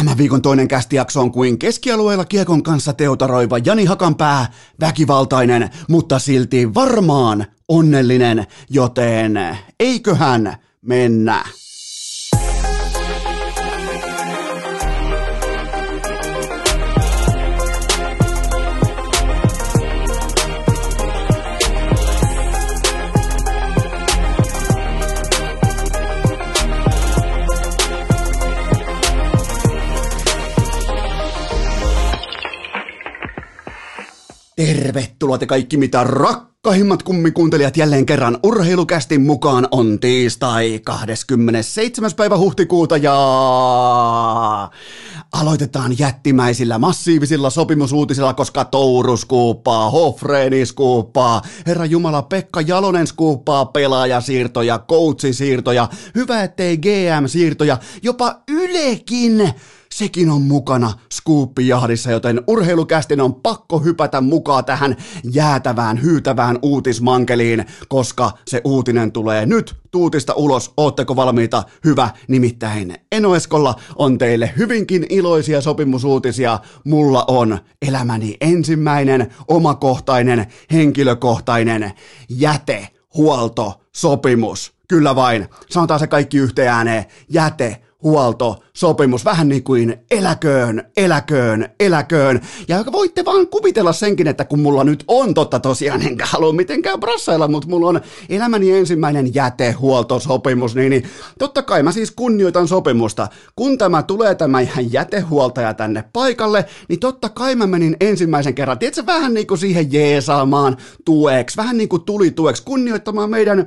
Tämän viikon toinen kästijakso on kuin keskialueella kiekon kanssa teotaroiva Jani Hakanpää, väkivaltainen, mutta silti varmaan onnellinen, joten eiköhän mennä. Tervetuloa te kaikki mitä rakkahimmat kummikuuntelijat jälleen kerran urheilukästin mukaan on tiistai 27. päivä huhtikuuta ja aloitetaan jättimäisillä massiivisilla sopimusuutisilla, koska Touru skuuppaa, Hofreeni skuuppaa, Herra Jumala Pekka Jalonen skuuppaa pelaajasiirtoja, coachisiirtoja, hyvä ettei GM-siirtoja, jopa Ylekin sekin on mukana Scoop-jahdissa, joten urheilukästin on pakko hypätä mukaan tähän jäätävään, hyytävään uutismankeliin, koska se uutinen tulee nyt tuutista ulos. Ootteko valmiita? Hyvä, nimittäin Enoeskolla on teille hyvinkin iloisia sopimusuutisia. Mulla on elämäni ensimmäinen, omakohtainen, henkilökohtainen jäte, huolto, sopimus. Kyllä vain, sanotaan se kaikki yhteen ääneen, jäte, huolto, sopimus, vähän niin kuin eläköön, eläköön, eläköön. Ja voitte vaan kuvitella senkin, että kun mulla nyt on totta tosiaan, enkä halua mitenkään brassailla, mutta mulla on elämäni ensimmäinen jätehuoltosopimus, niin, niin totta kai mä siis kunnioitan sopimusta. Kun tämä tulee tämä jätehuoltaja tänne paikalle, niin totta kai mä menin ensimmäisen kerran, tiedätkö, vähän niin kuin siihen jeesaamaan tueksi, vähän niin kuin tuli tueksi, kunnioittamaan meidän, äh,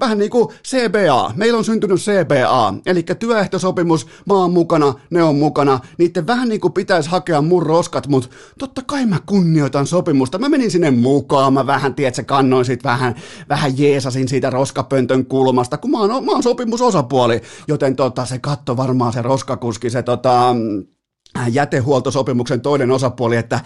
vähän niin kuin CBA. Meillä on syntynyt CBA, eli työehtosopimus, mä oon mukana, ne on mukana, niiden vähän niin kuin pitäisi hakea mun roskat, mutta totta kai mä kunnioitan sopimusta. Mä menin sinne mukaan, mä vähän, tiedätkö, kannoin sit vähän, vähän jeesasin siitä roskapöntön kulmasta, kun mä oon, mä oon sopimusosapuoli, joten tota, se katto varmaan se roskakuski, se tota, jätehuoltosopimuksen toinen osapuoli, että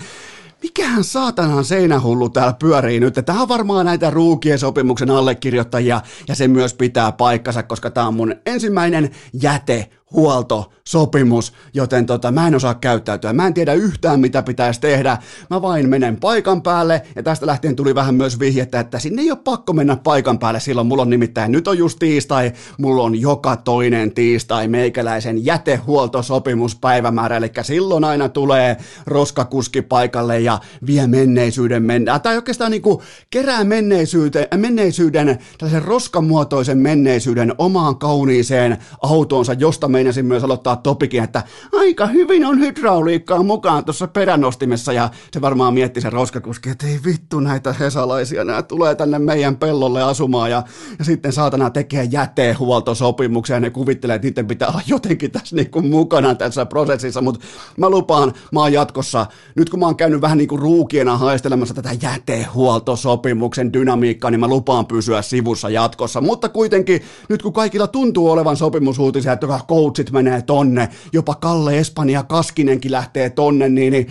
mikähän saatanan seinähullu täällä pyörii nyt. Tämä on varmaan näitä ruukien sopimuksen allekirjoittajia ja se myös pitää paikkansa, koska tämä on mun ensimmäinen jäte huolto, sopimus, joten tota, mä en osaa käyttäytyä. Mä en tiedä yhtään, mitä pitäisi tehdä. Mä vain menen paikan päälle, ja tästä lähtien tuli vähän myös vihjettä, että sinne ei ole pakko mennä paikan päälle silloin. Mulla on nimittäin, nyt on just tiistai, mulla on joka toinen tiistai meikäläisen jätehuoltosopimuspäivämäärä, eli silloin aina tulee roskakuski paikalle ja vie menneisyyden mennä, tai oikeastaan niin kuin kerää menneisyyden, menneisyyden, tällaisen roskamuotoisen menneisyyden omaan kauniiseen autoonsa, josta meinasin myös aloittaa topikin, että aika hyvin on hydrauliikkaa mukaan tuossa peränostimessa ja se varmaan mietti se roskakuski, että ei vittu näitä hesalaisia, nämä tulee tänne meidän pellolle asumaan ja, ja sitten saatana tekee jätehuoltosopimuksia ja ne kuvittelee, että niiden pitää olla jotenkin tässä niin kuin mukana tässä prosessissa, mutta mä lupaan, mä oon jatkossa, nyt kun mä oon käynyt vähän niin kuin ruukiena haistelemassa tätä jätehuoltosopimuksen dynamiikkaa, niin mä lupaan pysyä sivussa jatkossa, mutta kuitenkin nyt kun kaikilla tuntuu olevan sopimusuutisia, että coachit menee tonne, jopa Kalle Espanja Kaskinenkin lähtee tonne, niin, niin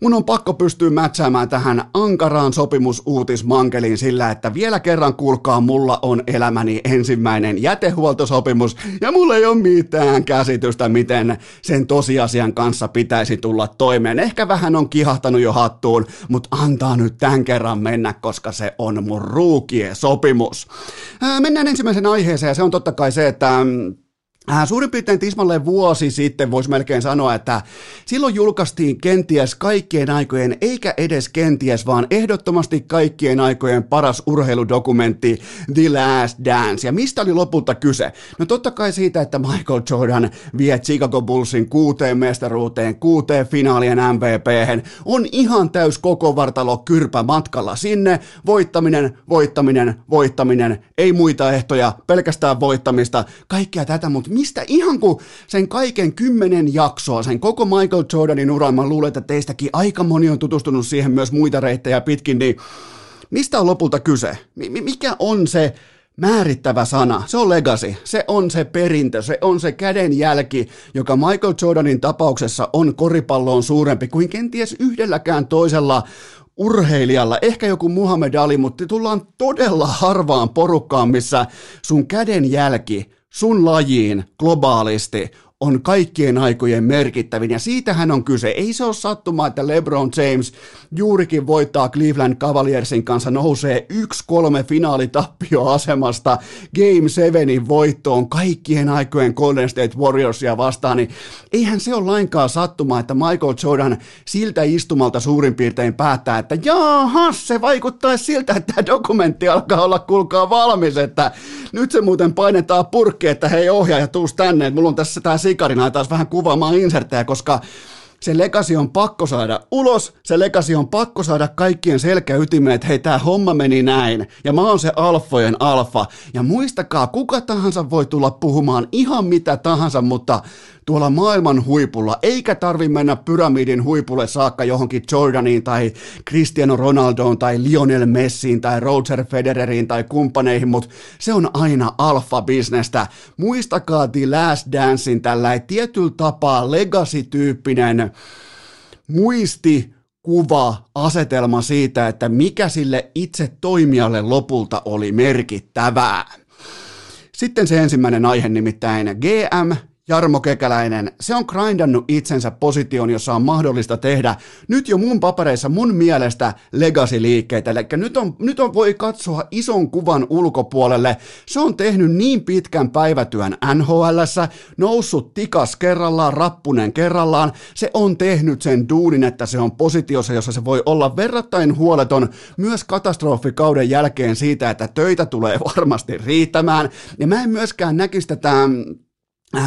mun on pakko pystyä mätsäämään tähän ankaraan sopimusuutismankeliin sillä, että vielä kerran kuulkaa, mulla on elämäni ensimmäinen jätehuoltosopimus ja mulla ei ole mitään käsitystä, miten sen tosiasian kanssa pitäisi tulla toimeen. Ehkä vähän on kihahtanut jo hattuun, mutta antaa nyt tämän kerran mennä, koska se on mun ruukie sopimus. Ää, mennään ensimmäisen aiheeseen ja se on totta kai se, että mm, suurin piirtein tismalleen vuosi sitten voisi melkein sanoa, että silloin julkaistiin kenties kaikkien aikojen, eikä edes kenties, vaan ehdottomasti kaikkien aikojen paras urheiludokumentti The Last Dance. Ja mistä oli lopulta kyse? No totta kai siitä, että Michael Jordan vie Chicago Bullsin kuuteen mestaruuteen, kuuteen finaalien mvp on ihan täys koko vartalo kyrpä matkalla sinne. Voittaminen, voittaminen, voittaminen, ei muita ehtoja, pelkästään voittamista, kaikkea tätä, mutta mistä ihan kuin sen kaiken kymmenen jaksoa, sen koko Michael Jordanin uran, mä luulen, että teistäkin aika moni on tutustunut siihen myös muita reittejä pitkin, niin mistä on lopulta kyse? Mikä on se määrittävä sana, se on legacy, se on se perintö, se on se kädenjälki, joka Michael Jordanin tapauksessa on koripalloon suurempi kuin kenties yhdelläkään toisella urheilijalla, ehkä joku Muhammed Ali, mutta tullaan todella harvaan porukkaan, missä sun kädenjälki sun lajiin globaalisti on kaikkien aikojen merkittävin, ja siitähän on kyse. Ei se ole sattumaa, että LeBron James juurikin voittaa Cleveland Cavaliersin kanssa, nousee 1-3 finaalitappioasemasta Game 7 voittoon kaikkien aikojen Golden State Warriorsia vastaan, niin eihän se ole lainkaan sattumaa, että Michael Jordan siltä istumalta suurin piirtein päättää, että jaha, se vaikuttaa siltä, että tämä dokumentti alkaa olla kuulkaa valmis, että nyt se muuten painetaan purkki, että hei ohjaaja, tuus tänne, että mulla on tässä tämä sikarina taas vähän kuvaamaan inserttejä, koska se legasi on pakko saada ulos, se legasi on pakko saada kaikkien selkäytimeen, että hei, tämä homma meni näin, ja mä oon se alfojen alfa, ja muistakaa, kuka tahansa voi tulla puhumaan ihan mitä tahansa, mutta tuolla maailman huipulla, eikä tarvi mennä pyramidin huipulle saakka johonkin Jordaniin tai Cristiano Ronaldoon tai Lionel Messiin tai Roger Federeriin tai kumppaneihin, mutta se on aina alfa-bisnestä. Muistakaa The Last Dancein tällä tietyllä tapaa legacy-tyyppinen muisti kuva, asetelma siitä, että mikä sille itse toimijalle lopulta oli merkittävää. Sitten se ensimmäinen aihe nimittäin GM Jarmo Kekäläinen, se on grindannut itsensä position, jossa on mahdollista tehdä nyt jo mun papereissa mun mielestä legacy-liikkeitä. Eli nyt on, nyt on voi katsoa ison kuvan ulkopuolelle. Se on tehnyt niin pitkän päivätyön nhl noussut tikas kerrallaan, rappunen kerrallaan. Se on tehnyt sen duunin, että se on positiossa, jossa se voi olla verrattain huoleton myös katastrofikauden jälkeen siitä, että töitä tulee varmasti riittämään. Ja mä en myöskään näkisi tätä Äh,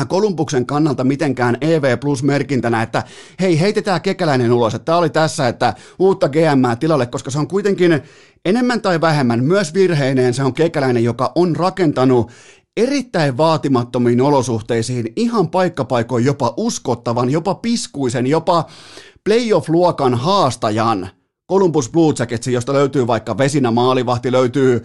Kolumbuksen kannalta mitenkään EV Plus-merkintänä, että hei, heitetään kekäläinen ulos, että tämä oli tässä, että uutta GM tilalle, koska se on kuitenkin enemmän tai vähemmän myös virheineen, se on kekäläinen, joka on rakentanut erittäin vaatimattomiin olosuhteisiin ihan paikkapaikoin jopa uskottavan, jopa piskuisen, jopa playoff-luokan haastajan – Columbus Blue Jacketsi, josta löytyy vaikka Vesinä maalivahti, löytyy äh,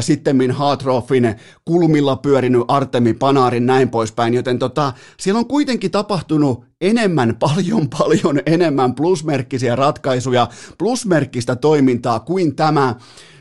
sittemmin Hartroffin kulmilla pyörinyt Artemi Panarin näin poispäin, joten tota, siellä on kuitenkin tapahtunut enemmän, paljon paljon enemmän plusmerkkisiä ratkaisuja, plusmerkkistä toimintaa kuin tämä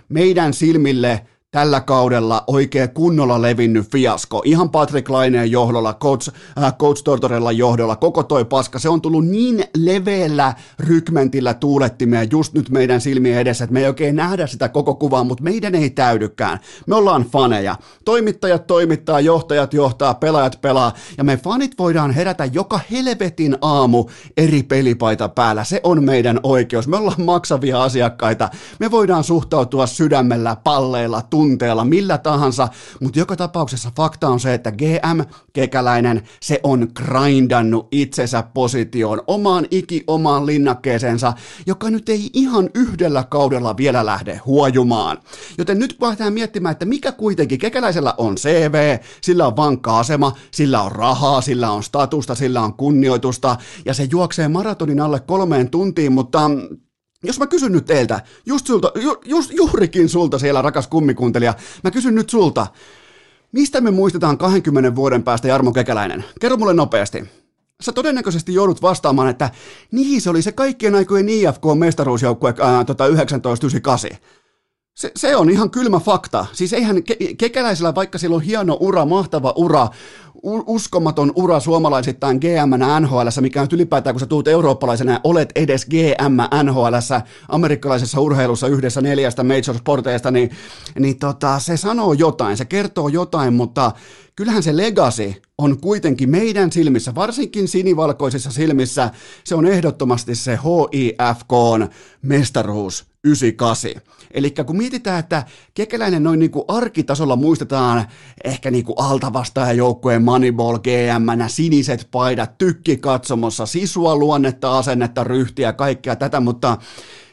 meidän silmille – tällä kaudella oikein kunnolla levinnyt fiasko. Ihan Patrick Laineen johdolla, Coach, äh, Coach Tortorella johdolla, koko toi paska, se on tullut niin leveällä rykmentillä tuulettimeen just nyt meidän silmien edessä, että me ei oikein nähdä sitä koko kuvaa, mutta meidän ei täydykään. Me ollaan faneja. Toimittajat toimittaa, johtajat johtaa, pelaajat pelaa, ja me fanit voidaan herätä joka helvetin aamu eri pelipaita päällä. Se on meidän oikeus. Me ollaan maksavia asiakkaita. Me voidaan suhtautua sydämellä, palleilla, tunteilla, tunteella, millä tahansa, mutta joka tapauksessa fakta on se, että GM Kekäläinen, se on grindannut itsensä positioon, omaan iki omaan linnakkeeseensa, joka nyt ei ihan yhdellä kaudella vielä lähde huojumaan. Joten nyt päätään miettimään, että mikä kuitenkin Kekäläisellä on CV, sillä on vankka asema, sillä on rahaa, sillä on statusta, sillä on kunnioitusta, ja se juoksee maratonin alle kolmeen tuntiin, mutta jos mä kysyn nyt teiltä, just, sulta, ju, just juurikin sulta siellä rakas kummikuuntelija, mä kysyn nyt sulta, mistä me muistetaan 20 vuoden päästä Jarmo Kekäläinen? Kerro mulle nopeasti. Sä todennäköisesti joudut vastaamaan, että niin se oli se kaikkien aikojen IFK-mestaruusjoukkue ää, tota 1998. Se, se on ihan kylmä fakta. Siis eihän ke, kekäläisellä, vaikka sillä on hieno ura, mahtava ura, uskomaton ura suomalaisittain GM NHL, mikä on ylipäätään, kun sä tuut eurooppalaisena ja olet edes GM NHL, amerikkalaisessa urheilussa yhdessä neljästä major sporteista, niin, niin tota, se sanoo jotain, se kertoo jotain, mutta kyllähän se legacy on kuitenkin meidän silmissä, varsinkin sinivalkoisissa silmissä, se on ehdottomasti se HIFK mestaruus 98. Eli kun mietitään, että kekäläinen noin niin kuin arkitasolla muistetaan ehkä niin kuin altavastaajajoukkueen Moneyball GM, siniset paidat, tykki katsomossa, sisua, luonnetta, asennetta, ryhtiä, kaikkea tätä, mutta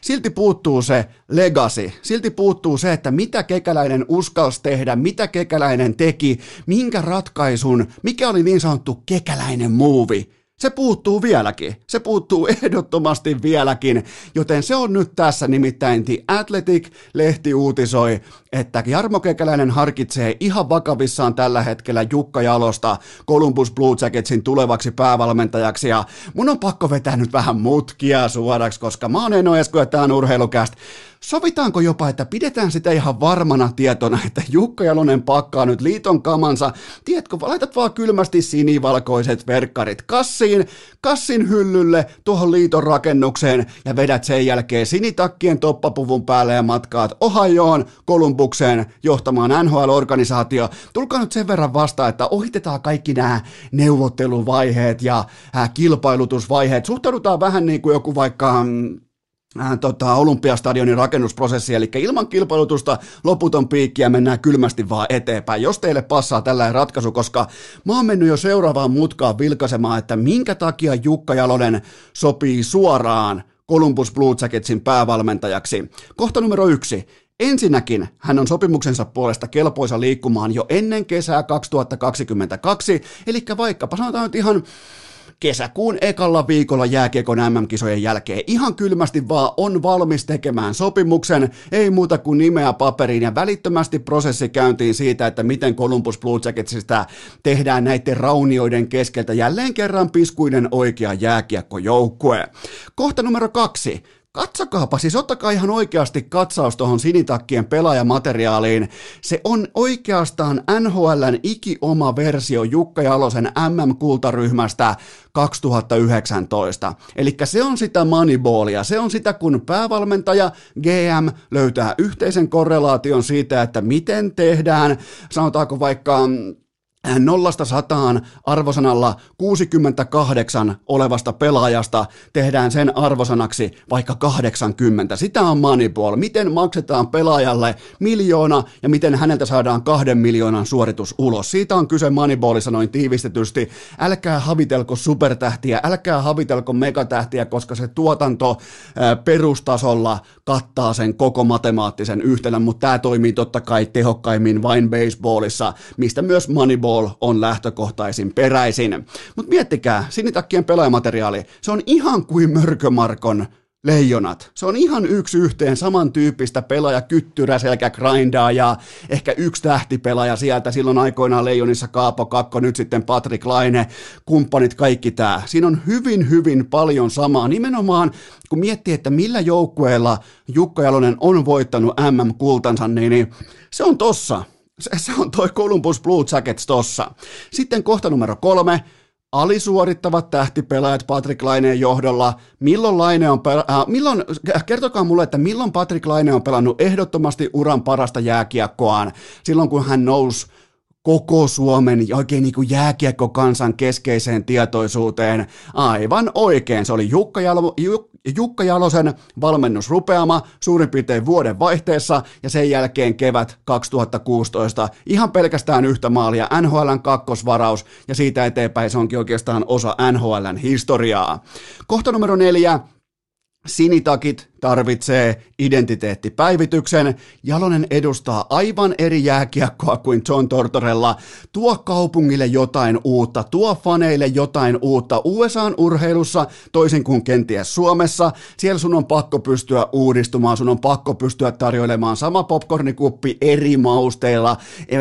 silti puuttuu se legacy, silti puuttuu se, että mitä kekäläinen uskalsi tehdä, mitä kekäläinen teki, minkä ratkaisun, mikä oli niin sanottu kekäläinen muuvi se puuttuu vieläkin. Se puuttuu ehdottomasti vieläkin, joten se on nyt tässä nimittäin The Athletic-lehti uutisoi, että Jarmo Kekäläinen harkitsee ihan vakavissaan tällä hetkellä Jukka Jalosta Columbus Blue Jacketsin tulevaksi päävalmentajaksi ja mun on pakko vetää nyt vähän mutkia suoraksi, koska mä oon Eno Esku ja tää on urheilukäst. Sovitaanko jopa, että pidetään sitä ihan varmana tietona, että Jukka Jalonen pakkaa nyt liiton kamansa, tiedätkö, laitat vaan kylmästi sinivalkoiset verkkarit kassiin, kassin hyllylle tuohon liiton rakennukseen ja vedät sen jälkeen sinitakkien toppapuvun päälle ja matkaat Ohioon, Kolumbukseen johtamaan NHL-organisaatio. Tulkaa nyt sen verran vastaan, että ohitetaan kaikki nämä neuvotteluvaiheet ja äh, kilpailutusvaiheet. Suhtaudutaan vähän niin kuin joku vaikka mm, tota, Olympiastadionin rakennusprosessi, eli ilman kilpailutusta loputon piikki ja mennään kylmästi vaan eteenpäin. Jos teille passaa tällainen ratkaisu, koska mä oon mennyt jo seuraavaan mutkaan vilkaisemaan, että minkä takia Jukka Jalonen sopii suoraan Columbus Blue Jacketsin päävalmentajaksi. Kohta numero yksi. Ensinnäkin hän on sopimuksensa puolesta kelpoisa liikkumaan jo ennen kesää 2022, eli vaikkapa sanotaan nyt ihan kesäkuun ekalla viikolla jääkiekon MM-kisojen jälkeen ihan kylmästi vaan on valmis tekemään sopimuksen, ei muuta kuin nimeä paperiin ja välittömästi prosessi käyntiin siitä, että miten Columbus Blue Jacketsista tehdään näiden raunioiden keskeltä jälleen kerran piskuinen oikea jääkiekkojoukkue. Kohta numero kaksi. Katsokaapa, siis ottakaa ihan oikeasti katsaus tuohon sinitakkien pelaajamateriaaliin. Se on oikeastaan NHLn ikioma versio Jukka Jalosen MM-kultaryhmästä 2019. Eli se on sitä moneyballia, se on sitä kun päävalmentaja GM löytää yhteisen korrelaation siitä, että miten tehdään, sanotaanko vaikka nollasta sataan arvosanalla 68 olevasta pelaajasta tehdään sen arvosanaksi vaikka 80. Sitä on Moneyball. Miten maksetaan pelaajalle miljoona ja miten häneltä saadaan kahden miljoonan suoritus ulos. Siitä on kyse Moneyballissa noin tiivistetysti. Älkää havitelko supertähtiä, älkää havitelko megatähtiä, koska se tuotanto perustasolla kattaa sen koko matemaattisen yhtälön, mutta tämä toimii totta kai tehokkaimmin vain baseballissa, mistä myös Moneyball Ball on lähtökohtaisin peräisin. Mutta miettikää, sinitakkien pelaajamateriaali, se on ihan kuin Mörkömarkon leijonat. Se on ihan yksi yhteen samantyyppistä pelaaja, kyttyrä, selkä, grindaa ja ehkä yksi tähtipelaaja sieltä. Silloin aikoinaan leijonissa Kaapo Kakko, nyt sitten Patrick Laine, kumppanit, kaikki tämä. Siinä on hyvin, hyvin paljon samaa. Nimenomaan kun miettii, että millä joukkueella Jukka Jalonen on voittanut MM-kultansa, niin, niin se on tossa. Se, se on toi Columbus Blue Jackets tossa. Sitten kohta numero kolme, alisuorittavat tähtipelaajat Patrick Laineen johdolla. Milloin Laine on, pel- äh, milloin, kertokaa mulle, että milloin Patrick Laine on pelannut ehdottomasti uran parasta jääkiekkoaan. Silloin kun hän nousi koko Suomen oikein niin kuin jääkiekko-kansan keskeiseen tietoisuuteen. Aivan oikein, se oli Jukka, Jalo, Jukka Jalosen valmennusrupeama suurin piirtein vuoden vaihteessa ja sen jälkeen kevät 2016. Ihan pelkästään yhtä maalia, NHLn kakkosvaraus ja siitä eteenpäin se onkin oikeastaan osa NHLn historiaa. Kohta numero neljä, Sinitakit tarvitsee identiteettipäivityksen. Jalonen edustaa aivan eri jääkiekkoa kuin John Tortorella. Tuo kaupungille jotain uutta, tuo faneille jotain uutta. USAn urheilussa, toisin kuin kenties Suomessa, siellä sun on pakko pystyä uudistumaan, sun on pakko pystyä tarjoilemaan sama popcornikuppi eri mausteilla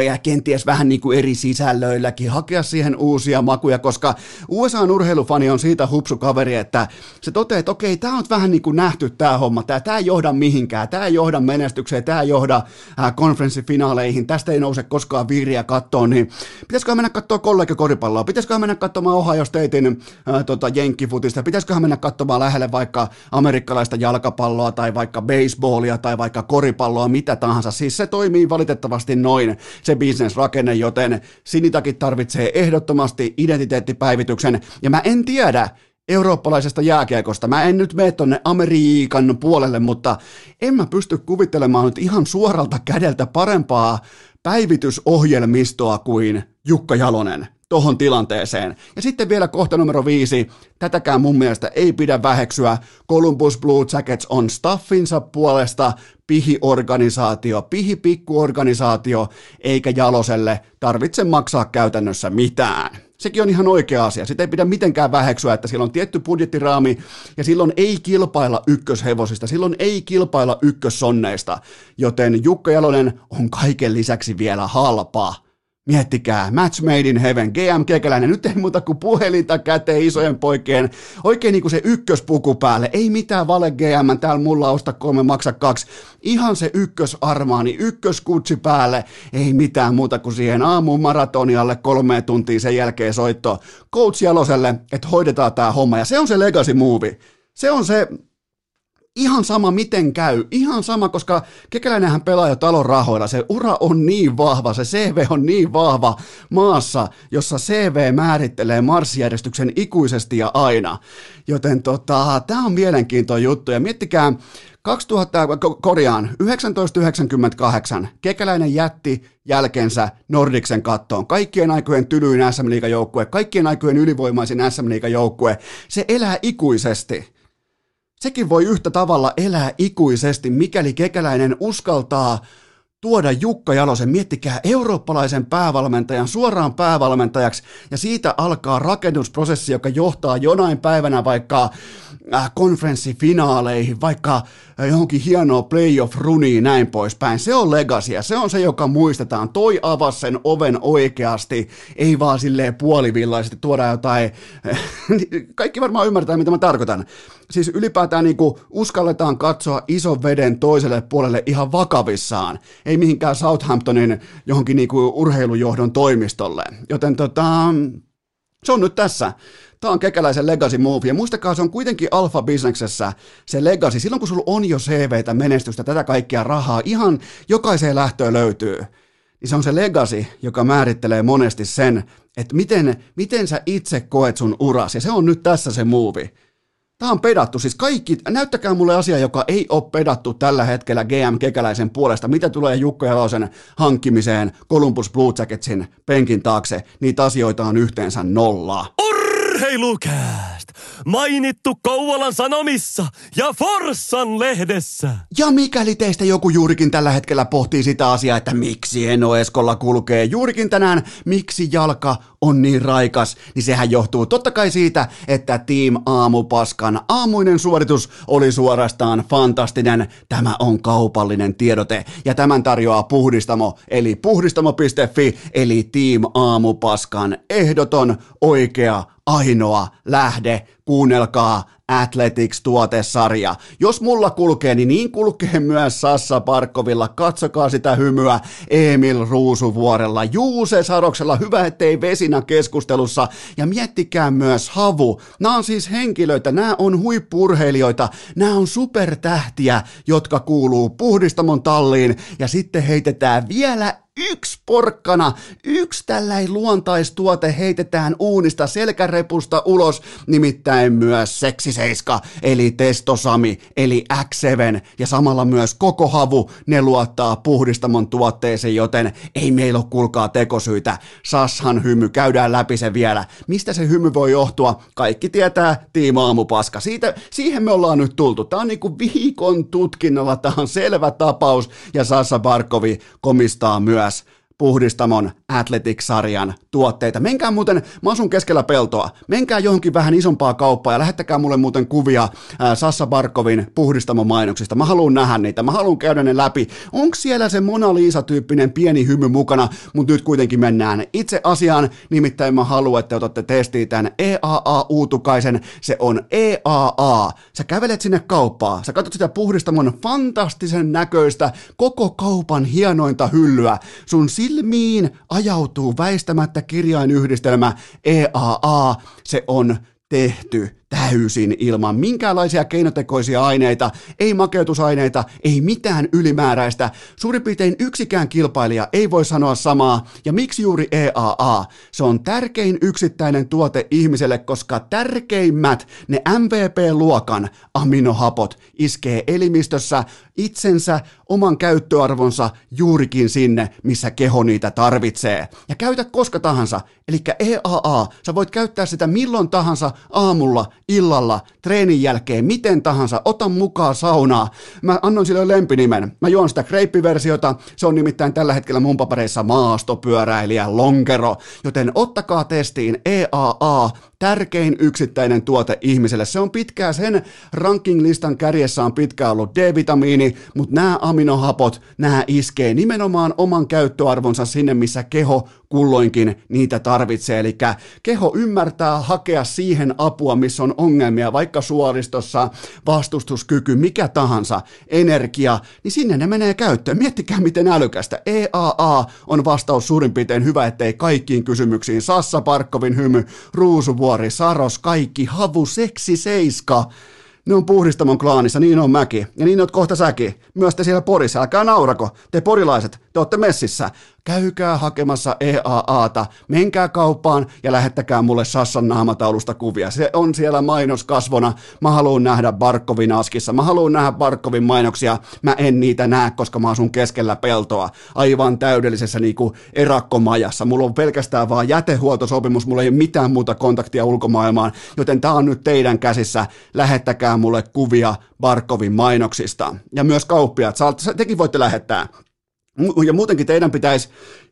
ja kenties vähän niin kuin eri sisällöilläkin, hakea siihen uusia makuja, koska USAn urheilufani on siitä hupsu kaveri, että se toteaa, että okei, tämä on vähän niin kuin nähty tämä homma, tämä, tämä ei johda mihinkään, tämä ei johda menestykseen, tämä ei johda äh, konferenssifinaaleihin, tästä ei nouse koskaan viiriä kattoon, niin pitäisikö mennä katsoa kollegakoripalloa, pitäisikö mennä katsomaan Ohio Statein äh, tota, jenkkifutista, pitäisikö mennä katsomaan lähelle vaikka amerikkalaista jalkapalloa tai vaikka baseballia tai vaikka koripalloa, mitä tahansa, siis se toimii valitettavasti noin se bisnesrakenne, joten Sinitakit tarvitsee ehdottomasti identiteettipäivityksen, ja mä en tiedä, eurooppalaisesta jääkiekosta. Mä en nyt mene tonne Amerikan puolelle, mutta en mä pysty kuvittelemaan nyt ihan suoralta kädeltä parempaa päivitysohjelmistoa kuin Jukka Jalonen tohon tilanteeseen. Ja sitten vielä kohta numero viisi, tätäkään mun mielestä ei pidä väheksyä, Columbus Blue Jackets on staffinsa puolesta pihi-organisaatio, pihi-pikkuorganisaatio, eikä Jaloselle tarvitse maksaa käytännössä mitään sekin on ihan oikea asia. Sitä ei pidä mitenkään väheksyä, että silloin on tietty budjettiraami ja silloin ei kilpailla ykköshevosista, silloin ei kilpailla ykkössonneista, joten Jukka Jalonen on kaiken lisäksi vielä halpa Miettikää, match made in heaven, GM Kekäläinen, nyt ei muuta kuin puhelinta käteen isojen poikien, oikein niin kuin se ykköspuku päälle, ei mitään vale GM, täällä mulla osta kolme, maksa kaksi, ihan se ykkösarmaani, ykköskutsi päälle, ei mitään muuta kuin siihen aamun maratonialle kolme tuntia sen jälkeen soitto. Coach Jaloselle, että hoidetaan tämä homma, ja se on se legacy movie, se on se, ihan sama miten käy, ihan sama, koska kekäläinenhän pelaa jo talon rahoilla, se ura on niin vahva, se CV on niin vahva maassa, jossa CV määrittelee marssijärjestyksen ikuisesti ja aina. Joten tota, tämä on mielenkiintoinen juttu. Ja miettikää, 2000, korjaan, 1998 Kekäläinen jätti jälkensä Nordiksen kattoon. Kaikkien aikojen tylyin SM joukkue kaikkien aikojen ylivoimaisin SM joukkue se elää ikuisesti sekin voi yhtä tavalla elää ikuisesti, mikäli kekäläinen uskaltaa tuoda Jukka Jalosen, miettikää eurooppalaisen päävalmentajan suoraan päävalmentajaksi, ja siitä alkaa rakennusprosessi, joka johtaa jonain päivänä vaikka äh, konferenssifinaaleihin, vaikka äh, johonkin hienoa playoff-runiin näin poispäin. Se on legacy, se on se, joka muistetaan. Toi avasi sen oven oikeasti, ei vaan silleen puolivillaisesti tuoda jotain, kaikki varmaan ymmärtää, mitä mä tarkoitan. Siis ylipäätään niin uskalletaan katsoa ison veden toiselle puolelle ihan vakavissaan, ei mihinkään Southamptonin johonkin niin urheilujohdon toimistolle. Joten tota, se on nyt tässä. Tämä on kekäläisen legacy move, ja muistakaa, se on kuitenkin alfa-bisneksessä se legacy. Silloin kun sulla on jo CVtä, menestystä, tätä kaikkia rahaa, ihan jokaiseen lähtöön löytyy, niin se on se legacy, joka määrittelee monesti sen, että miten, miten sä itse koet sun uras, ja se on nyt tässä se move. Tämä on pedattu, siis kaikki, näyttäkää mulle asia, joka ei ole pedattu tällä hetkellä GM Kekäläisen puolesta. Mitä tulee Jukko Jalosen hankkimiseen Columbus Blue Jacketsin penkin taakse, niitä asioita on yhteensä nolla. Urheilukääst! Mainittu Kouvolan Sanomissa ja Forssan lehdessä. Ja mikäli teistä joku juurikin tällä hetkellä pohtii sitä asiaa, että miksi Eno Eskolla kulkee juurikin tänään, miksi jalka on niin raikas, niin sehän johtuu totta kai siitä, että Team Aamupaskan aamuinen suoritus oli suorastaan fantastinen. Tämä on kaupallinen tiedote ja tämän tarjoaa Puhdistamo, eli puhdistamo.fi, eli Team Aamupaskan ehdoton oikea ainoa lähde, kuunnelkaa Athletics-tuotesarja. Jos mulla kulkee, niin niin kulkee myös Sassa Parkkovilla. Katsokaa sitä hymyä Emil Ruusuvuorella. Juuse Saroksella, hyvä ettei vesinä keskustelussa. Ja miettikää myös Havu. Nämä on siis henkilöitä, nämä on huippurheilijoita, nämä on supertähtiä, jotka kuuluu puhdistamon talliin. Ja sitten heitetään vielä yksi porkkana, yksi tällainen luontaistuote heitetään uunista selkärepusta ulos, nimittäin myös seksiseiska, eli testosami, eli X7, ja samalla myös koko havu, ne luottaa puhdistamon tuotteeseen, joten ei meillä ole kuulkaa tekosyitä. Sashan hymy, käydään läpi se vielä. Mistä se hymy voi johtua? Kaikki tietää, tiima aamupaska. Siitä, siihen me ollaan nyt tultu. Tämä on niinku viikon tutkinnalla, tämä on selvä tapaus, ja Sassa Barkovi komistaa myös myös puhdistamon Athletics-sarjan tuotteita. Menkää muuten, mä asun keskellä peltoa, menkää johonkin vähän isompaa kauppaa ja lähettäkää mulle muuten kuvia ää, Sassa Barkovin puhdistamon mainoksista. Mä haluan nähdä niitä, mä haluan käydä ne läpi. Onko siellä se Mona Lisa-tyyppinen pieni hymy mukana, mutta nyt kuitenkin mennään itse asiaan, nimittäin mä haluan, että otatte testiin tämän EAA-uutukaisen, se on EAA. Sä kävelet sinne kauppaa, sä katsot sitä puhdistamon fantastisen näköistä, koko kaupan hienointa hyllyä, sun silmiin ajautuu väistämättä kirjainyhdistelmä EAA, se on tehty täysin ilman minkäänlaisia keinotekoisia aineita, ei makeutusaineita, ei mitään ylimääräistä. Suurin piirtein yksikään kilpailija ei voi sanoa samaa. Ja miksi juuri EAA? Se on tärkein yksittäinen tuote ihmiselle, koska tärkeimmät, ne MVP-luokan aminohapot iskee elimistössä itsensä, oman käyttöarvonsa juurikin sinne, missä keho niitä tarvitsee. Ja käytä koska tahansa, eli EAA, sä voit käyttää sitä milloin tahansa aamulla, illalla, treenin jälkeen, miten tahansa, ota mukaan saunaa. Mä annoin sille lempinimen. Mä juon sitä kreippiversiota, se on nimittäin tällä hetkellä mun papereissa maastopyöräilijä lonkero, joten ottakaa testiin EAA tärkein yksittäinen tuote ihmiselle. Se on pitkään, sen ranking-listan kärjessä on pitkään ollut D-vitamiini, mutta nämä aminohapot, nämä iskee nimenomaan oman käyttöarvonsa sinne, missä keho kulloinkin niitä tarvitsee. Eli keho ymmärtää hakea siihen apua, missä on ongelmia, vaikka suoristossa, vastustuskyky, mikä tahansa, energia, niin sinne ne menee käyttöön. Miettikää miten älykästä. EAA on vastaus suurin piirtein hyvä, ettei kaikkiin kysymyksiin. Sassa Parkkovin hymy, Ruusuvuori, Saros, kaikki, Havu, Seksi, Seiska. Ne on puhdistamon klaanissa, niin on mäkin. Ja niin on kohta säkin. Myös te siellä Porissa, älkää naurako. Te porilaiset, te olette messissä käykää hakemassa EAAta, menkää kauppaan ja lähettäkää mulle Sassan naamataulusta kuvia. Se on siellä mainoskasvona. Mä haluan nähdä Barkovin askissa, mä haluan nähdä Barkovin mainoksia. Mä en niitä näe, koska mä asun keskellä peltoa, aivan täydellisessä niinku erakkomajassa. Mulla on pelkästään vaan jätehuoltosopimus, mulla ei ole mitään muuta kontaktia ulkomaailmaan, joten tää on nyt teidän käsissä. Lähettäkää mulle kuvia Barkovin mainoksista. Ja myös kauppiaat, tekin voitte lähettää ja muutenkin teidän pitäisi,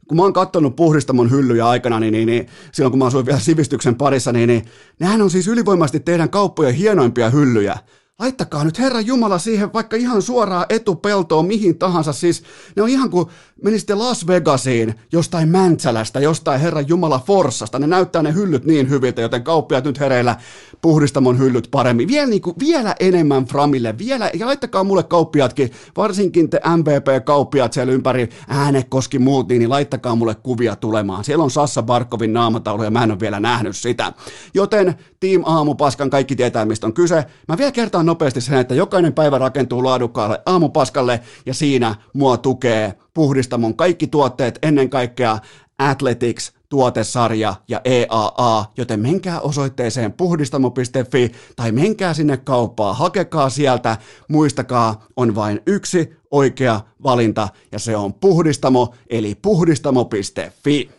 kun mä oon kattonut puhdistamon hyllyjä aikana, niin, niin, niin silloin kun mä asuin vielä sivistyksen parissa, niin, niin nehän on siis ylivoimaisesti teidän kauppojen hienoimpia hyllyjä. Laittakaa nyt Herran Jumala siihen vaikka ihan suoraan etupeltoon mihin tahansa. Siis ne on ihan kuin menisitte Las Vegasiin jostain Mäntsälästä, jostain Herran Jumala Forssasta. Ne näyttää ne hyllyt niin hyviltä, joten kauppiaat nyt hereillä puhdistamon hyllyt paremmin. Vielä, niin kuin, vielä enemmän Framille, vielä, ja laittakaa mulle kauppiaatkin, varsinkin te MVP-kauppiaat siellä ympäri, Äänekoski muut, niin, niin laittakaa mulle kuvia tulemaan. Siellä on Sassa Barkovin naamataulu ja mä en ole vielä nähnyt sitä. Joten Team Aamupaskan kaikki tietää, mistä on kyse. Mä vielä kertaan nopeasti sen, että jokainen päivä rakentuu laadukkaalle aamupaskalle ja siinä mua tukee puhdistamon kaikki tuotteet, ennen kaikkea Athletics, tuotesarja ja EAA, joten menkää osoitteeseen puhdistamo.fi tai menkää sinne kauppaan, hakekaa sieltä, muistakaa, on vain yksi oikea valinta ja se on puhdistamo eli puhdistamo.fi.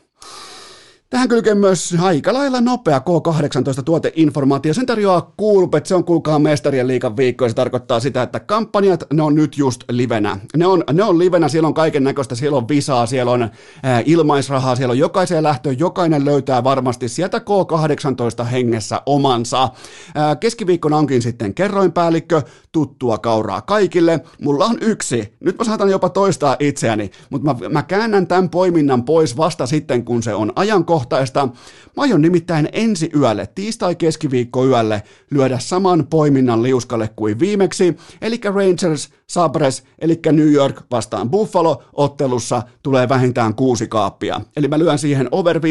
Tähän kylkee myös aika lailla nopea K18-tuoteinformaatio. Sen tarjoaa Coolbet, se on kuulkaa mestarien liikan viikko, ja se tarkoittaa sitä, että kampanjat, ne on nyt just livenä. Ne on, ne on livenä, siellä on kaiken näköistä, siellä on visaa, siellä on ää, ilmaisrahaa, siellä on jokaiseen lähtöön, jokainen löytää varmasti sieltä K18 hengessä omansa. Ää, keskiviikkona onkin sitten kerroinpäällikkö, tuttua kauraa kaikille. Mulla on yksi, nyt mä saatan jopa toistaa itseäni, mutta mä, mä käännän tämän poiminnan pois vasta sitten, kun se on ajankohtainen ajankohtaista. Mä aion nimittäin ensi yölle, tiistai-keskiviikko yölle, lyödä saman poiminnan liuskalle kuin viimeksi, eli Rangers Sabres, eli New York vastaan Buffalo ottelussa tulee vähintään kuusi kaappia. Eli mä lyön siihen over 5,5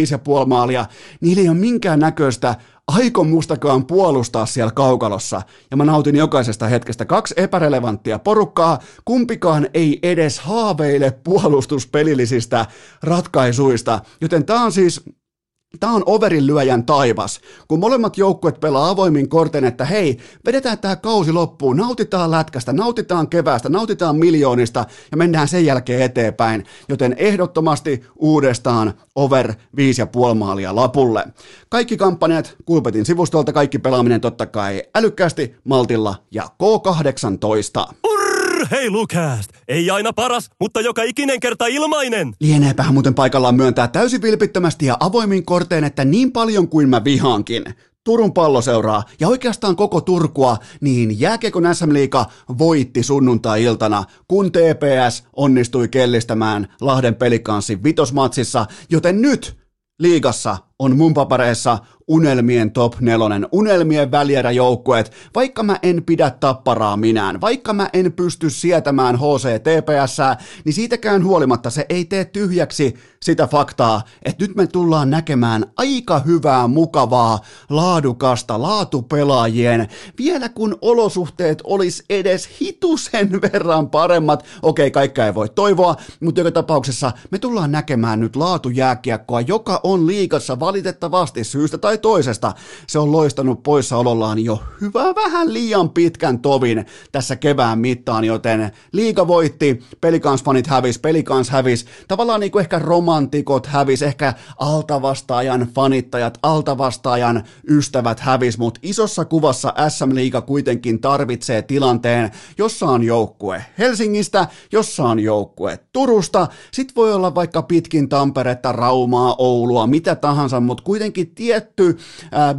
maalia. Niillä ei ole minkään näköistä aikomustakaan puolustaa siellä kaukalossa, ja mä nautin jokaisesta hetkestä. Kaksi epärelevanttia porukkaa, kumpikaan ei edes haaveile puolustuspelillisistä ratkaisuista, joten tää on siis Tämä on overin lyöjän taivas, kun molemmat joukkueet pelaa avoimin korten, että hei, vedetään tämä kausi loppuun, nautitaan lätkästä, nautitaan keväästä, nautitaan miljoonista ja mennään sen jälkeen eteenpäin, joten ehdottomasti uudestaan over 5,5 maalia lapulle. Kaikki kampanjat Kulpetin sivustolta, kaikki pelaaminen totta kai älykkäästi, maltilla ja K18. Urheilukääst! Ei aina paras, mutta joka ikinen kerta ilmainen! Lieneepähän muuten paikallaan myöntää täysin vilpittömästi ja avoimin korteen, että niin paljon kuin mä vihaankin. Turun palloseuraa ja oikeastaan koko Turkua, niin jääkiekon SM Liiga voitti sunnuntai-iltana, kun TPS onnistui kellistämään Lahden pelikanssin vitosmatsissa, joten nyt liigassa on mun papareissa unelmien top nelonen, unelmien välieräjoukkueet, vaikka mä en pidä tapparaa minään, vaikka mä en pysty sietämään HCTPS, niin siitäkään huolimatta se ei tee tyhjäksi sitä faktaa, että nyt me tullaan näkemään aika hyvää, mukavaa, laadukasta laatupelaajien, vielä kun olosuhteet olisi edes hitusen verran paremmat, okei, kaikkea ei voi toivoa, mutta joka tapauksessa me tullaan näkemään nyt laatujääkiekkoa, joka on liikassa valitettavasti syystä tai toisesta. Se on loistanut poissaolollaan jo hyvä vähän liian pitkän tovin tässä kevään mittaan, joten liiga voitti, pelikansfanit hävis, pelikans hävis, tavallaan niin kuin ehkä romantikot hävis, ehkä altavastaajan fanittajat, altavastaajan ystävät hävis, mutta isossa kuvassa SM Liiga kuitenkin tarvitsee tilanteen, jossa on joukkue Helsingistä, jossa on joukkue Turusta, sit voi olla vaikka pitkin Tamperetta, Raumaa, Oulua, mitä tahansa mutta kuitenkin tietty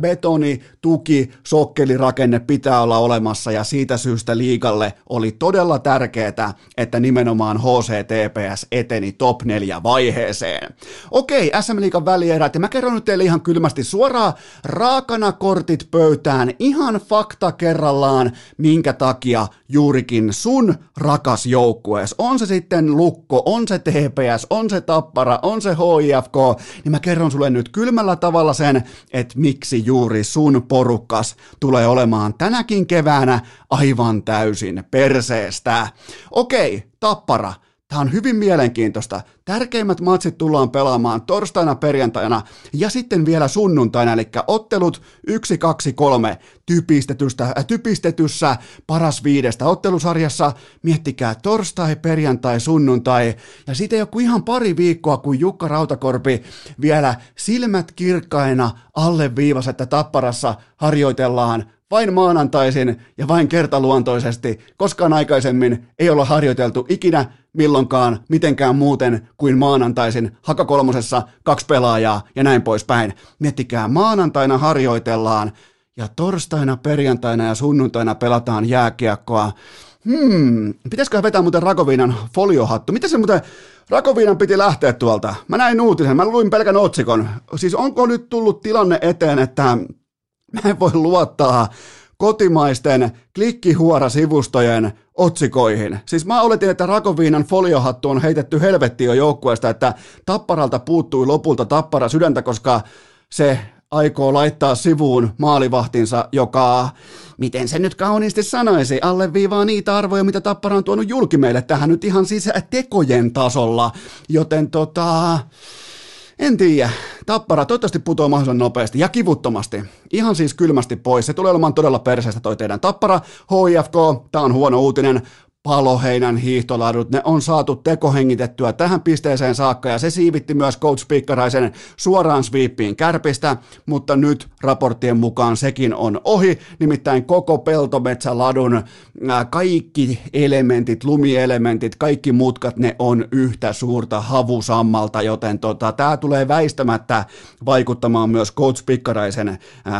betoni, tuki, sokkelirakenne pitää olla olemassa ja siitä syystä liikalle oli todella tärkeää, että nimenomaan HCTPS eteni top 4 vaiheeseen. Okei, SM Liikan välierät ja mä kerron nyt teille ihan kylmästi suoraan raakana kortit pöytään ihan fakta kerrallaan, minkä takia juurikin sun rakas joukkuees, on se sitten Lukko, on se TPS, on se Tappara, on se HIFK, niin mä kerron sulle nyt kylmällä tavalla sen, että miksi juuri sun porukkas tulee olemaan tänäkin keväänä aivan täysin perseestä. Okei, Tappara, Tämä on hyvin mielenkiintoista. Tärkeimmät matsit tullaan pelaamaan torstaina, perjantaina ja sitten vielä sunnuntaina, eli ottelut 1, 2, 3 typistetystä, äh, typistetyssä paras viidestä ottelusarjassa. Miettikää torstai, perjantai, sunnuntai ja sitten joku ihan pari viikkoa, kun Jukka Rautakorpi vielä silmät kirkkaina alleviivas, että tapparassa harjoitellaan vain maanantaisin ja vain kertaluontoisesti. Koskaan aikaisemmin ei olla harjoiteltu ikinä milloinkaan mitenkään muuten kuin maanantaisin hakakolmosessa kaksi pelaajaa ja näin poispäin. Miettikää, maanantaina harjoitellaan ja torstaina, perjantaina ja sunnuntaina pelataan jääkiekkoa. Hmm, pitäisikö vetää muuten Rakoviinan foliohattu? Mitä se muuten, Rakoviinan piti lähteä tuolta? Mä näin uutisen, mä luin pelkän otsikon. Siis onko nyt tullut tilanne eteen, että mä en voi luottaa kotimaisten klikkihuora-sivustojen otsikoihin. Siis mä oletin, että Rakoviinan foliohattu on heitetty helvettiin jo joukkueesta, että Tapparalta puuttui lopulta Tappara sydäntä, koska se aikoo laittaa sivuun maalivahtinsa, joka, miten se nyt kauniisti sanoisi, alleviivaa niitä arvoja, mitä Tappara on tuonut julki meille tähän nyt ihan siis tekojen tasolla, joten tota, en tiedä. Tappara toivottavasti putoaa mahdollisimman nopeasti ja kivuttomasti. Ihan siis kylmästi pois. Se tulee olemaan todella perseestä toi teidän Tappara. HIFK, tää on huono uutinen. Paloheinän hiihtoladut, ne on saatu tekohengitettyä tähän pisteeseen saakka ja se siivitti myös Coach Pikkaraisen suoraan sweepiin kärpistä, mutta nyt raporttien mukaan sekin on ohi, nimittäin koko peltometsäladun kaikki elementit, lumielementit, kaikki mutkat, ne on yhtä suurta havusammalta, joten tota, tämä tulee väistämättä vaikuttamaan myös Coach Pikkaraisen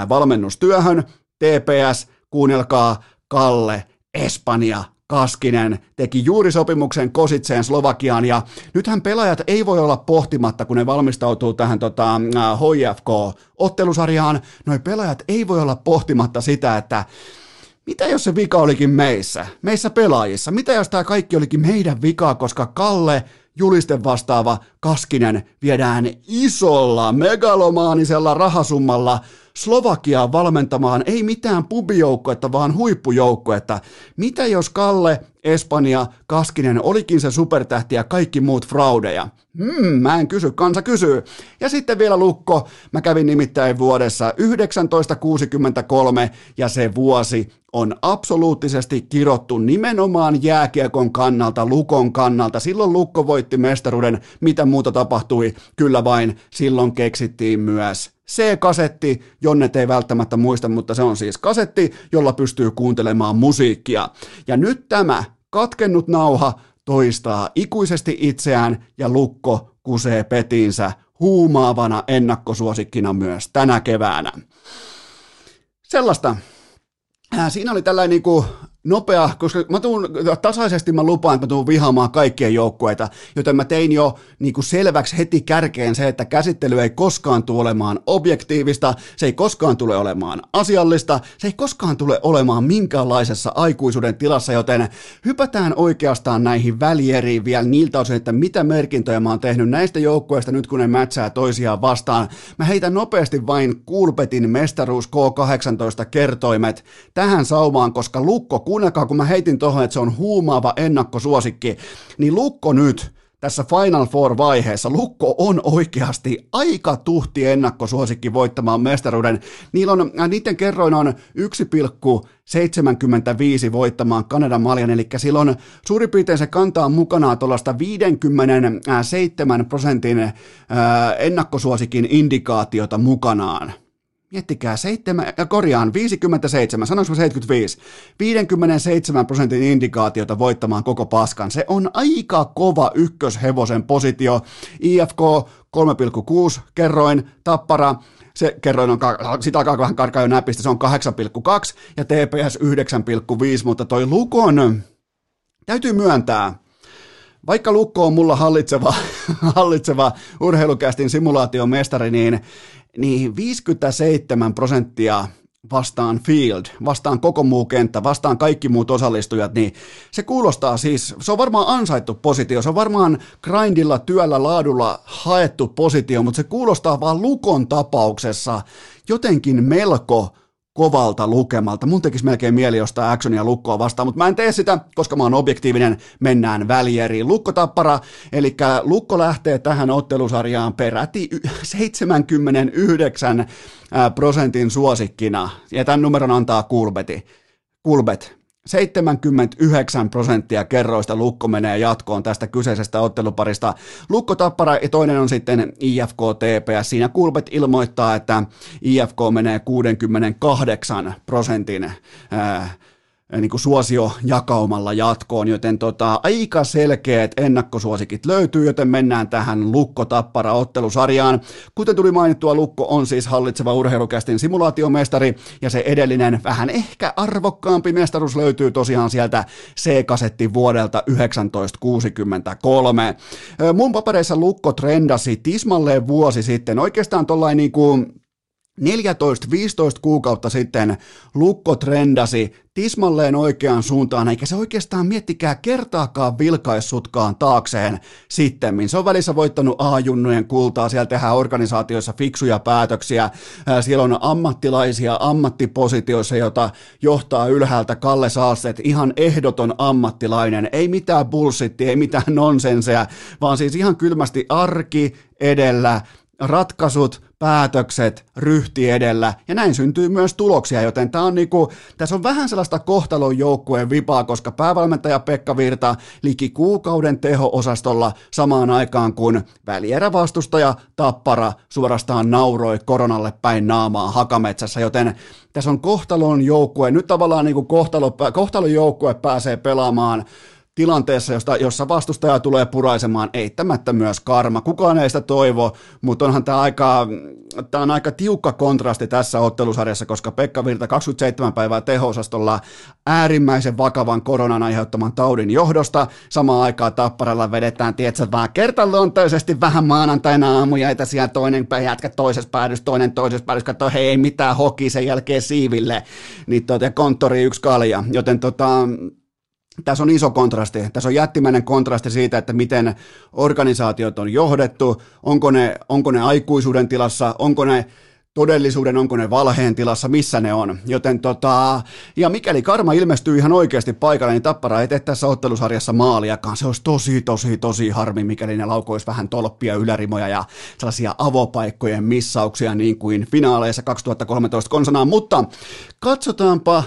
valmennustyöhön. TPS, kuunnelkaa, Kalle, Espanja, Kaskinen teki juuri sopimuksen Kositseen Slovakiaan ja nythän pelaajat ei voi olla pohtimatta, kun ne valmistautuu tähän tota, HIFK-ottelusarjaan, noi pelaajat ei voi olla pohtimatta sitä, että mitä jos se vika olikin meissä, meissä pelaajissa? Mitä jos tämä kaikki olikin meidän vikaa, koska Kalle julisten vastaava Kaskinen viedään isolla megalomaanisella rahasummalla Slovakiaan valmentamaan ei mitään pubijoukkoetta, vaan huippujoukkoetta. Mitä jos Kalle, Espanja, Kaskinen olikin se supertähti ja kaikki muut fraudeja? Hmm, mä en kysy, kansa kysyy. Ja sitten vielä Lukko, mä kävin nimittäin vuodessa 1963 ja se vuosi on absoluuttisesti kirottu nimenomaan jääkiekon kannalta, Lukon kannalta. Silloin Lukko voitti mestaruuden, mitä muuta tapahtui, kyllä vain silloin keksittiin myös C-kasetti, Jonnet ei välttämättä muista, mutta se on siis kasetti, jolla pystyy kuuntelemaan musiikkia. Ja nyt tämä katkennut nauha toistaa ikuisesti itseään ja lukko kusee petinsä huumaavana ennakkosuosikkina myös tänä keväänä. Sellaista. Siinä oli tällainen niin kuin nopea, koska mä tuun, tasaisesti mä lupaan, että mä tuun vihaamaan kaikkien joukkueita, joten mä tein jo niin kuin selväksi heti kärkeen se, että käsittely ei koskaan tule olemaan objektiivista, se ei koskaan tule olemaan asiallista, se ei koskaan tule olemaan minkäänlaisessa aikuisuuden tilassa, joten hypätään oikeastaan näihin välieriin vielä niiltä osin, että mitä merkintöjä mä oon tehnyt näistä joukkueista nyt kun ne mätsää toisiaan vastaan. Mä heitän nopeasti vain Kulpetin mestaruus K18 kertoimet tähän saumaan, koska Lukko kuunnelkaa, kun mä heitin tuohon, että se on huumaava ennakkosuosikki, niin Lukko nyt tässä Final Four-vaiheessa Lukko on oikeasti aika tuhti ennakkosuosikki voittamaan mestaruuden. Niillä on, äh, niiden kerroin on 1,75 voittamaan Kanadan maljan, eli silloin suurin piirtein se kantaa mukanaan tuollaista 57 prosentin äh, ennakkosuosikin indikaatiota mukanaan. Miettikää, 7, ja korjaan 57, sanoinko 75, 57 prosentin indikaatiota voittamaan koko paskan. Se on aika kova ykköshevosen positio. IFK 3,6 kerroin, Tappara se kerroin on, sitä alkaa vähän karkaa jo näpistä, se on 8,2 ja TPS 9,5, mutta toi Lukon, täytyy myöntää, vaikka Lukko on mulla hallitseva, hallitseva urheilukästin simulaatiomestari, niin, niin 57 prosenttia vastaan field, vastaan koko muu kenttä, vastaan kaikki muut osallistujat, niin se kuulostaa siis, se on varmaan ansaittu positio, se on varmaan grindilla, työllä, laadulla haettu positio, mutta se kuulostaa vaan Lukon tapauksessa jotenkin melko kovalta lukemalta. Mun tekisi melkein mieli jostain actionia lukkoa vastaan, mutta mä en tee sitä, koska mä oon objektiivinen, mennään välieriin. Lukkotappara, eli Lukko lähtee tähän ottelusarjaan peräti 79 prosentin suosikkina, ja tämän numeron antaa Kulbeti. Kulbet, 79 prosenttia kerroista Lukko menee jatkoon tästä kyseisestä otteluparista. Lukko Tappara ja toinen on sitten IFK TPS. Siinä Kulpet ilmoittaa, että IFK menee 68 prosentin niin kuin suosiojakaumalla jatkoon, joten tota, aika selkeät ennakkosuosikit löytyy, joten mennään tähän Lukko-Tappara-ottelusarjaan. Kuten tuli mainittua, Lukko on siis hallitseva urheilukästin simulaatiomestari, ja se edellinen vähän ehkä arvokkaampi mestaruus löytyy tosiaan sieltä C-kasetti vuodelta 1963. Mun papereissa Lukko trendasi tismalleen vuosi sitten, oikeastaan tollain niin kuin 14-15 kuukautta sitten Lukko trendasi tismalleen oikeaan suuntaan, eikä se oikeastaan miettikää kertaakaan vilkaissutkaan taakseen sitten. Se on välissä voittanut A-junnujen kultaa, siellä tehdään organisaatioissa fiksuja päätöksiä, siellä on ammattilaisia ammattipositioissa, jota johtaa ylhäältä Kalle Saaset, ihan ehdoton ammattilainen, ei mitään bullshittia, ei mitään nonsenseja, vaan siis ihan kylmästi arki edellä, ratkaisut, päätökset, ryhti edellä, ja näin syntyy myös tuloksia, joten tämä on niinku, tässä on vähän sellaista kohtalon joukkueen vipaa, koska päävalmentaja Pekka Virta liki kuukauden teho-osastolla samaan aikaan, kun välierävastustaja Tappara suorastaan nauroi koronalle päin naamaa Hakametsässä, joten tässä on kohtalon joukkue, nyt tavallaan niinku kohtalo, kohtalon joukkue pääsee pelaamaan tilanteessa, josta, jossa vastustaja tulee puraisemaan, eittämättä myös karma. Kukaan ei sitä toivo, mutta onhan tämä aika, tämä on aika tiukka kontrasti tässä ottelusarjassa, koska Pekka Virta 27 päivää teho-osastolla äärimmäisen vakavan koronan aiheuttaman taudin johdosta. Samaan aikaan Tapparalla vedetään, tietsä, vaan kertaluontoisesti vähän maanantaina aamujäitä siellä toinen jätkä toisessa päädys, toinen toisessa päädys, katsoo, hei, mitään hoki sen jälkeen siiville, niin tuota, konttori yksi kalja, joten tota, tässä on iso kontrasti. Tässä on jättimäinen kontrasti siitä, että miten organisaatiot on johdettu, onko ne, onko ne aikuisuuden tilassa, onko ne todellisuuden, onko ne valheen tilassa, missä ne on. Joten tota, ja mikäli karma ilmestyy ihan oikeasti paikalle, niin Tappara ei tee tässä ottelusarjassa maaliakaan. Se olisi tosi, tosi, tosi harmi, mikäli ne laukoisi vähän tolppia, ylärimoja ja sellaisia avopaikkojen missauksia niin kuin finaaleissa 2013 konsanaan. Mutta katsotaanpa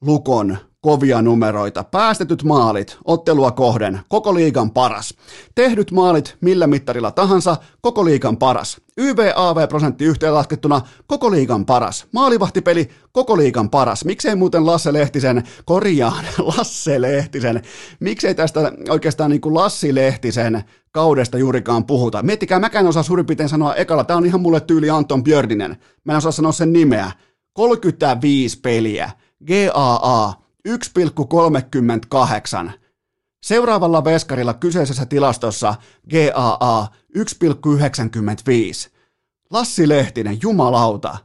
Lukon kovia numeroita. Päästetyt maalit, ottelua kohden, koko liigan paras. Tehdyt maalit millä mittarilla tahansa, koko liigan paras. YVAV-prosentti yhteenlaskettuna, koko liigan paras. Maalivahtipeli, koko liigan paras. Miksei muuten Lasse Lehtisen, korjaan, Lasse Lehtisen, miksei tästä oikeastaan niin kuin Lassi Lehtisen kaudesta juurikaan puhuta. Miettikää, mäkään osaa suurin piirtein sanoa ekalla, tämä on ihan mulle tyyli Anton Björninen. Mä en osaa sanoa sen nimeä. 35 peliä. GAA 1,38. Seuraavalla veskarilla kyseisessä tilastossa GAA 1,95. Lassi Lehtinen, jumalauta.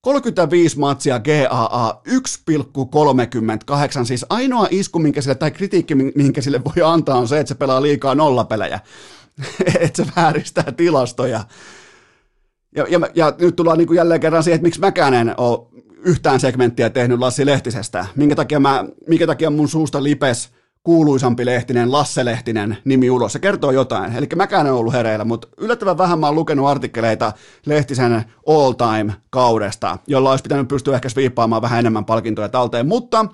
35 matsia GAA 1,38, siis ainoa isku, minkä sille, tai kritiikki, minkä sille voi antaa, on se, että se pelaa liikaa nollapelejä, että se vääristää tilastoja. Ja, ja, ja nyt tullaan niin kuin jälleen kerran siihen, että miksi mäkään en ole yhtään segmenttiä tehnyt Lassi Lehtisestä. Minkä takia, mä, minkä takia mun suusta lipes kuuluisampi Lehtinen, Lasse Lehtinen nimi ulos. Se kertoo jotain. Eli mäkään en ollut hereillä, mutta yllättävän vähän mä oon lukenut artikkeleita Lehtisen all-time kaudesta, jolla olisi pitänyt pystyä ehkä sviippaamaan vähän enemmän palkintoja talteen, mutta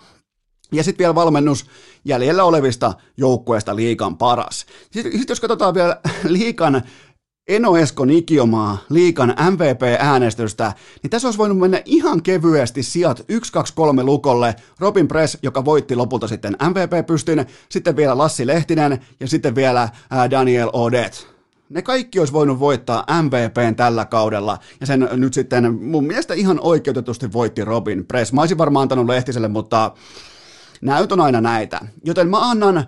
ja sitten vielä valmennus jäljellä olevista joukkueista liikan paras. Sitten, sitten jos katsotaan vielä liikan Eno Esko Nikiomaa liikan MVP-äänestystä, niin tässä olisi voinut mennä ihan kevyesti sijat 1, 2, 3 lukolle. Robin Press, joka voitti lopulta sitten MVP-pystyn, sitten vielä Lassi Lehtinen ja sitten vielä Daniel Odet. Ne kaikki olisi voinut voittaa MVPn tällä kaudella, ja sen nyt sitten mun mielestä ihan oikeutetusti voitti Robin Press. Mä olisin varmaan antanut Lehtiselle, mutta näyt on aina näitä. Joten mä annan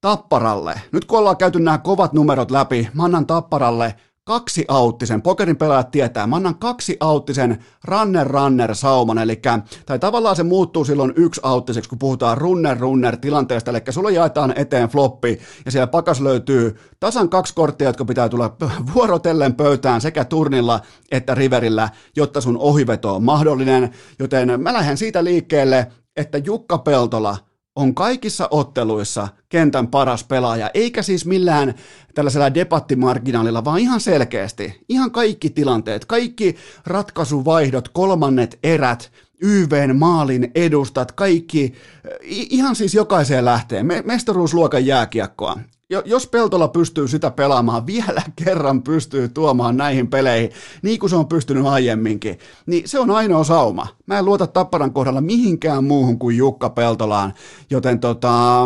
Tapparalle, nyt kun ollaan käyty nämä kovat numerot läpi, mä annan Tapparalle kaksi auttisen, pokerin pelaajat tietää, mä annan kaksi auttisen runner runner sauman, eli tai tavallaan se muuttuu silloin yksi auttiseksi, kun puhutaan runner runner tilanteesta, eli sulla jaetaan eteen floppi, ja siellä pakas löytyy tasan kaksi korttia, jotka pitää tulla vuorotellen pöytään sekä turnilla että riverillä, jotta sun ohiveto on mahdollinen, joten mä lähden siitä liikkeelle, että Jukka Peltola on kaikissa otteluissa kentän paras pelaaja, eikä siis millään tällaisella debattimarginaalilla, vaan ihan selkeästi, ihan kaikki tilanteet, kaikki ratkaisuvaihdot, kolmannet erät, YVn maalin edustat, kaikki, ihan siis jokaiseen lähtee, mestaruusluokan jääkiekkoa jos Peltola pystyy sitä pelaamaan, vielä kerran pystyy tuomaan näihin peleihin, niin kuin se on pystynyt aiemminkin, niin se on ainoa sauma. Mä en luota Tapparan kohdalla mihinkään muuhun kuin Jukka Peltolaan, joten tota,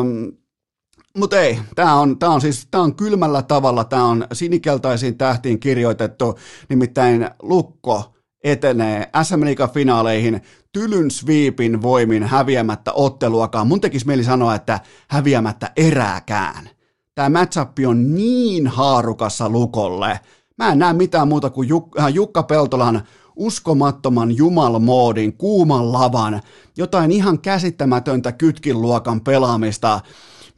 mutta ei, tämä on, tää on siis tää on kylmällä tavalla, tämä on sinikeltaisiin tähtiin kirjoitettu, nimittäin Lukko etenee SM finaaleihin tylyn sweepin voimin häviämättä otteluakaan. Mun tekisi mieli sanoa, että häviämättä erääkään tämä matchup on niin haarukassa lukolle. Mä en näe mitään muuta kuin Juk- äh, Jukka Peltolan uskomattoman jumalmoodin, kuuman lavan, jotain ihan käsittämätöntä kytkin luokan pelaamista,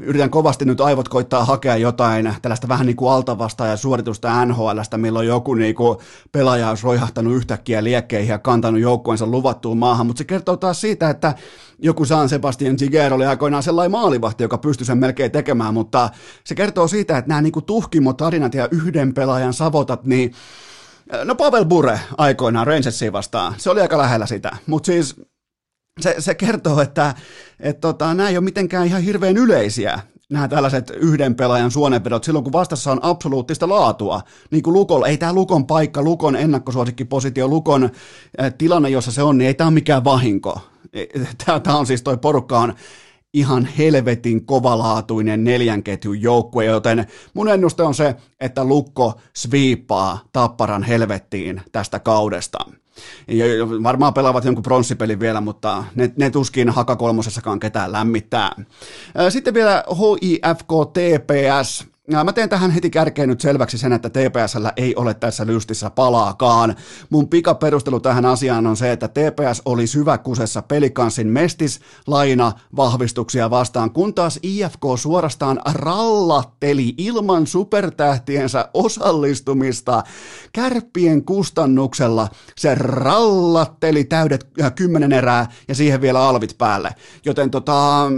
yritän kovasti nyt aivot koittaa hakea jotain tällaista vähän niin kuin altavasta ja suoritusta NHLstä, milloin joku niin kuin pelaaja olisi roihahtanut yhtäkkiä liekkeihin ja kantanut joukkueensa luvattuun maahan, mutta se kertoo taas siitä, että joku San Sebastian Giger oli aikoinaan sellainen maalivahti, joka pystyi sen melkein tekemään, mutta se kertoo siitä, että nämä niin kuin tuhkimotarinat ja yhden pelaajan savotat, niin No Pavel Bure aikoinaan Rangersia vastaan, se oli aika lähellä sitä, mutta siis se, se kertoo, että et tota, nämä ei ole mitenkään ihan hirveän yleisiä, nämä tällaiset yhden pelaajan suonenvedot silloin, kun vastassa on absoluuttista laatua. Niin kuin Lukolla, ei tämä Lukon paikka, Lukon ennakkosuosikkipositio, Lukon äh, tilanne, jossa se on, niin ei tämä ole mikään vahinko. Tämä on siis toi porukka on ihan helvetin kovalaatuinen neljän ketjun joukkue, joten mun ennuste on se, että Lukko sviippaa Tapparan helvettiin tästä kaudesta. Ja varmaan pelaavat jonkun pronssipelin vielä, mutta ne, ne tuskin hakakolmosessakaan ketään lämmittää. Sitten vielä HIFK TPS. Mä teen tähän heti kärkeen nyt selväksi sen, että TPSllä ei ole tässä lystissä palaakaan. Mun pikaperustelu tähän asiaan on se, että TPS oli syväkusessa pelikanssin mestis laina vahvistuksia vastaan, kun taas IFK suorastaan rallatteli ilman supertähtiensä osallistumista kärppien kustannuksella. Se rallatteli täydet kymmenen erää ja siihen vielä alvit päälle. Joten tota,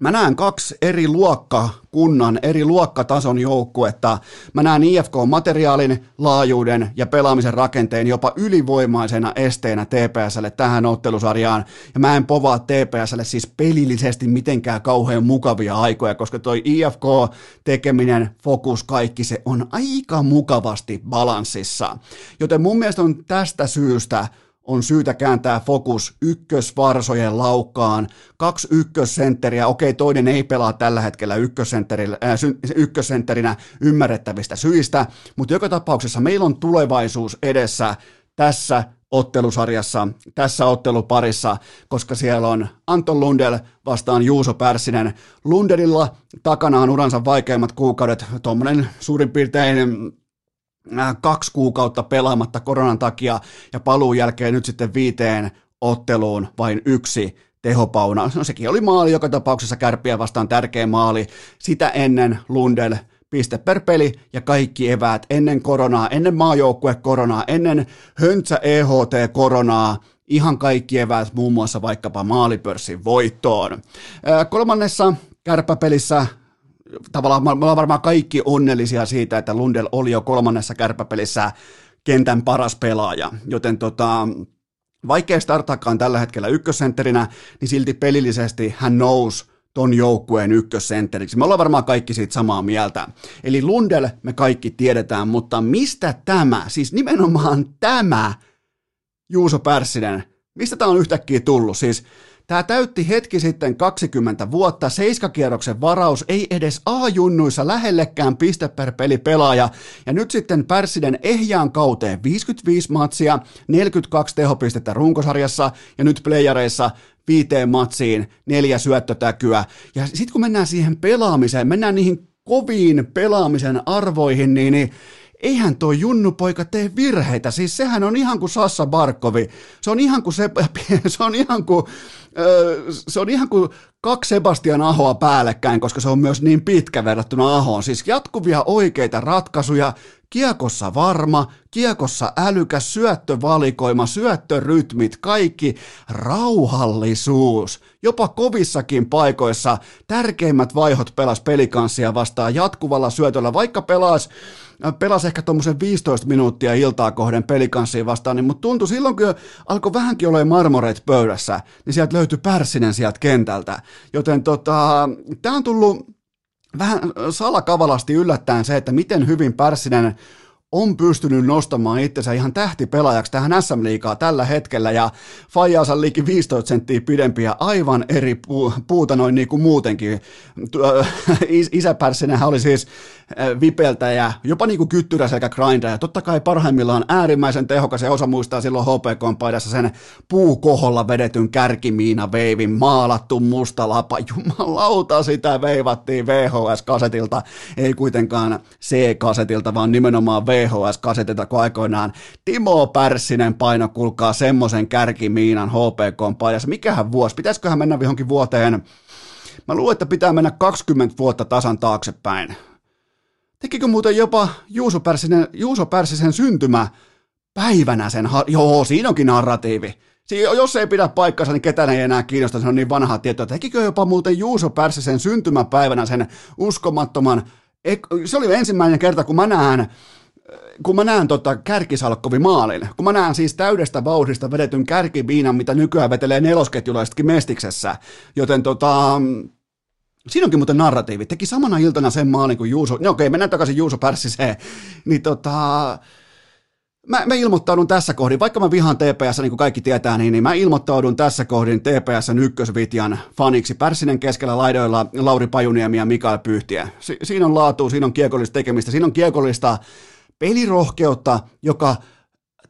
Mä näen kaksi eri luokkakunnan, eri luokkatason joukkuetta. Mä näen IFK-materiaalin, laajuuden ja pelaamisen rakenteen jopa ylivoimaisena esteenä TPSlle tähän ottelusarjaan. Ja mä en povaa TPSlle siis pelillisesti mitenkään kauhean mukavia aikoja, koska toi IFK-tekeminen, fokus, kaikki se on aika mukavasti balanssissa. Joten mun mielestä on tästä syystä on syytä kääntää fokus ykkösvarsojen laukkaan. Kaksi ykkössentteriä, okei toinen ei pelaa tällä hetkellä äh, ykkössentterinä ymmärrettävistä syistä, mutta joka tapauksessa meillä on tulevaisuus edessä tässä ottelusarjassa, tässä otteluparissa, koska siellä on Anton Lundell vastaan Juuso Pärssinen. Lundelilla takana on uransa vaikeimmat kuukaudet, tuommoinen suurin piirtein Äh, kaksi kuukautta pelaamatta koronan takia ja paluun jälkeen nyt sitten viiteen otteluun vain yksi tehopauna. No sekin oli maali joka tapauksessa kärppiä vastaan tärkeä maali. Sitä ennen Lundell piste per peli ja kaikki eväät ennen koronaa, ennen maajoukkue koronaa, ennen höntsä EHT koronaa, ihan kaikki eväät muun muassa vaikkapa maalipörssin voittoon. Äh, kolmannessa kärppäpelissä tavallaan me ollaan varmaan kaikki onnellisia siitä, että Lundell oli jo kolmannessa kärpäpelissä kentän paras pelaaja, joten tota, vaikea startaakaan tällä hetkellä ykkössentterinä, niin silti pelillisesti hän nousi ton joukkueen ykkössentteriksi. Me ollaan varmaan kaikki siitä samaa mieltä. Eli Lundell me kaikki tiedetään, mutta mistä tämä, siis nimenomaan tämä Juuso Pärssinen, mistä tämä on yhtäkkiä tullut? Siis Tämä täytti hetki sitten 20 vuotta, seiskakierroksen varaus ei edes A-junnuissa lähellekään piste per peli pelaaja, ja nyt sitten Pärssinen ehjään kauteen. 55 matsia, 42 tehopistettä runkosarjassa, ja nyt playareissa viiteen matsiin, neljä syöttötäkyä. Ja sitten kun mennään siihen pelaamiseen, mennään niihin koviin pelaamisen arvoihin, niin, niin eihän tuo junnupoika tee virheitä. Siis sehän on ihan kuin Sassa Barkovi. Se on ihan kuin se, se on ihan kuin, se on ihan kuin kaksi Sebastian Ahoa päällekkäin, koska se on myös niin pitkä verrattuna Ahoon. Siis jatkuvia oikeita ratkaisuja, kiekossa varma, kiekossa älykäs, syöttövalikoima, syöttörytmit, kaikki rauhallisuus. Jopa kovissakin paikoissa tärkeimmät vaihot pelas pelikanssia vastaan jatkuvalla syötöllä, vaikka pelas pelasi ehkä tuommoisen 15 minuuttia iltaa kohden pelikanssiin vastaan, niin mutta tuntui silloin, kun alkoi vähänkin olla marmoreet pöydässä, niin sieltä löytyi Pärssinen sieltä kentältä. Joten tota, tämä on tullut vähän salakavalasti yllättäen se, että miten hyvin Pärssinen on pystynyt nostamaan itsensä ihan tähtipelaajaksi tähän SM-liigaa tällä hetkellä ja Fajaansa liikin 15 senttiä pidempiä aivan eri puuta noin niin kuin muutenkin. Isäpärssinähän oli siis vipeltäjä, jopa niin kuin kyttyrä sekä grindaja. Totta kai parhaimmillaan äärimmäisen tehokas ja osa muistaa silloin HPK-paidassa sen puukoholla vedetyn kärkimiina veivin maalattu musta lapa. Jumalauta sitä veivattiin VHS-kasetilta, ei kuitenkaan C-kasetilta, vaan nimenomaan VHS-kasetilta, kun aikoinaan Timo Pärssinen paino kulkaa semmoisen kärkimiinan HPK-paidassa. Mikähän vuosi? Pitäisiköhän mennä johonkin vuoteen? Mä luulen, että pitää mennä 20 vuotta tasan taaksepäin Tekikö muuten jopa Juuso Pärssisen, Juuso Pärssisen syntymä päivänä sen, ha- joo, siinä onkin narratiivi. Si- jos ei pidä paikkansa, niin ketään ei enää kiinnosta, se on niin vanha tieto. Tekikö jopa muuten Juuso Pärssisen syntymäpäivänä sen uskomattoman, se oli ensimmäinen kerta, kun mä näen, kun mä näen tota kärkisalkkovi maalin, kun mä näen siis täydestä vauhdista vedetyn kärkiviinan, mitä nykyään vetelee nelosketjulaisetkin mestiksessä, joten tota, Siinä onkin muuten narratiivi. Teki samana iltana sen maalin kuin Juuso. No okei, mennään takaisin Juuso Pärssiseen. Niin tota, mä, mä ilmoittaudun tässä kohdin, vaikka mä vihaan TPS, niin kuin kaikki tietää, niin, niin mä ilmoittaudun tässä kohdin TPSn ykkösvitjan faniksi. Pärssinen keskellä laidoilla Lauri Pajuniemi ja Mikael Pyhtiä. Si- siinä on laatu, siinä on kiekollista tekemistä, siinä on kiekollista pelirohkeutta, joka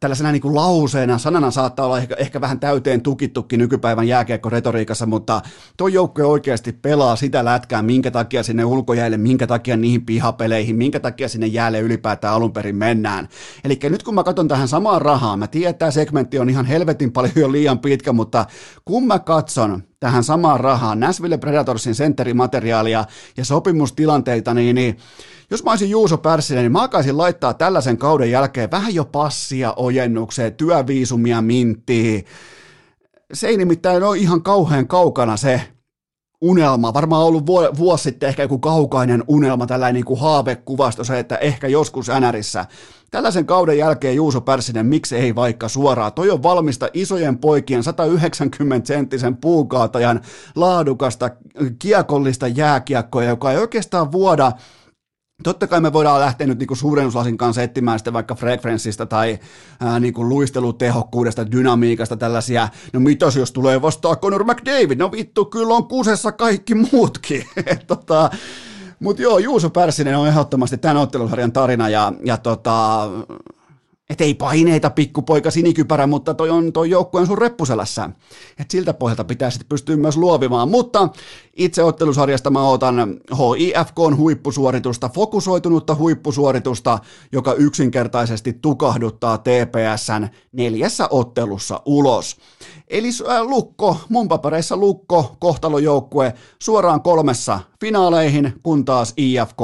tällaisena niin kuin lauseena, sanana saattaa olla ehkä, ehkä vähän täyteen tukittukin nykypäivän jääkiekko-retoriikassa, mutta tuo joukkue oikeasti pelaa sitä lätkää, minkä takia sinne ulkojäälle, minkä takia niihin pihapeleihin, minkä takia sinne jäälle ylipäätään alun perin mennään. Eli nyt kun mä katson tähän samaan rahaan, mä tiedän, että tämä segmentti on ihan helvetin paljon liian pitkä, mutta kun mä katson tähän samaan rahaan Nashville Predatorsin sentterimateriaalia ja sopimustilanteita, niin, niin jos mä olisin Juuso Pärssinen, niin mä alkaisin laittaa tällaisen kauden jälkeen vähän jo passia ojennukseen, työviisumia minttiin. Se ei nimittäin ole ihan kauhean kaukana se unelma. Varmaan ollut vuosi sitten ehkä joku kaukainen unelma, tällainen niin kuin haavekuvasto se, että ehkä joskus NRissä. Tällaisen kauden jälkeen Juuso Pärssinen, miksi ei vaikka suoraan? Toi on valmista isojen poikien 190 senttisen puukaatajan laadukasta kiekollista jääkiekkoa, joka ei oikeastaan vuoda Totta kai me voidaan lähteä nyt niinku suurennuslasin kanssa etsimään sitten vaikka frekvenssistä tai ää, niinku luistelutehokkuudesta, dynamiikasta tällaisia, no mitäs jos tulee vastaan Conor McDavid, no vittu, kyllä on kusessa kaikki muutkin. tota, Mutta joo, Juuso Pärssinen on ehdottomasti tämän ottelusarjan tarina ja, ja tota, et ei paineita pikkupoika sinikypärä, mutta toi on toi joukkue on sun reppuselässä. Et siltä pohjalta pitää sitten pystyä myös luovimaan. Mutta itse ottelusarjasta mä otan HIFKn huippusuoritusta, fokusoitunutta huippusuoritusta, joka yksinkertaisesti tukahduttaa TPSn neljässä ottelussa ulos. Eli äh, Lukko, mun papereissa Lukko, kohtalojoukkue, suoraan kolmessa finaaleihin, kun taas IFK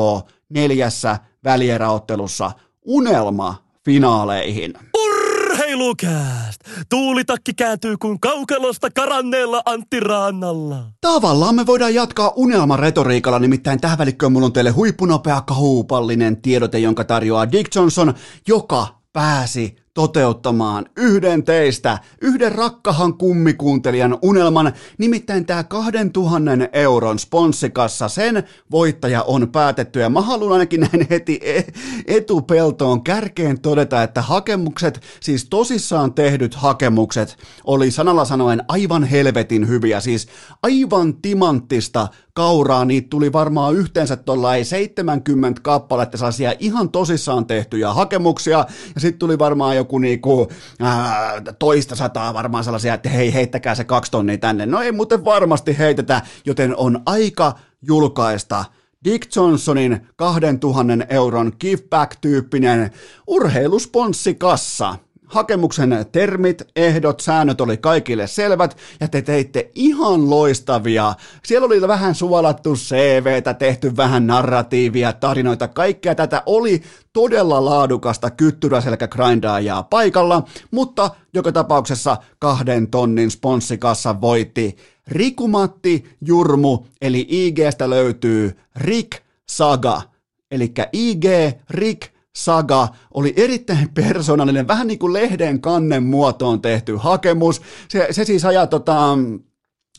neljässä välieräottelussa. Unelma finaaleihin. Urheilukääst! Tuulitakki kääntyy kuin kaukelosta karanneella Antti Raannalla. Tavallaan me voidaan jatkaa unelmaretoriikalla, nimittäin tähän välikköön mulla on teille huippunopea kaupallinen tiedote, jonka tarjoaa Dick Johnson, joka pääsi toteuttamaan yhden teistä, yhden rakkahan kummikuuntelijan unelman, nimittäin tämä 2000 euron sponssikassa, sen voittaja on päätetty. Ja mä haluan ainakin näin heti e- etupeltoon kärkeen todeta, että hakemukset, siis tosissaan tehdyt hakemukset, oli sanalla sanoen aivan helvetin hyviä, siis aivan timanttista kauraa, niitä tuli varmaan yhteensä tuolla 70 kappaletta sellaisia ihan tosissaan tehtyjä hakemuksia, ja sitten tuli varmaan joku niinku, ää, toista sataa varmaan sellaisia, että hei, heittäkää se kaksi tonnia tänne. No ei muuten varmasti heitetä, joten on aika julkaista Dick Johnsonin 2000 euron give back-tyyppinen urheilusponssikassa – Hakemuksen termit, ehdot, säännöt oli kaikille selvät ja te teitte ihan loistavia. Siellä oli vähän suolattu CVtä, tehty vähän narratiivia, tarinoita, kaikkea tätä oli todella laadukasta kyttyräselkä grindaajaa paikalla, mutta joka tapauksessa kahden tonnin sponssikassa voitti Rikumatti Jurmu, eli IGstä löytyy Rick Saga, eli IG Rick saga oli erittäin persoonallinen, vähän niin kuin lehden kannen muotoon tehty hakemus. Se, se siis ajaa tota,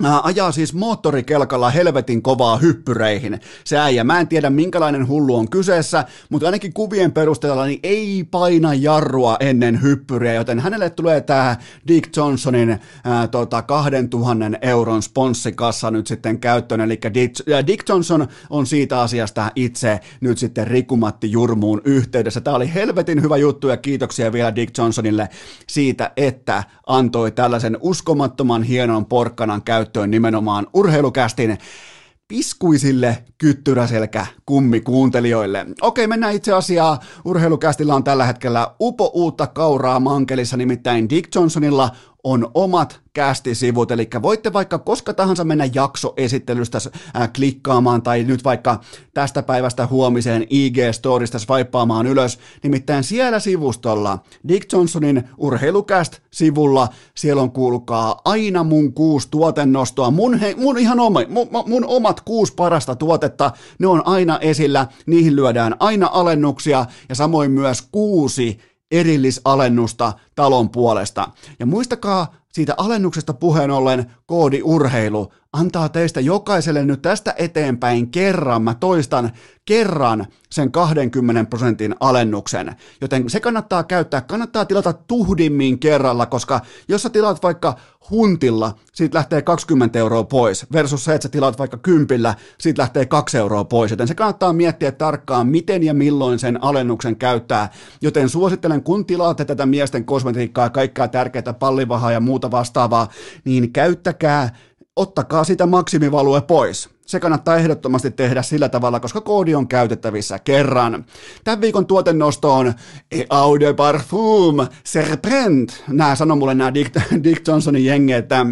ajaa siis moottorikelkalla helvetin kovaa hyppyreihin. Se äijä, mä en tiedä minkälainen hullu on kyseessä, mutta ainakin kuvien perusteella niin ei paina jarrua ennen hyppyriä, joten hänelle tulee tämä Dick Johnsonin ää, tota, 2000 euron sponssikassa nyt sitten käyttöön, eli Dick, ää, Dick Johnson on siitä asiasta itse nyt sitten Rikumatti Jurmuun yhteydessä. Tämä oli helvetin hyvä juttu ja kiitoksia vielä Dick Johnsonille siitä, että antoi tällaisen uskomattoman hienon porkkanan käyttöön käyttöön nimenomaan urheilukästin piskuisille kyttyräselkä kummikuuntelijoille. Okei, mennään itse asiaan. Urheilukästillä on tällä hetkellä upo uutta kauraa mankelissa, nimittäin Dick Johnsonilla on omat kästisivut, eli voitte vaikka koska tahansa mennä jaksoesittelystä äh, klikkaamaan tai nyt vaikka tästä päivästä huomiseen IG-storista swipaamaan ylös, nimittäin siellä sivustolla Dick Johnsonin urheilukäst-sivulla, siellä on kuulkaa aina mun kuusi tuotennostoa, mun, he, mun ihan oma, mun, mun omat kuusi parasta tuotetta, ne on aina esillä, niihin lyödään aina alennuksia ja samoin myös kuusi erillisalennusta talon puolesta. Ja muistakaa siitä alennuksesta puheen ollen koodi urheilu antaa teistä jokaiselle nyt tästä eteenpäin kerran, mä toistan kerran sen 20 prosentin alennuksen. Joten se kannattaa käyttää, kannattaa tilata tuhdimmin kerralla, koska jos sä tilaat vaikka huntilla, siitä lähtee 20 euroa pois, versus se, että sä tilaat vaikka kympillä, siitä lähtee 2 euroa pois. Joten se kannattaa miettiä tarkkaan, miten ja milloin sen alennuksen käyttää. Joten suosittelen, kun tilaatte tätä miesten kosmetiikkaa kaikkea tärkeää pallivahaa ja muuta vastaavaa, niin käyttäkää ottakaa sitä maksimivalue pois. Se kannattaa ehdottomasti tehdä sillä tavalla, koska koodi on käytettävissä kerran. Tämän viikon tuotennosto on Eau de Parfum Serpent. Nämä sanoo mulle nämä Dick, Dick Johnsonin jengi, että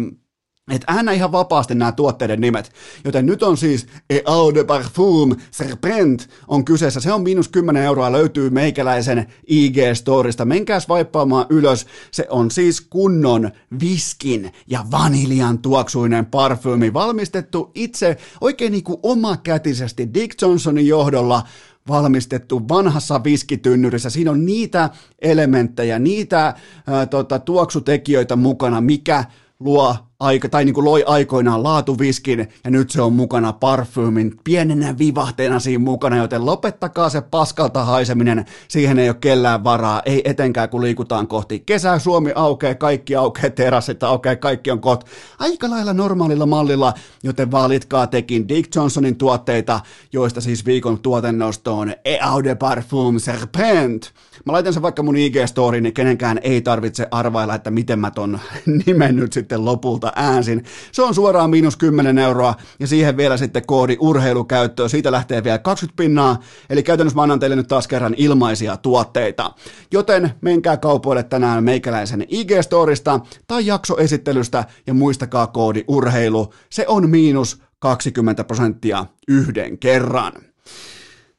että äännä ihan vapaasti nämä tuotteiden nimet. Joten nyt on siis Eau de Parfum Serpent on kyseessä. Se on miinus 10 euroa, löytyy meikäläisen IG-storista. Menkääs vaippaamaan ylös. Se on siis kunnon viskin ja vaniljan tuoksuinen parfyymi, valmistettu itse oikein niin kuin omakätisesti Dick Johnsonin johdolla valmistettu vanhassa viskitynnyrissä. Siinä on niitä elementtejä, niitä ää, tota, tuoksutekijöitä mukana, mikä luo aika, tai niin kuin loi aikoinaan laatuviskin, ja nyt se on mukana parfyymin pienenä vivahteena siinä mukana, joten lopettakaa se paskalta haiseminen, siihen ei ole kellään varaa, ei etenkään kun liikutaan kohti kesää, Suomi aukeaa, kaikki aukeaa, terassit aukeaa, kaikki on kohta aika lailla normaalilla mallilla, joten valitkaa tekin Dick Johnsonin tuotteita, joista siis viikon tuotennosto on Eau de Parfum Serpent. Mä laitan sen vaikka mun IG-storiin, niin kenenkään ei tarvitse arvailla, että miten mä ton nimen nyt sitten lopulta äänsin. Se on suoraan miinus 10 euroa ja siihen vielä sitten koodi urheilukäyttöön. Siitä lähtee vielä 20 pinnaa, eli käytännössä mä annan teille nyt taas kerran ilmaisia tuotteita. Joten menkää kaupoille tänään meikäläisen IG-storista tai jaksoesittelystä ja muistakaa koodi urheilu. Se on miinus 20 prosenttia yhden kerran.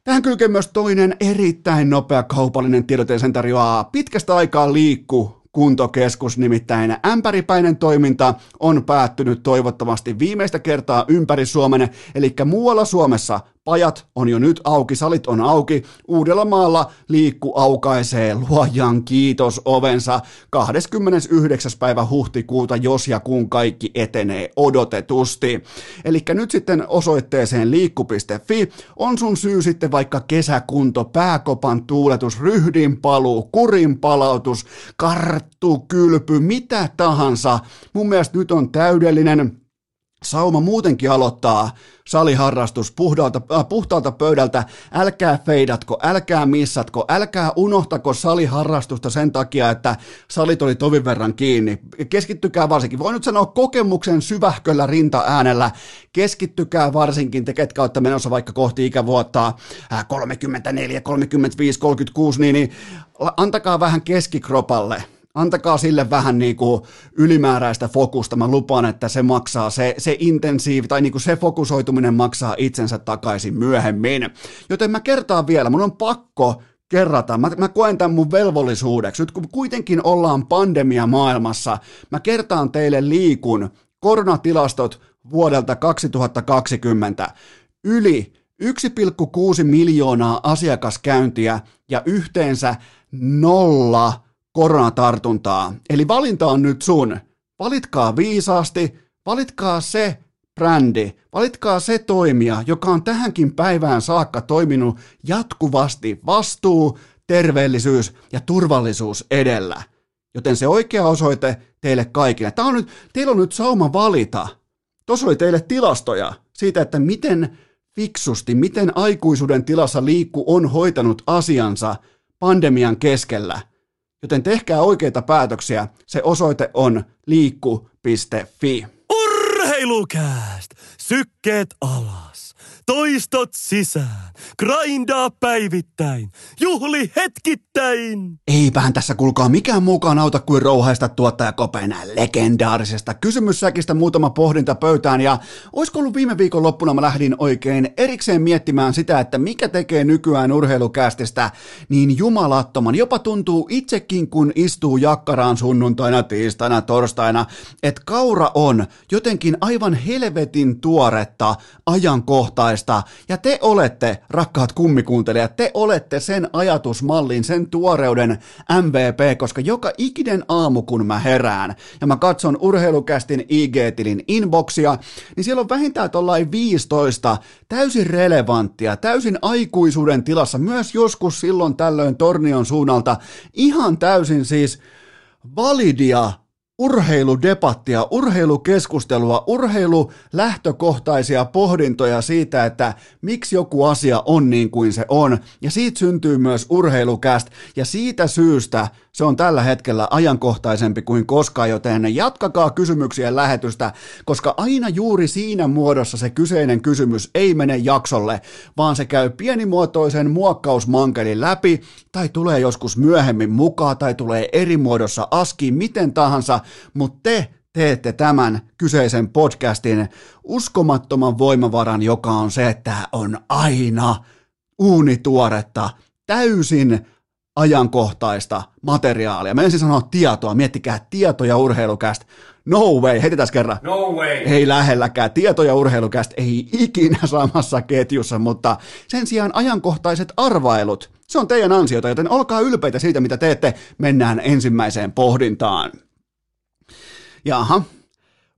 Tähän kylkee myös toinen erittäin nopea kaupallinen tiedote, sen tarjoaa pitkästä aikaa liikku kuntokeskus, nimittäin ämpäripäinen toiminta on päättynyt toivottavasti viimeistä kertaa ympäri Suomen, eli muualla Suomessa Pajat on jo nyt auki, salit on auki. Uudellamaalla liikku aukaisee luojan kiitos ovensa 29. päivä huhtikuuta, jos ja kun kaikki etenee odotetusti. Eli nyt sitten osoitteeseen liikku.fi on sun syy sitten vaikka kesäkunto, pääkopan tuuletus, ryhdin paluu, kurin palautus, karttu, kylpy, mitä tahansa. Mun mielestä nyt on täydellinen Sauma muutenkin aloittaa saliharrastus puhtaalta, äh, puhtaalta pöydältä. Älkää feidatko, älkää missatko, älkää unohtako saliharrastusta sen takia, että salit oli tovin verran kiinni. Keskittykää varsinkin, voin nyt sanoa kokemuksen syvähköllä rinta-äänellä, keskittykää varsinkin te, ketkä olette menossa vaikka kohti ikävuotta 34, 35, 36, niin, niin antakaa vähän keskikropalle – antakaa sille vähän niin kuin ylimääräistä fokusta. Mä lupaan, että se maksaa, se, se intensiivi tai niin kuin se fokusoituminen maksaa itsensä takaisin myöhemmin. Joten mä kertaan vielä, mun on pakko kerrata. Mä, mä koen tämän mun velvollisuudeksi. Nyt kun kuitenkin ollaan pandemia maailmassa, mä kertaan teille liikun koronatilastot vuodelta 2020. Yli 1,6 miljoonaa asiakaskäyntiä ja yhteensä nolla koronatartuntaa. Eli valinta on nyt sun. Valitkaa viisaasti, valitkaa se brändi, valitkaa se toimija, joka on tähänkin päivään saakka toiminut jatkuvasti vastuu, terveellisyys ja turvallisuus edellä. Joten se oikea osoite teille kaikille. Tämä on nyt, teillä on nyt sauma valita. Tuossa oli teille tilastoja siitä, että miten fiksusti, miten aikuisuuden tilassa liikku on hoitanut asiansa pandemian keskellä – Joten tehkää oikeita päätöksiä. Se osoite on liikku.fi. Urheilukääst! Sykkeet alas! Toistot sisään, grindaa päivittäin, juhli hetkittäin. Eipähän tässä kulkaa mikään muukaan auta kuin rouhaista tuottaja Kopen legendaarisesta kysymyssäkistä muutama pohdinta pöytään ja olisiko ollut viime viikon loppuna mä lähdin oikein erikseen miettimään sitä, että mikä tekee nykyään urheilukästistä niin jumalattoman. Jopa tuntuu itsekin kun istuu jakkaraan sunnuntaina, tiistaina, torstaina, että kaura on jotenkin aivan helvetin tuoretta ajankohtaista erilaista. Ja te olette, rakkaat kummikuuntelijat, te olette sen ajatusmallin, sen tuoreuden MVP, koska joka ikinen aamu, kun mä herään ja mä katson urheilukästin IG-tilin inboxia, niin siellä on vähintään tuollain 15 täysin relevanttia, täysin aikuisuuden tilassa, myös joskus silloin tällöin tornion suunnalta, ihan täysin siis validia urheiludebattia, urheilukeskustelua, urheilulähtökohtaisia pohdintoja siitä, että miksi joku asia on niin kuin se on. Ja siitä syntyy myös urheilukäst. Ja siitä syystä se on tällä hetkellä ajankohtaisempi kuin koskaan, joten jatkakaa kysymyksien lähetystä, koska aina juuri siinä muodossa se kyseinen kysymys ei mene jaksolle, vaan se käy pienimuotoisen muokkausmankelin läpi, tai tulee joskus myöhemmin mukaan, tai tulee eri muodossa askiin, miten tahansa, mutta te teette tämän kyseisen podcastin uskomattoman voimavaran, joka on se, että on aina uunituoretta, täysin ajankohtaista materiaalia. Mä ensin sanoa tietoa, miettikää tietoja urheilukästä. No way, heitetään kerran. No way. Ei lähelläkään. Tietoja urheilukästä ei ikinä samassa ketjussa, mutta sen sijaan ajankohtaiset arvailut. Se on teidän ansiota, joten olkaa ylpeitä siitä, mitä teette. Mennään ensimmäiseen pohdintaan. Jaha,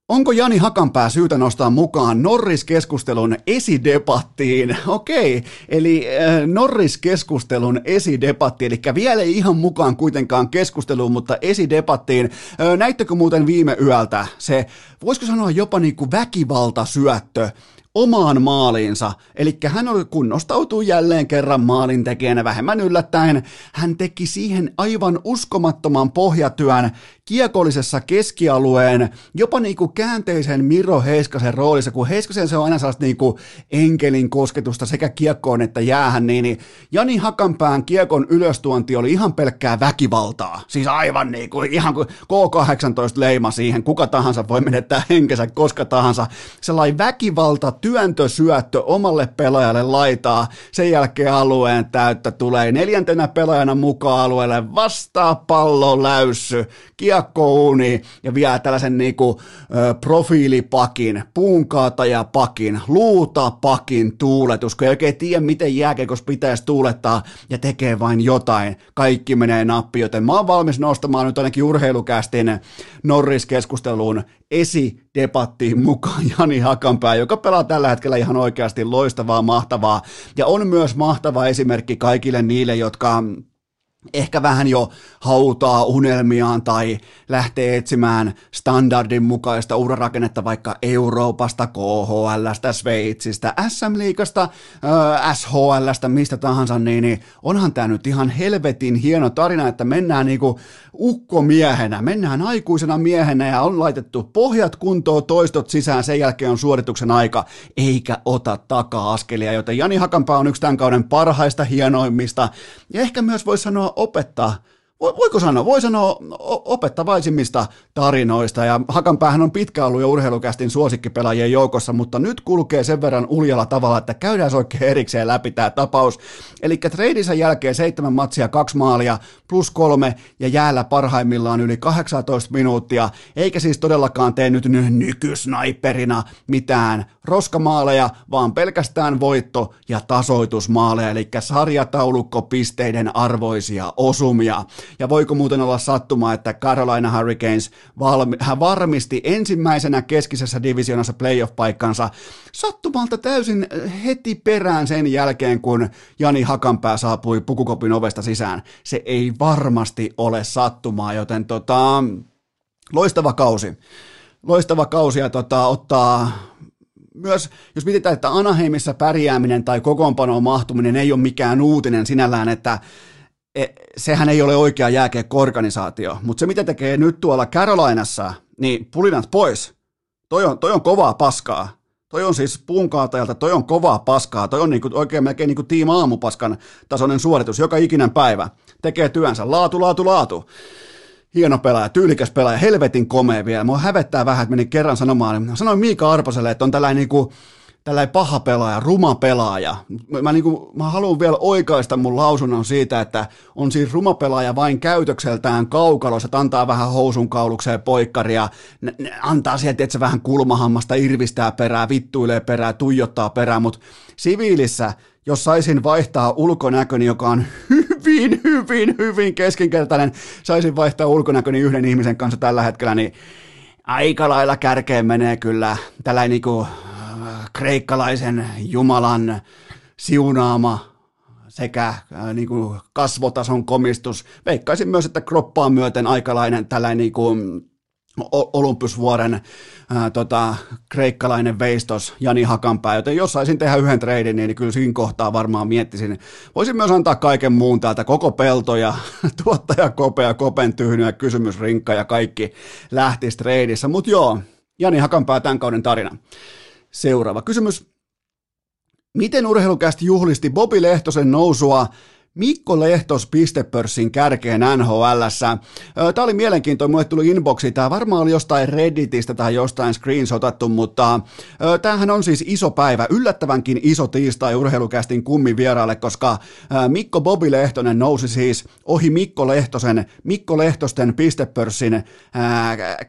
Onko Jani Hakanpää syytä nostaa mukaan Norris-keskustelun esidebattiin? Okei, eli äh, Norris-keskustelun esidebatti, eli vielä ei ihan mukaan kuitenkaan keskusteluun, mutta esidebattiin. Äh, näittekö muuten viime yöltä se, voisiko sanoa jopa niin kuin väkivaltasyöttö, omaan maaliinsa, eli hän oli kunnostautuu jälleen kerran maalin tekijänä vähemmän yllättäen. Hän teki siihen aivan uskomattoman pohjatyön kiekollisessa keskialueen, jopa niin kuin käänteisen Miro Heiskasen roolissa, kun Heiskasen se on aina sellaista niin kuin enkelin kosketusta sekä kiekkoon että jäähän, niin, niin Jani Hakanpään kiekon ylöstuonti oli ihan pelkkää väkivaltaa. Siis aivan niin kuin, ihan kuin K18 leima siihen, kuka tahansa voi menettää henkensä koska tahansa. Sellainen väkivalta, työntösyöttö omalle pelaajalle laitaa, sen jälkeen alueen täyttä tulee neljäntenä pelaajana mukaan alueelle, vastaa pallo läyssy, kiekko kiekkouni ja vielä tällaisen niinku, ö, profiilipakin, puunkaatajapakin, luutapakin tuuletus, kun ei oikein tiedä, miten jääkeikos pitäisi tuulettaa ja tekee vain jotain. Kaikki menee nappi, joten mä oon valmis nostamaan nyt ainakin urheilukästin Norris-keskusteluun esidebattiin mukaan Jani Hakanpää, joka pelaa tällä hetkellä ihan oikeasti loistavaa, mahtavaa ja on myös mahtava esimerkki kaikille niille, jotka ehkä vähän jo hautaa unelmiaan tai lähtee etsimään standardin mukaista urarakennetta vaikka Euroopasta, KHLstä, Sveitsistä, SM-liigasta, äh, SHLstä, mistä tahansa, niin, niin onhan tämä nyt ihan helvetin hieno tarina, että mennään niinku ukkomiehenä, mennään aikuisena miehenä ja on laitettu pohjat kuntoon, toistot sisään, sen jälkeen on suorituksen aika, eikä ota taka-askelia, joten Jani Hakanpää on yksi tämän kauden parhaista, hienoimmista. Ja ehkä myös voi sanoa opettaa voiko sanoa, voi sanoa opettavaisimmista tarinoista, ja Hakanpäähän on pitkä ollut jo urheilukästin suosikkipelaajien joukossa, mutta nyt kulkee sen verran uljalla tavalla, että käydään oikein erikseen läpi tämä tapaus. Eli treidisen jälkeen seitsemän matsia, kaksi maalia, plus kolme, ja jäällä parhaimmillaan yli 18 minuuttia, eikä siis todellakaan tee nyt nykysnaiperina mitään roskamaaleja, vaan pelkästään voitto- ja tasoitusmaaleja, eli sarjataulukkopisteiden arvoisia osumia. Ja voiko muuten olla sattuma, että Carolina Hurricanes valmi, hän varmisti ensimmäisenä keskisessä divisionassa playoff-paikkansa sattumalta täysin heti perään sen jälkeen, kun Jani Hakanpää saapui pukukopin ovesta sisään. Se ei varmasti ole sattumaa, joten tota, loistava kausi. Loistava kausi ja tota, ottaa myös, jos mietitään, että Anaheimissa pärjääminen tai kokoonpanoon mahtuminen ei ole mikään uutinen sinällään, että sehän ei ole oikea jääkiekko-organisaatio, mutta se mitä tekee nyt tuolla Carolinassa, niin pulinat pois. Toi on, toi on kovaa paskaa. Toi on siis puunkaatajalta, toi on kovaa paskaa, toi on niinku, oikein melkein niinku tiima aamupaskan tasoinen suoritus joka ikinen päivä. Tekee työnsä, laatu, laatu, laatu. Hieno pelaaja, tyylikäs pelaaja, helvetin komea vielä. Mua hävettää vähän, että menin kerran sanomaan, sanoin Miika Arpaselle, että on tällainen niinku, tällainen paha pelaaja, ruma pelaaja. Mä, niin kuin, mä haluan vielä oikaista mun lausunnon siitä, että on siis ruma pelaaja vain käytökseltään kaukalossa, että antaa vähän housun kaulukseen poikkaria, antaa sieltä, että se vähän kulmahammasta irvistää perää, vittuilee perää, tuijottaa perää, mutta siviilissä, jos saisin vaihtaa ulkonäköni, joka on hyvin, hyvin, hyvin keskinkertainen, saisin vaihtaa ulkonäköni yhden ihmisen kanssa tällä hetkellä, niin aika lailla kärkeen menee kyllä tällainen niin kreikkalaisen Jumalan siunaama sekä äh, niin kuin kasvotason komistus. Veikkaisin myös, että kroppaa myöten aikalainen tällainen niin kuin Olympusvuoren ää, äh, tota, kreikkalainen veistos Jani Hakanpää, joten jos saisin tehdä yhden treidin, niin kyllä siinä kohtaa varmaan miettisin. Voisin myös antaa kaiken muun täältä, koko pelto ja tuottaja kopea, kopen tyhny ja kysymysrinkka ja kaikki lähtisi treidissä, mutta joo, Jani Hakanpää tämän kauden tarina. Seuraava kysymys. Miten urheilukästi juhlisti Bobi Lehtosen nousua Mikko Lehtos pistepörssin kärkeen nhl Tämä oli mielenkiintoinen, mulle tuli inboxi, tämä varmaan oli jostain Redditistä tai jostain screenshotattu, mutta tämähän on siis iso päivä, yllättävänkin iso tiistai urheilukästin kummin vieraalle, koska Mikko Bobi Lehtonen nousi siis ohi Mikko Lehtosen, Mikko Lehtosten pistepörssin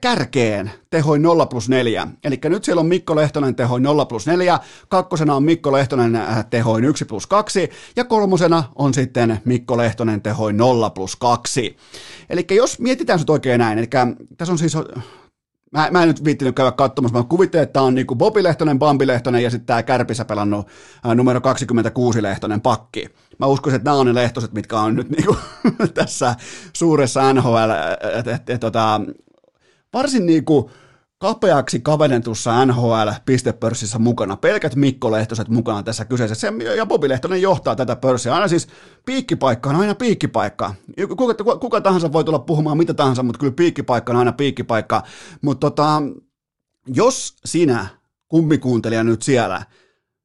kärkeen tehoin 0 plus 4. Eli nyt siellä on Mikko Lehtonen tehoin 0 plus 4, kakkosena on Mikko Lehtonen tehoin 1 plus 2 ja kolmosena on sitten sitten Mikko Lehtonen tehoi 0 plus 2. Eli jos mietitään se oikein näin, eli tässä on siis Mä, mä en nyt viittinyt käydä katsomassa, mä kuvittelen, että tämä on niinku Bobi Lehtonen, Bambi Lehtonen ja sitten tämä Kärpissä pelannut ää, numero 26 Lehtonen pakki. Mä uskoisin, että nämä on ne lehtoset, mitkä on nyt niinku tässä suuressa NHL, et, et, et, tota, varsin niinku kapeaksi kavennetussa NHL-pistepörssissä mukana. Pelkät Mikko Lehtoset mukana tässä kyseisessä. Ja Bobi Lehtonen johtaa tätä pörssiä. Aina siis piikkipaikka on aina piikkipaikka. Kuka, kuka tahansa voi tulla puhumaan mitä tahansa, mutta kyllä piikkipaikka on aina piikkipaikka. Mutta tota, jos sinä, kummikuuntelija nyt siellä,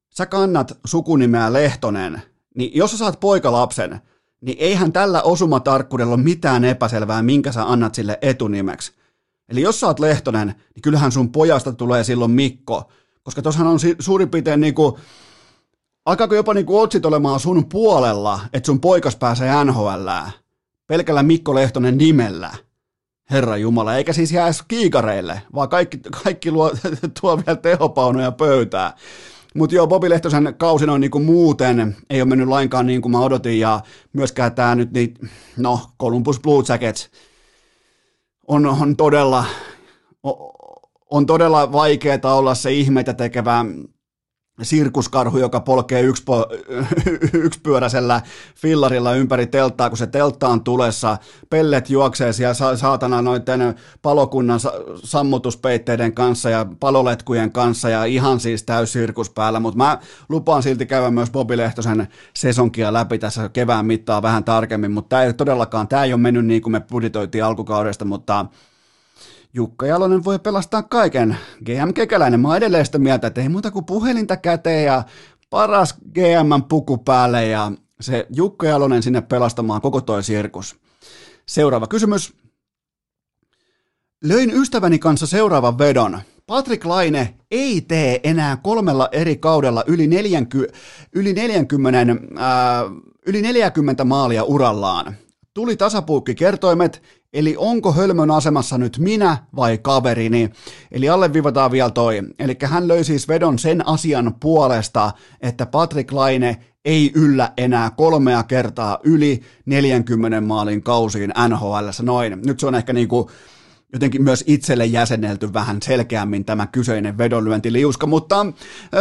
sä kannat sukunimeä Lehtonen, niin jos sä saat poikalapsen, niin eihän tällä osumatarkkuudella ole mitään epäselvää, minkä sä annat sille etunimeksi Eli jos sä oot Lehtonen, niin kyllähän sun pojasta tulee silloin Mikko, koska tossahan on suurin piirtein niinku, alkaako jopa niinku otsit olemaan sun puolella, että sun poikas pääsee NHL pelkällä Mikko Lehtonen nimellä. Herra Jumala, eikä siis jää kiikareille, vaan kaikki, kaikki luo, tuo vielä tehopaunoja pöytää. Mutta joo, Bobi Lehtosen kausi on niinku muuten, ei ole mennyt lainkaan niin kuin mä odotin, ja myöskään tämä nyt, niin, no, Columbus Blue Jackets on, on todella, on todella vaikeaa olla se ihmeitä tekevä sirkuskarhu, joka polkee yksipo, yksipyöräisellä fillarilla ympäri telttaa, kun se teltta on tulessa, pellet juoksee siellä saatana noiden palokunnan sammutuspeitteiden kanssa ja paloletkujen kanssa ja ihan siis täys sirkus päällä, mutta mä lupaan silti käydä myös Bobi Lehtosen sesonkia läpi tässä kevään mittaa vähän tarkemmin, mutta tämä ei todellakaan, tämä ei ole mennyt niin kuin me buditoitiin alkukaudesta, mutta Jukka Jalonen voi pelastaa kaiken. GM Kekäläinen, mä oon edelleen sitä mieltä, että ei muuta kuin puhelinta käteen ja paras GM puku päälle ja se Jukka Jalonen sinne pelastamaan koko toi sirkus. Seuraava kysymys. Löin ystäväni kanssa seuraavan vedon. Patrick Laine ei tee enää kolmella eri kaudella yli 40, yli 40, ää, yli 40 maalia urallaan. Tuli tasapuukki kertoimet, Eli onko hölmön asemassa nyt minä vai kaverini? Eli alleviivataan vielä toi. Eli hän löi siis vedon sen asian puolesta, että Patrick Laine ei yllä enää kolmea kertaa yli 40 maalin kausiin NHL. Noin. Nyt se on ehkä niinku jotenkin myös itselle jäsennelty vähän selkeämmin tämä kyseinen vedonlyöntiliuska, mutta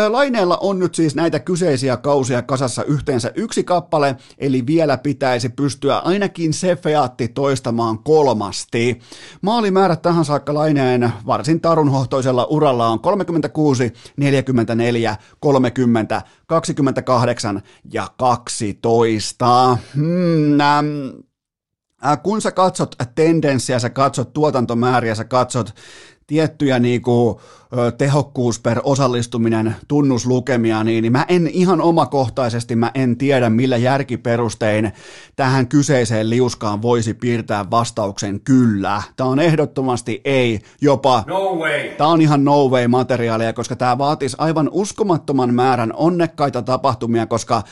Laineella on nyt siis näitä kyseisiä kausia kasassa yhteensä yksi kappale, eli vielä pitäisi pystyä ainakin se featti toistamaan kolmasti. Maalimäärät tähän saakka Laineen varsin tarunhohtoisella uralla on 36, 44, 30, 28 ja 12. Hmm, ähm, Kun sä katsot tendenssiä, sä katsot tuotantomääriä, sä katsot tiettyjä niinku, tehokkuus per osallistuminen tunnuslukemia, niin, niin mä en ihan omakohtaisesti, mä en tiedä millä järkiperustein tähän kyseiseen liuskaan voisi piirtää vastauksen kyllä. Tämä on ehdottomasti ei, jopa no way. Tämä on ihan no way materiaalia, koska tämä vaatisi aivan uskomattoman määrän onnekkaita tapahtumia, koska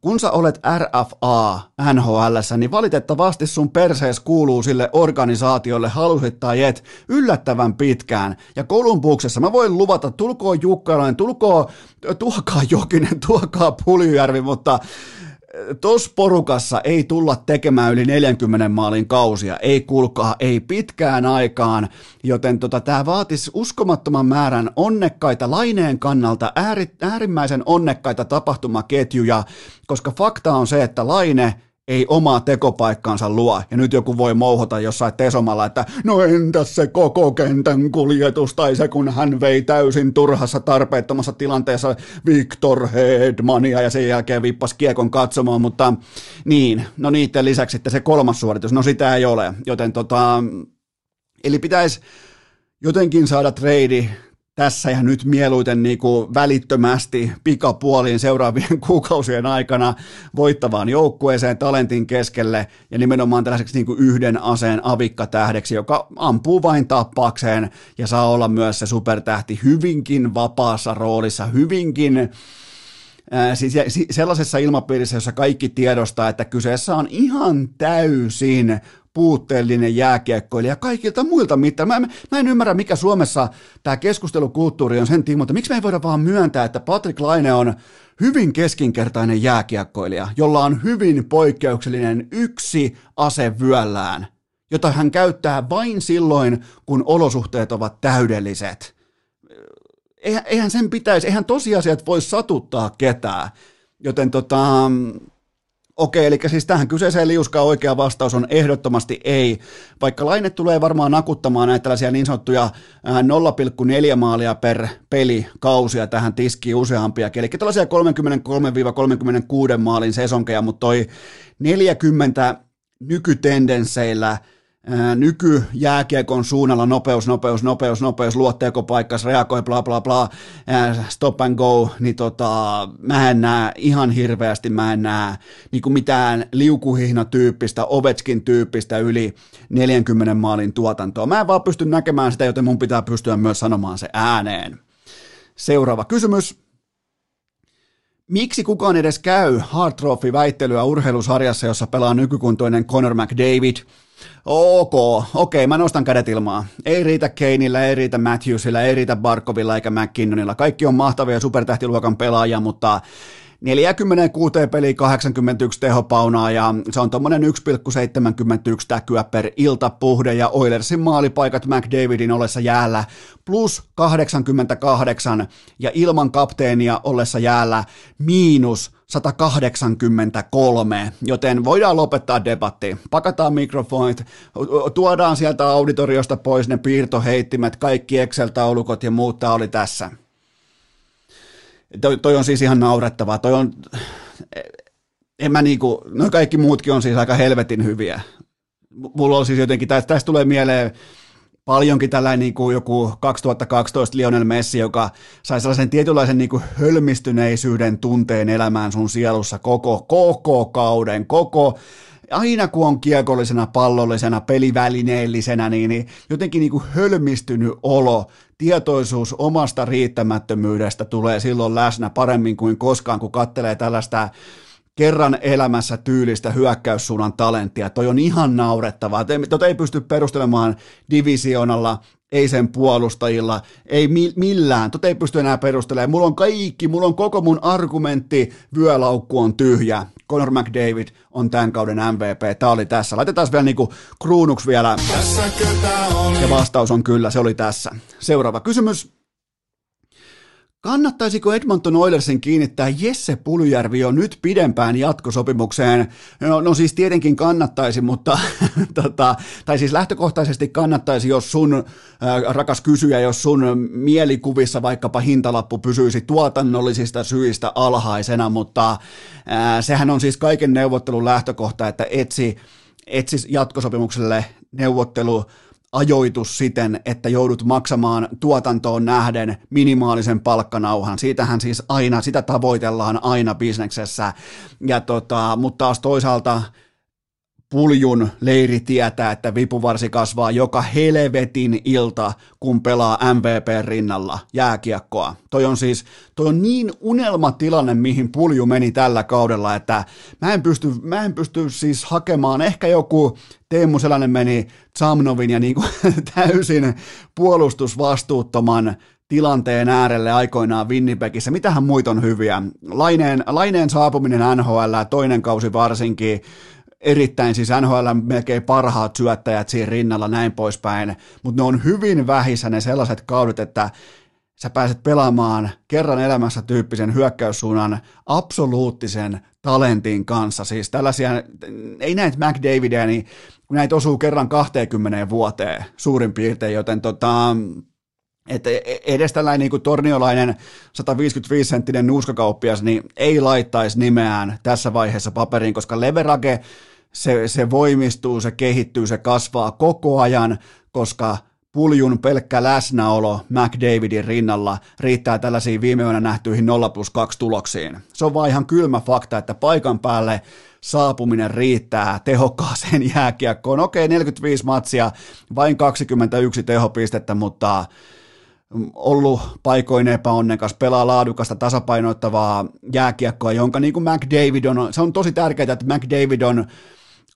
kun sä olet RFA NHL, niin valitettavasti sun persees kuuluu sille organisaatiolle halusit tai et yllättävän pitkään. Ja Kolumbuksessa mä voin luvata, tulkoo Jukkalainen, tulkoo, tuokaa Jokinen, tuokaa Puljujärvi, mutta tuossa porukassa ei tulla tekemään yli 40 maalin kausia, ei kulkaa, ei pitkään aikaan, joten tota, tämä vaatisi uskomattoman määrän onnekkaita laineen kannalta, ääri, äärimmäisen onnekkaita tapahtumaketjuja, koska fakta on se, että laine ei omaa tekopaikkaansa luo. Ja nyt joku voi mouhota jossain tesomalla, että no entäs se koko kentän kuljetus, tai se kun hän vei täysin turhassa tarpeettomassa tilanteessa Victor Hedmania ja sen jälkeen vippas kiekon katsomaan, mutta niin, no niiden lisäksi sitten se kolmas suoritus, no sitä ei ole, joten tota, eli pitäisi jotenkin saada trade tässä ja nyt mieluiten niin kuin välittömästi pikapuoliin seuraavien kuukausien aikana voittavaan joukkueeseen talentin keskelle ja nimenomaan tällaiseksi niin kuin yhden aseen avikkatähdeksi, joka ampuu vain tappaakseen ja saa olla myös se supertähti hyvinkin vapaassa roolissa, hyvinkin siis sellaisessa ilmapiirissä, jossa kaikki tiedostaa, että kyseessä on ihan täysin puutteellinen jääkiekkoilija kaikilta muilta mittaan. Mä, mä en ymmärrä, mikä Suomessa tämä keskustelukulttuuri on sen tiimoilta. Miksi me ei voida vaan myöntää, että Patrick Laine on hyvin keskinkertainen jääkiekkoilija, jolla on hyvin poikkeuksellinen yksi ase vyöllään, jota hän käyttää vain silloin, kun olosuhteet ovat täydelliset. Eihän, eihän sen pitäisi, eihän tosiasiat voi satuttaa ketään. Joten tota, Okei, eli siis tähän kyseiseen liuskaan oikea vastaus on ehdottomasti ei. Vaikka Laine tulee varmaan nakuttamaan näitä tällaisia niin sanottuja 0,4 maalia per peli kausia tähän tiskiin useampia, eli tällaisia 33-36 maalin sesonkeja, mutta toi 40 nykytendensseillä – nykyjääkiekon suunnalla nopeus, nopeus, nopeus, nopeus, luotteeko paikkas, reagoi, bla bla bla, stop and go, niin tota, mä en näe ihan hirveästi, mä en näe niin mitään liukuhihna-tyyppistä, Ovetskin tyyppistä yli 40 maalin tuotantoa. Mä en vaan pysty näkemään sitä, joten mun pitää pystyä myös sanomaan se ääneen. Seuraava kysymys. Miksi kukaan edes käy Hard Trophy-väittelyä urheilusarjassa, jossa pelaa nykykuntoinen Conor McDavid – Ok, okei, mä nostan kädet ilmaa. Ei riitä Keinillä, ei riitä Matthewsilla, ei riitä Barkovilla eikä McKinnonilla. Kaikki on mahtavia supertähtiluokan pelaajia, mutta 46 peli 81 tehopaunaa ja se on tuommoinen 1,71 täkyä per ilta puhde ja Oilersin maalipaikat McDavidin ollessa jäällä plus 88 ja ilman kapteenia ollessa jäällä miinus 183, joten voidaan lopettaa debatti. Pakataan mikrofonit, tuodaan sieltä auditoriosta pois ne piirtoheittimet, kaikki Excel-taulukot ja muut, tämä oli tässä. Toi, toi on siis ihan naurettavaa. Toi on, en mä niinku, no kaikki muutkin on siis aika helvetin hyviä. Mulla on siis jotenkin, tästä, tulee mieleen paljonkin tällainen niin kuin joku 2012 Lionel Messi, joka sai sellaisen tietynlaisen niin kuin hölmistyneisyyden tunteen elämään sun sielussa koko, koko kauden, koko aina kun on kiekollisena, pallollisena, pelivälineellisenä, niin, niin jotenkin niin kuin hölmistynyt olo, tietoisuus omasta riittämättömyydestä tulee silloin läsnä paremmin kuin koskaan, kun kattelee tällaista kerran elämässä tyylistä hyökkäyssuunnan talenttia. Toi on ihan naurettavaa. Tota ei pysty perustelemaan divisioonalla, ei sen puolustajilla, ei mi- millään. Tota ei pysty enää perustelemaan. Mulla on kaikki, mulla on koko mun argumentti, vyölaukku on tyhjä. Conor McDavid on tämän kauden MVP. Tämä oli tässä. Laitetaan vielä niinku kruunuksi vielä. Ja vastaus on kyllä, se oli tässä. Seuraava kysymys. Kannattaisiko Edmonton Oilersin kiinnittää Jesse Puljärvi jo nyt pidempään jatkosopimukseen? No, no siis tietenkin kannattaisi, mutta tota, tai siis lähtökohtaisesti kannattaisi, jos sun äh, rakas kysyjä, jos sun mielikuvissa vaikkapa hintalappu pysyisi tuotannollisista syistä alhaisena, mutta äh, sehän on siis kaiken neuvottelun lähtökohta, että etsi, etsi jatkosopimukselle neuvottelu ajoitus siten, että joudut maksamaan tuotantoon nähden minimaalisen palkkanauhan. Siitähän siis aina, sitä tavoitellaan aina bisneksessä. Ja tota, mutta taas toisaalta puljun leiri tietää, että vipuvarsi kasvaa joka helvetin ilta, kun pelaa MVP rinnalla jääkiekkoa. Toi on siis, toi on niin unelmatilanne, mihin pulju meni tällä kaudella, että mä en pysty, mä en pysty siis hakemaan, ehkä joku Teemu Selänen meni Zamnovin ja niin kuin täysin puolustusvastuuttoman tilanteen äärelle aikoinaan Winnipegissä. Mitähän muita on hyviä? Laineen, Laineen saapuminen NHL, toinen kausi varsinkin, erittäin siis NHL melkein parhaat syöttäjät siinä rinnalla näin poispäin, mutta ne on hyvin vähissä ne sellaiset kaudet, että sä pääset pelaamaan kerran elämässä tyyppisen hyökkäyssuunnan absoluuttisen talentin kanssa. Siis tällaisia, ei näitä McDavidia, niin näitä osuu kerran 20 vuoteen suurin piirtein, joten tota, että edes tällainen niin torniolainen 155-senttinen nuuskakauppias niin ei laittaisi nimeään tässä vaiheessa paperiin, koska leverage, se, se voimistuu, se kehittyy, se kasvaa koko ajan, koska puljun pelkkä läsnäolo McDavidin rinnalla riittää tällaisiin viime yönä nähtyihin 0 plus 2 tuloksiin. Se on vaan ihan kylmä fakta, että paikan päälle saapuminen riittää tehokkaaseen jääkiekkoon. Okei, 45 matsia, vain 21 tehopistettä, mutta ollut paikoin epäonnekas, pelaa laadukasta tasapainoittavaa jääkiekkoa, jonka niin kuin McDavid on, se on tosi tärkeää, että McDavid on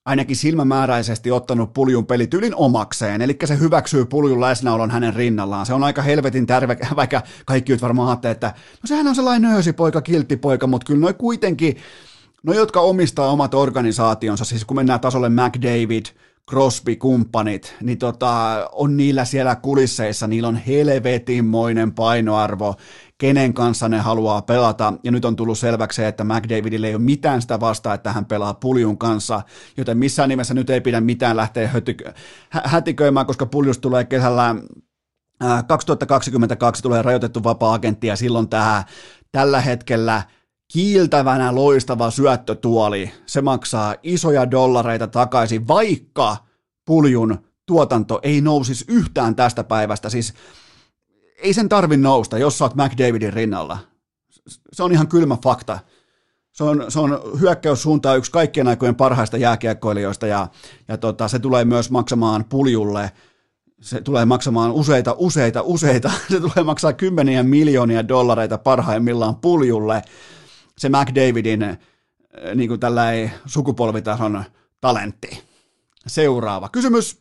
ainakin silmämääräisesti ottanut puljun pelityylin omakseen, eli se hyväksyy puljun läsnäolon hänen rinnallaan. Se on aika helvetin tärve, vaikka kaikki nyt varmaan ajattelee, että no sehän on sellainen nöösipoika, kilttipoika, mutta kyllä noi kuitenkin, no jotka omistaa omat organisaationsa, siis kun mennään tasolle McDavid, Crosby-kumppanit, niin tota, on niillä siellä kulisseissa, niillä on helvetinmoinen painoarvo, kenen kanssa ne haluaa pelata, ja nyt on tullut selväksi että McDavidille ei ole mitään sitä vastaa, että hän pelaa puljun kanssa, joten missään nimessä nyt ei pidä mitään lähteä hötykö, hätiköimään, koska puljus tulee kesällä 2022 tulee rajoitettu vapaa-agentti, ja silloin tämä tällä hetkellä kiiltävänä loistava syöttötuoli, se maksaa isoja dollareita takaisin, vaikka puljun tuotanto ei nousisi yhtään tästä päivästä. Siis ei sen tarvi nousta, jos sä oot McDavidin rinnalla. Se on ihan kylmä fakta. Se on, se on hyökkäyssuuntaan yksi kaikkien aikojen parhaista jääkiekkoilijoista ja, ja tota, se tulee myös maksamaan puljulle se tulee maksamaan useita, useita, useita, se tulee maksaa kymmeniä miljoonia dollareita parhaimmillaan puljulle se McDavidin niin kuin tällainen sukupolvitason talentti. seuraava. Kysymys.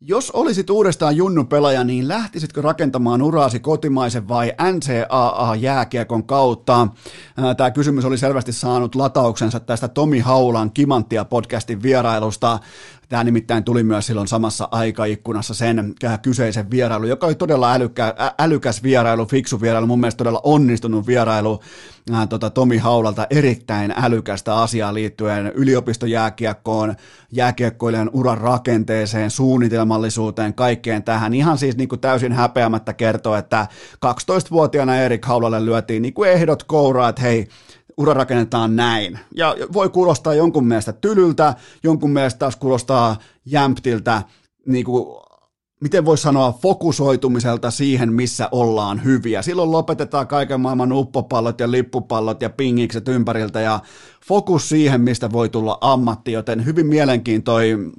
Jos olisit uudestaan junnu-pelaaja, niin lähtisitkö rakentamaan uraasi kotimaisen vai NCAA-jääkiekon kautta? Tämä kysymys oli selvästi saanut latauksensa tästä Tomi Haulan Kimanttia podcastin vierailusta. Tämä nimittäin tuli myös silloin samassa aikaikkunassa sen äh, kyseisen vierailu, joka oli todella älykä, älykäs vierailu, fiksu vierailu, mun mielestä todella onnistunut vierailu äh, tota, Tomi Haulalta erittäin älykästä asiaa liittyen yliopistojääkiekkoon, jääkiekkoilijan uran rakenteeseen, suunnitelmallisuuteen, kaikkeen tähän. Ihan siis niin kuin täysin häpeämättä kertoo, että 12-vuotiaana Erik Haulalle lyötiin niin kuin ehdot kouraa, että hei, ura rakennetaan näin. Ja voi kuulostaa jonkun mielestä tylyltä, jonkun mielestä taas kuulostaa jämptiltä, niin kuin, miten voisi sanoa, fokusoitumiselta siihen, missä ollaan hyviä. Silloin lopetetaan kaiken maailman uppopallot ja lippupallot ja pingikset ympäriltä ja fokus siihen, mistä voi tulla ammatti, joten hyvin mielenkiintoinen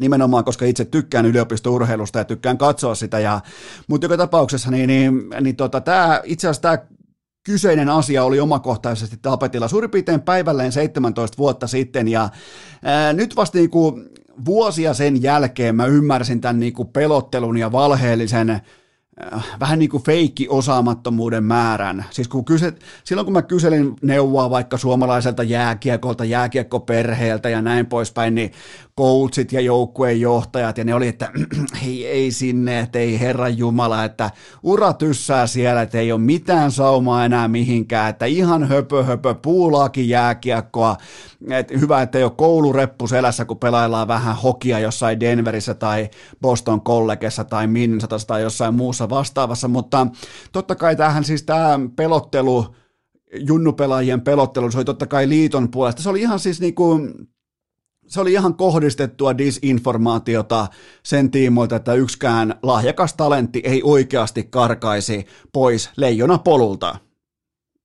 nimenomaan, koska itse tykkään yliopistourheilusta ja tykkään katsoa sitä, ja, mutta joka tapauksessa niin, niin, niin tota, tämä, itse asiassa tämä kyseinen asia oli omakohtaisesti tapetilla suurin piirtein päivälleen 17 vuotta sitten ja ää, nyt vasta niin kuin vuosia sen jälkeen mä ymmärsin tämän niin kuin pelottelun ja valheellisen vähän niin kuin feikki osaamattomuuden määrän. Siis kun kyse, silloin kun mä kyselin neuvoa vaikka suomalaiselta jääkiekolta, jääkiekkoperheeltä ja näin poispäin, niin coachit ja joukkueen johtajat, ja ne oli, että ei, ei sinne, että ei Herran Jumala, että ura tyssää siellä, että ei ole mitään saumaa enää mihinkään, että ihan höpö höpö, puulaakin jääkiekkoa, että hyvä, että ei ole koulureppu selässä, kun pelaillaan vähän hokia jossain Denverissä tai Boston Collegessa tai Minnesotassa tai jossain muussa vastaavassa, mutta totta kai tähän siis tämä pelottelu, junnupelaajien pelottelu, se oli totta kai liiton puolesta, se oli ihan siis niin kuin se oli ihan kohdistettua disinformaatiota sen tiimoilta, että yksikään lahjakas talentti ei oikeasti karkaisi pois leijona polulta.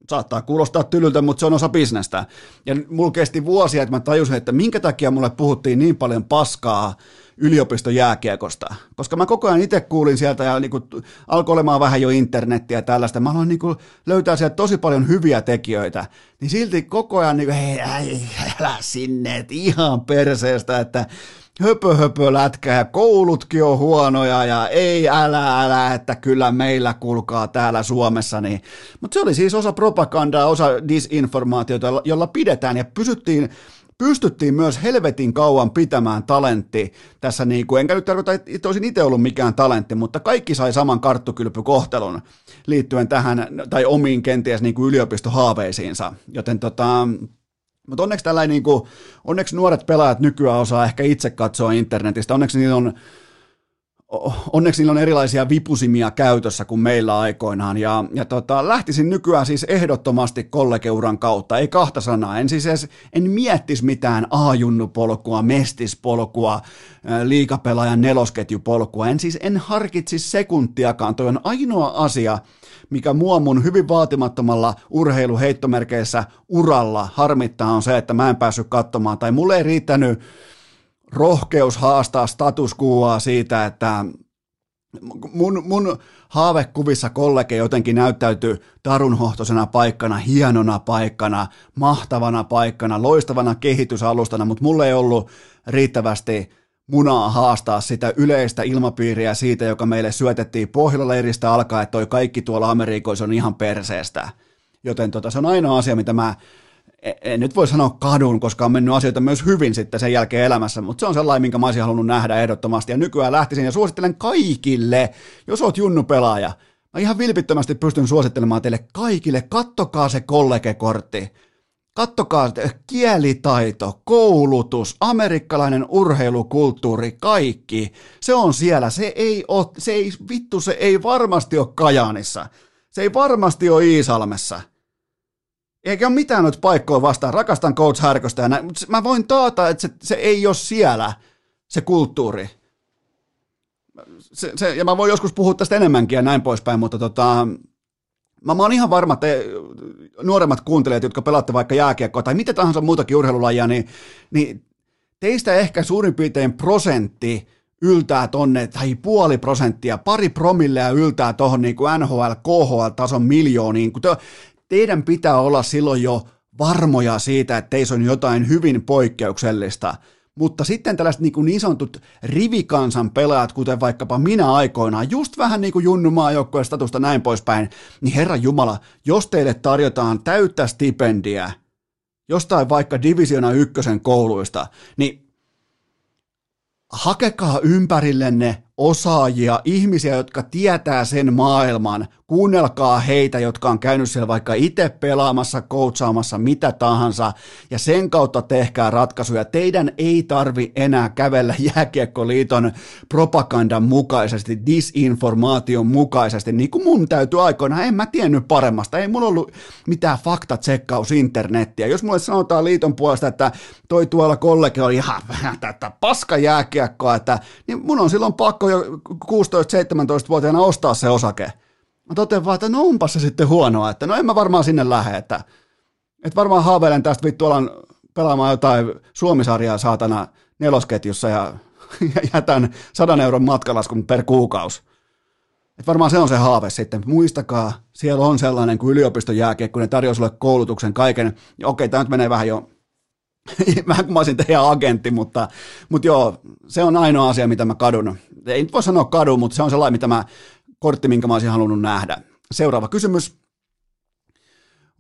Saattaa kuulostaa tylyltä, mutta se on osa bisnestä. Ja mulla kesti vuosia, että mä tajusin, että minkä takia mulle puhuttiin niin paljon paskaa yliopiston jääkiekosta, koska mä koko ajan itse kuulin sieltä ja niin kuin, alkoi olemaan vähän jo internettiä ja tällaista, mä haluan niin kuin, löytää sieltä tosi paljon hyviä tekijöitä, niin silti koko ajan niin kuin, hei, ei, älä sinne, että ihan perseestä, että höpö höpö lätkä ja koulutkin on huonoja ja ei älä älä, että kyllä meillä kulkaa täällä Suomessa. Niin. Mutta se oli siis osa propagandaa, osa disinformaatiota, jolla pidetään ja pysyttiin pystyttiin myös helvetin kauan pitämään talentti tässä, niin kuin, enkä nyt tarkoita, että olisin itse ollut mikään talentti, mutta kaikki sai saman karttukylpykohtelun liittyen tähän, tai omiin kenties niin kuin yliopistohaaveisiinsa, joten tota, mutta onneksi, niin kuin, onneksi nuoret pelaajat nykyään osaa ehkä itse katsoa internetistä, onneksi niillä on onneksi niillä on erilaisia vipusimia käytössä kuin meillä aikoinaan, ja, ja tota, lähtisin nykyään siis ehdottomasti kollegeuran kautta, ei kahta sanaa, en siis edes, en miettisi mitään A-junnupolkua, mestispolkua, liikapelaajan nelosketjupolkua, en siis en harkitsisi sekuntiakaan, toi on ainoa asia, mikä mua mun hyvin vaatimattomalla urheiluheittomerkeissä uralla harmittaa on se, että mä en päässyt katsomaan, tai mulle ei riittänyt rohkeus haastaa status quoa siitä, että mun, mun haavekuvissa kollege jotenkin näyttäytyy tarunhohtoisena paikkana, hienona paikkana, mahtavana paikkana, loistavana kehitysalustana, mutta mulle ei ollut riittävästi munaa haastaa sitä yleistä ilmapiiriä siitä, joka meille syötettiin pohjalla alkaa, että toi kaikki tuolla Amerikoissa on ihan perseestä. Joten tota, se on ainoa asia, mitä mä en nyt voi sanoa kadun, koska on mennyt asioita myös hyvin sitten sen jälkeen elämässä, mutta se on sellainen, minkä mä olisin halunnut nähdä ehdottomasti. Ja nykyään lähtisin ja suosittelen kaikille, jos oot junnu-pelaaja, mä ihan vilpittömästi pystyn suosittelemaan teille kaikille, kattokaa se kollegekortti. Kattokaa kielitaito, koulutus, amerikkalainen urheilukulttuuri, kaikki. Se on siellä. Se ei ole, se ei, vittu, se ei varmasti ole Kajaanissa. Se ei varmasti ole Iisalmessa – eikä ole mitään noita paikkoja vastaan. Rakastan Coach Härköstä ja näin, mutta mä voin taata, että se, se ei ole siellä, se kulttuuri. Se, se, ja mä voin joskus puhua tästä enemmänkin ja näin poispäin, mutta tota, mä, mä oon ihan varma, että nuoremmat kuuntelijat, jotka pelaatte vaikka jääkiekkoa tai mitä tahansa muutakin urheilulajia, niin, niin teistä ehkä suurin piirtein prosentti yltää tonne, tai puoli prosenttia, pari promillea yltää tuohon niin kuin NHL, KHL-tason miljooniin. Kun te, teidän pitää olla silloin jo varmoja siitä, että teissä on jotain hyvin poikkeuksellista. Mutta sitten tällaiset niin, kuin niin sanotut rivikansan pelaajat, kuten vaikkapa minä aikoinaan, just vähän niin kuin Junnu maajoukkueen statusta näin poispäin, niin Herra Jumala, jos teille tarjotaan täyttä stipendiä jostain vaikka Divisiona ykkösen kouluista, niin hakekaa ympärillenne osaajia, ihmisiä, jotka tietää sen maailman, kuunnelkaa heitä, jotka on käynyt siellä vaikka itse pelaamassa, coachaamassa, mitä tahansa, ja sen kautta tehkää ratkaisuja. Teidän ei tarvi enää kävellä jääkiekkoliiton propagandan mukaisesti, disinformaation mukaisesti, niin kuin mun täytyy aikoinaan, en mä tiennyt paremmasta, ei mulla ollut mitään faktatsekkaus internettiä. Jos mulle sanotaan liiton puolesta, että toi tuolla kollegi oli ihan tätä paska jääkiekkoa, että, niin mun on silloin pakko jo 16-17-vuotiaana ostaa se osake. Mä totean vaan, että no onpas se sitten huonoa, että no en mä varmaan sinne lähde, että, että varmaan haaveilen tästä vittu alan pelaamaan jotain Suomisarjaa saatana nelosketjussa ja, ja jätän sadan euron matkalaskun per kuukausi. Että varmaan se on se haave sitten. Muistakaa, siellä on sellainen kuin yliopistojääkiekko, ne tarjoaa sulle koulutuksen kaiken. Ja okei, tämä nyt menee vähän jo kuin mä olisin teidän agentti, mutta, mutta joo, se on ainoa asia, mitä mä kadun. Ei nyt voi sanoa kadun, mutta se on sellainen, mitä mä, kortti, minkä mä olisin halunnut nähdä. Seuraava kysymys.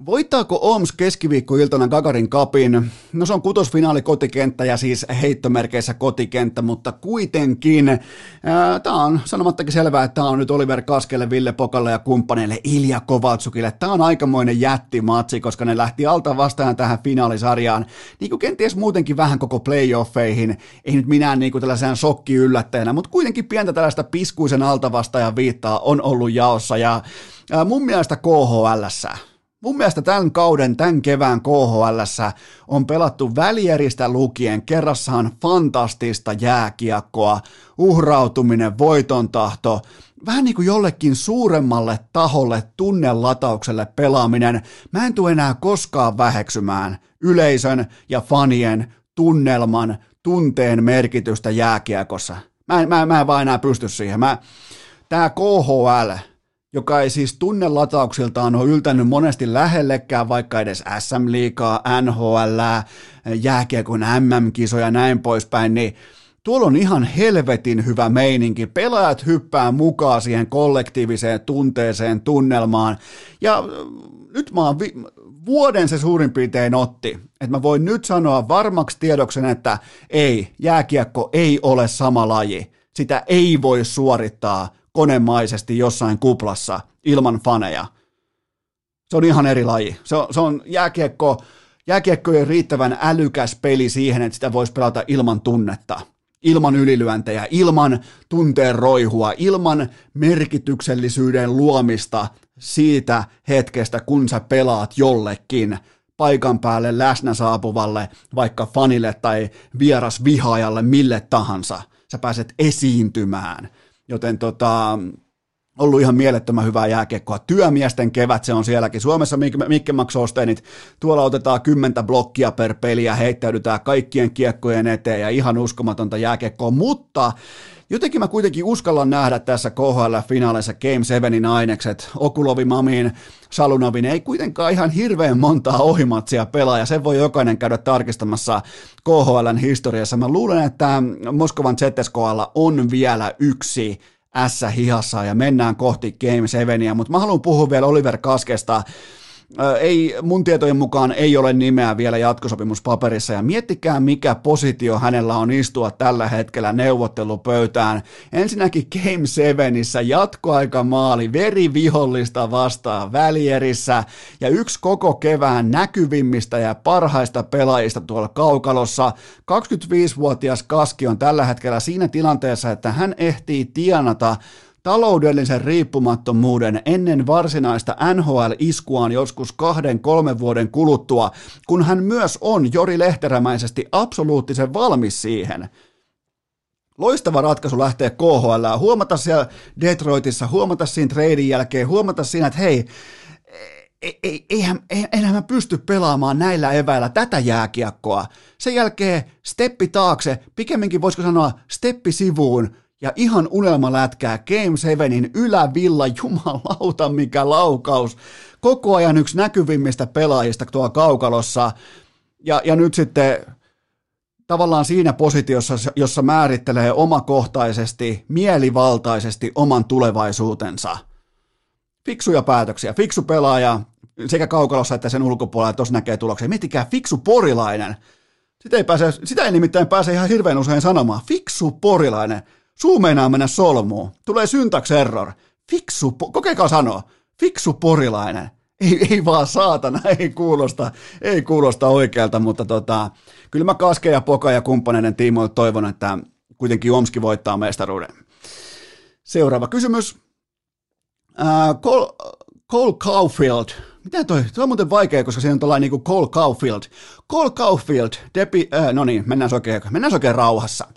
Voittaako Oms keskiviikkoiltana Gagarin kapin? No se on kutosfinaali kotikenttä ja siis heittomerkeissä kotikenttä, mutta kuitenkin tämä on sanomattakin selvää, että tämä on nyt Oliver Kaskelle, Ville Pokalle ja kumppaneille Ilja Kovatsukille. Tämä on aikamoinen jättimatsi, koska ne lähti alta vastaan tähän finaalisarjaan. Niin kuin kenties muutenkin vähän koko playoffeihin, ei nyt minä niin kuin tällaisen sokki yllättäjänä, mutta kuitenkin pientä tällaista piskuisen alta vastaajan viittaa on ollut jaossa ja mun mielestä KHLssä Mun mielestä tämän kauden, tämän kevään KHL on pelattu välieristä lukien kerrassaan fantastista jääkiekkoa, uhrautuminen, voiton tahto, vähän niin kuin jollekin suuremmalle taholle, tunnelataukselle pelaaminen. Mä en tule enää koskaan väheksymään yleisön ja fanien tunnelman, tunteen merkitystä jääkiekossa. Mä en, mä, mä en vaan enää pysty siihen. Mä, tää KHL, joka ei siis tunnelatauksiltaan ole yltänyt monesti lähellekään, vaikka edes SM-liikaa, NHL, jääkiekon MM-kisoja ja näin poispäin, niin tuolla on ihan helvetin hyvä meininki. Pelaajat hyppää mukaan siihen kollektiiviseen tunteeseen, tunnelmaan. Ja äh, nyt mä oon vi- vuoden se suurin piirtein otti. Että mä voin nyt sanoa varmaksi tiedoksen, että ei, jääkiekko ei ole sama laji. Sitä ei voi suorittaa konemaisesti jossain kuplassa ilman faneja. Se on ihan eri laji. Se on, se on jääkiekko, jääkiekko on riittävän älykäs peli siihen, että sitä voisi pelata ilman tunnetta, ilman ylilyöntejä, ilman tunteen roihua, ilman merkityksellisyyden luomista siitä hetkestä, kun sä pelaat jollekin paikan päälle läsnä saapuvalle, vaikka fanille tai vieras vihaajalle, mille tahansa. Sä pääset esiintymään joten tota, ollut ihan mielettömän hyvää jääkiekkoa. Työmiesten kevät se on sielläkin. Suomessa Mikke Maksosteinit, tuolla otetaan kymmentä blokkia per peli ja heittäydytään kaikkien kiekkojen eteen ja ihan uskomatonta jääkiekkoa, mutta Jotenkin mä kuitenkin uskallan nähdä tässä KHL-finaalissa Game 7 ainekset. Okulovi, Mamin, Salunovin ei kuitenkaan ihan hirveän montaa ohimatsia pelaa, ja sen voi jokainen käydä tarkistamassa KHLn historiassa. Mä luulen, että Moskovan ZSKlla on vielä yksi S-hihassa ja mennään kohti Game 7, mutta mä haluan puhua vielä Oliver Kaskesta, ei, mun tietojen mukaan ei ole nimeä vielä jatkosopimuspaperissa ja miettikää mikä positio hänellä on istua tällä hetkellä neuvottelupöytään. Ensinnäkin Game 7 jatkoaikamaali verivihollista vastaan välierissä ja yksi koko kevään näkyvimmistä ja parhaista pelaajista tuolla kaukalossa. 25-vuotias Kaski on tällä hetkellä siinä tilanteessa, että hän ehtii tienata taloudellisen riippumattomuuden ennen varsinaista NHL-iskuaan joskus kahden, kolmen vuoden kuluttua, kun hän myös on Jori Lehterämäisesti absoluuttisen valmis siihen. Loistava ratkaisu lähteä KHL, huomata siellä Detroitissa, huomata siinä treidin jälkeen, huomata siinä, että hei, ei, eihän, eihän mä pysty pelaamaan näillä eväillä tätä jääkiekkoa. Sen jälkeen steppi taakse, pikemminkin voisiko sanoa steppi sivuun, ja ihan unelmalätkää Game 7 ylävilla, jumalauta mikä laukaus. Koko ajan yksi näkyvimmistä pelaajista tuolla kaukalossa. Ja, ja nyt sitten tavallaan siinä positiossa, jossa määrittelee omakohtaisesti, mielivaltaisesti oman tulevaisuutensa. Fiksuja päätöksiä, fiksu pelaaja sekä kaukalossa että sen ulkopuolella, tuossa näkee tuloksia. Miettikää, fiksu porilainen. Sitä ei, pääse, sitä ei nimittäin pääse ihan hirveän usein sanomaan. Fiksu porilainen. Suu meinaa mennä solmuun. Tulee syntax error. Fiksu, kokekaa sanoa. Fiksu porilainen ei, ei vaan saatana, ei kuulosta, ei kuulosta oikealta, mutta tota, kyllä mä Kaske ja Poka ja kumppaneiden tiimoilta toivon, että kuitenkin Omski voittaa mestaruuden. Seuraava kysymys. Uh, Cole, Cole Caulfield. Miten toi? Se on muuten vaikea, koska se on tällainen niin Cole Caulfield. Cole Caulfield, depi, äh, no niin, mennään oikein, mennään oikein rauhassa.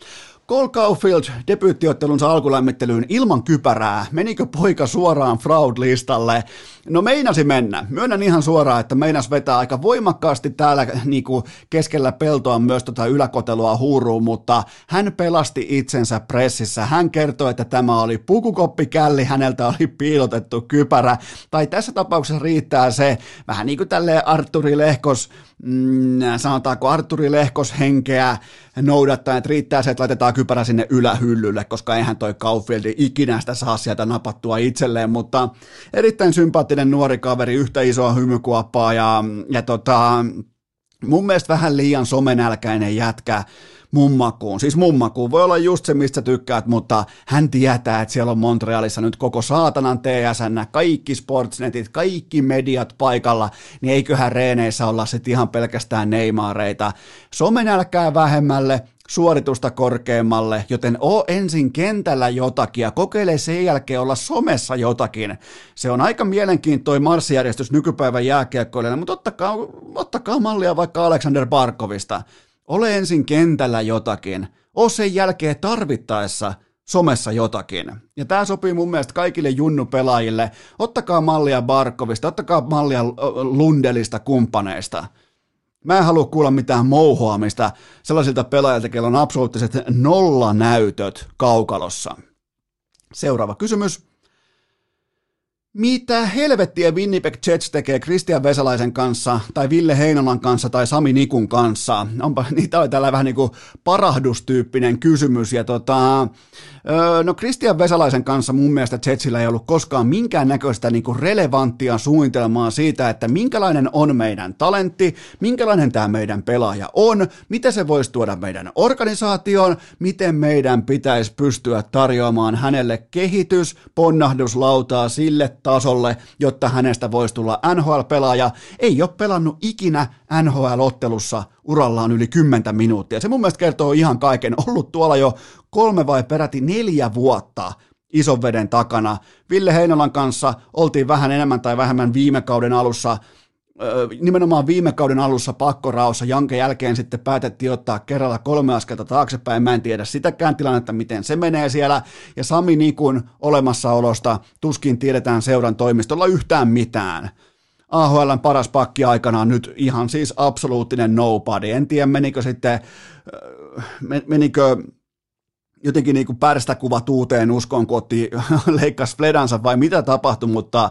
Cole Caulfield debyyttiottelunsa alkulämmittelyyn ilman kypärää. Menikö poika suoraan fraud-listalle? No meinasi mennä. Myönnän ihan suoraan, että meinas vetää aika voimakkaasti täällä niin kuin keskellä peltoa myös tota yläkotelua huuruun, mutta hän pelasti itsensä pressissä. Hän kertoi, että tämä oli pukukoppikälli, häneltä oli piilotettu kypärä. Tai tässä tapauksessa riittää se, vähän niin kuin tälleen Arturi Lehkos mm, sanotaanko Arturi Lehkos henkeä noudattaa, että riittää se, että laitetaan kypärä sinne ylähyllylle, koska eihän toi Kauffieldi ikinä sitä saa sieltä napattua itselleen, mutta erittäin sympaattinen nuori kaveri, yhtä isoa hymykuoppaa ja, ja tota, mun mielestä vähän liian somenälkäinen jätkä, mummakuun. Siis mummakuun voi olla just se, mistä tykkäät, mutta hän tietää, että siellä on Montrealissa nyt koko saatanan TSN, kaikki sportsnetit, kaikki mediat paikalla, niin eiköhän reeneissä olla sitten ihan pelkästään Neymareita. Somenälkää vähemmälle, suoritusta korkeammalle, joten oo ensin kentällä jotakin ja kokeile sen jälkeen olla somessa jotakin. Se on aika mielenkiintoinen marssijärjestys nykypäivän jääkiekkoille, mutta ottakaa, ottakaa mallia vaikka Alexander Barkovista. Ole ensin kentällä jotakin, oo sen jälkeen tarvittaessa somessa jotakin. Ja tämä sopii mun mielestä kaikille junnupelaajille. Ottakaa mallia Barkovista, ottakaa mallia Lundelista kumppaneista. Mä en halua kuulla mitään mouhoamista sellaisilta pelaajilta, joilla on absoluuttiset nollanäytöt kaukalossa. Seuraava kysymys. Mitä helvettiä Winnipeg Jets tekee Christian Vesalaisen kanssa, tai Ville Heinolan kanssa, tai Sami Nikun kanssa? Onpa, niitä oli tällä vähän niin kuin parahdustyyppinen kysymys, ja tota, no Christian Vesalaisen kanssa mun mielestä Jetsillä ei ollut koskaan minkään näköistä niin kuin relevanttia suunnitelmaa siitä, että minkälainen on meidän talentti, minkälainen tämä meidän pelaaja on, mitä se voisi tuoda meidän organisaatioon, miten meidän pitäisi pystyä tarjoamaan hänelle kehitys, ponnahduslautaa sille tasolle, jotta hänestä voisi tulla NHL-pelaaja. Ei ole pelannut ikinä NHL-ottelussa urallaan yli 10 minuuttia. Se mun mielestä kertoo ihan kaiken. Ollut tuolla jo kolme vai peräti neljä vuotta ison veden takana. Ville Heinolan kanssa oltiin vähän enemmän tai vähemmän viime kauden alussa nimenomaan viime kauden alussa pakkoraossa, jonka jälkeen sitten päätettiin ottaa kerralla kolme askelta taaksepäin. Mä en tiedä sitäkään tilannetta, miten se menee siellä. Ja Sami Nikun olemassaolosta tuskin tiedetään seuran toimistolla yhtään mitään. AHLn paras pakki aikanaan nyt ihan siis absoluuttinen nobody. En tiedä, menikö sitten, menikö jotenkin niin kuin pärstä kuvat uuteen uskoon, kun otti, leikkasi Fledansa vai mitä tapahtui, mutta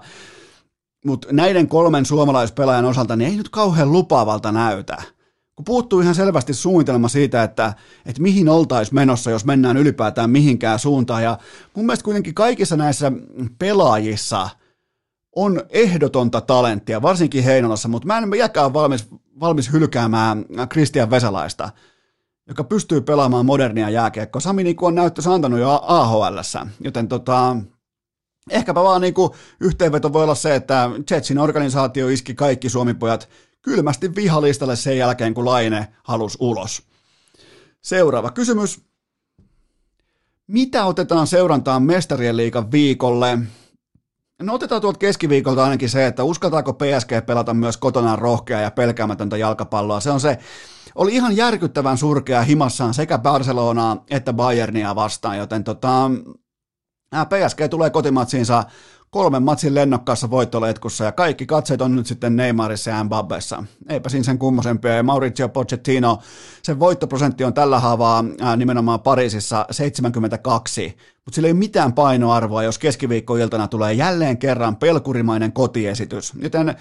mutta näiden kolmen suomalaispelaajan osalta niin ei nyt kauhean lupaavalta näytä. Kun puuttuu ihan selvästi suunnitelma siitä, että, että mihin oltaisiin menossa, jos mennään ylipäätään mihinkään suuntaan. Ja mun mielestä kuitenkin kaikissa näissä pelaajissa on ehdotonta talenttia, varsinkin Heinolassa, mutta mä en jäkään valmis, valmis hylkäämään Kristian Vesalaista, joka pystyy pelaamaan modernia jääkiekkoa. Sami Niku on näyttössä antanut jo AHL, joten tota, Ehkäpä vaan niin kuin yhteenveto voi olla se, että Jetsin organisaatio iski kaikki suomipojat kylmästi vihalistalle sen jälkeen, kun Laine halusi ulos. Seuraava kysymys. Mitä otetaan seurantaan mestarien liikan viikolle? No otetaan tuolta keskiviikolta ainakin se, että uskaltaako PSG pelata myös kotona rohkea ja pelkäämätöntä jalkapalloa. Se on se, oli ihan järkyttävän surkea himassaan sekä Barcelonaa että Bayernia vastaan, joten tota, PSG tulee kotimatsiinsa kolmen matsin lennokkaassa voittoletkussa ja kaikki katseet on nyt sitten Neymarissa ja Mbappessa. Eipä siinä sen kummosempia. Ja Mauricio Pochettino, sen voittoprosentti on tällä haavaa nimenomaan Pariisissa 72, mutta sillä ei ole mitään painoarvoa, jos keskiviikkoiltana tulee jälleen kerran pelkurimainen kotiesitys. Joten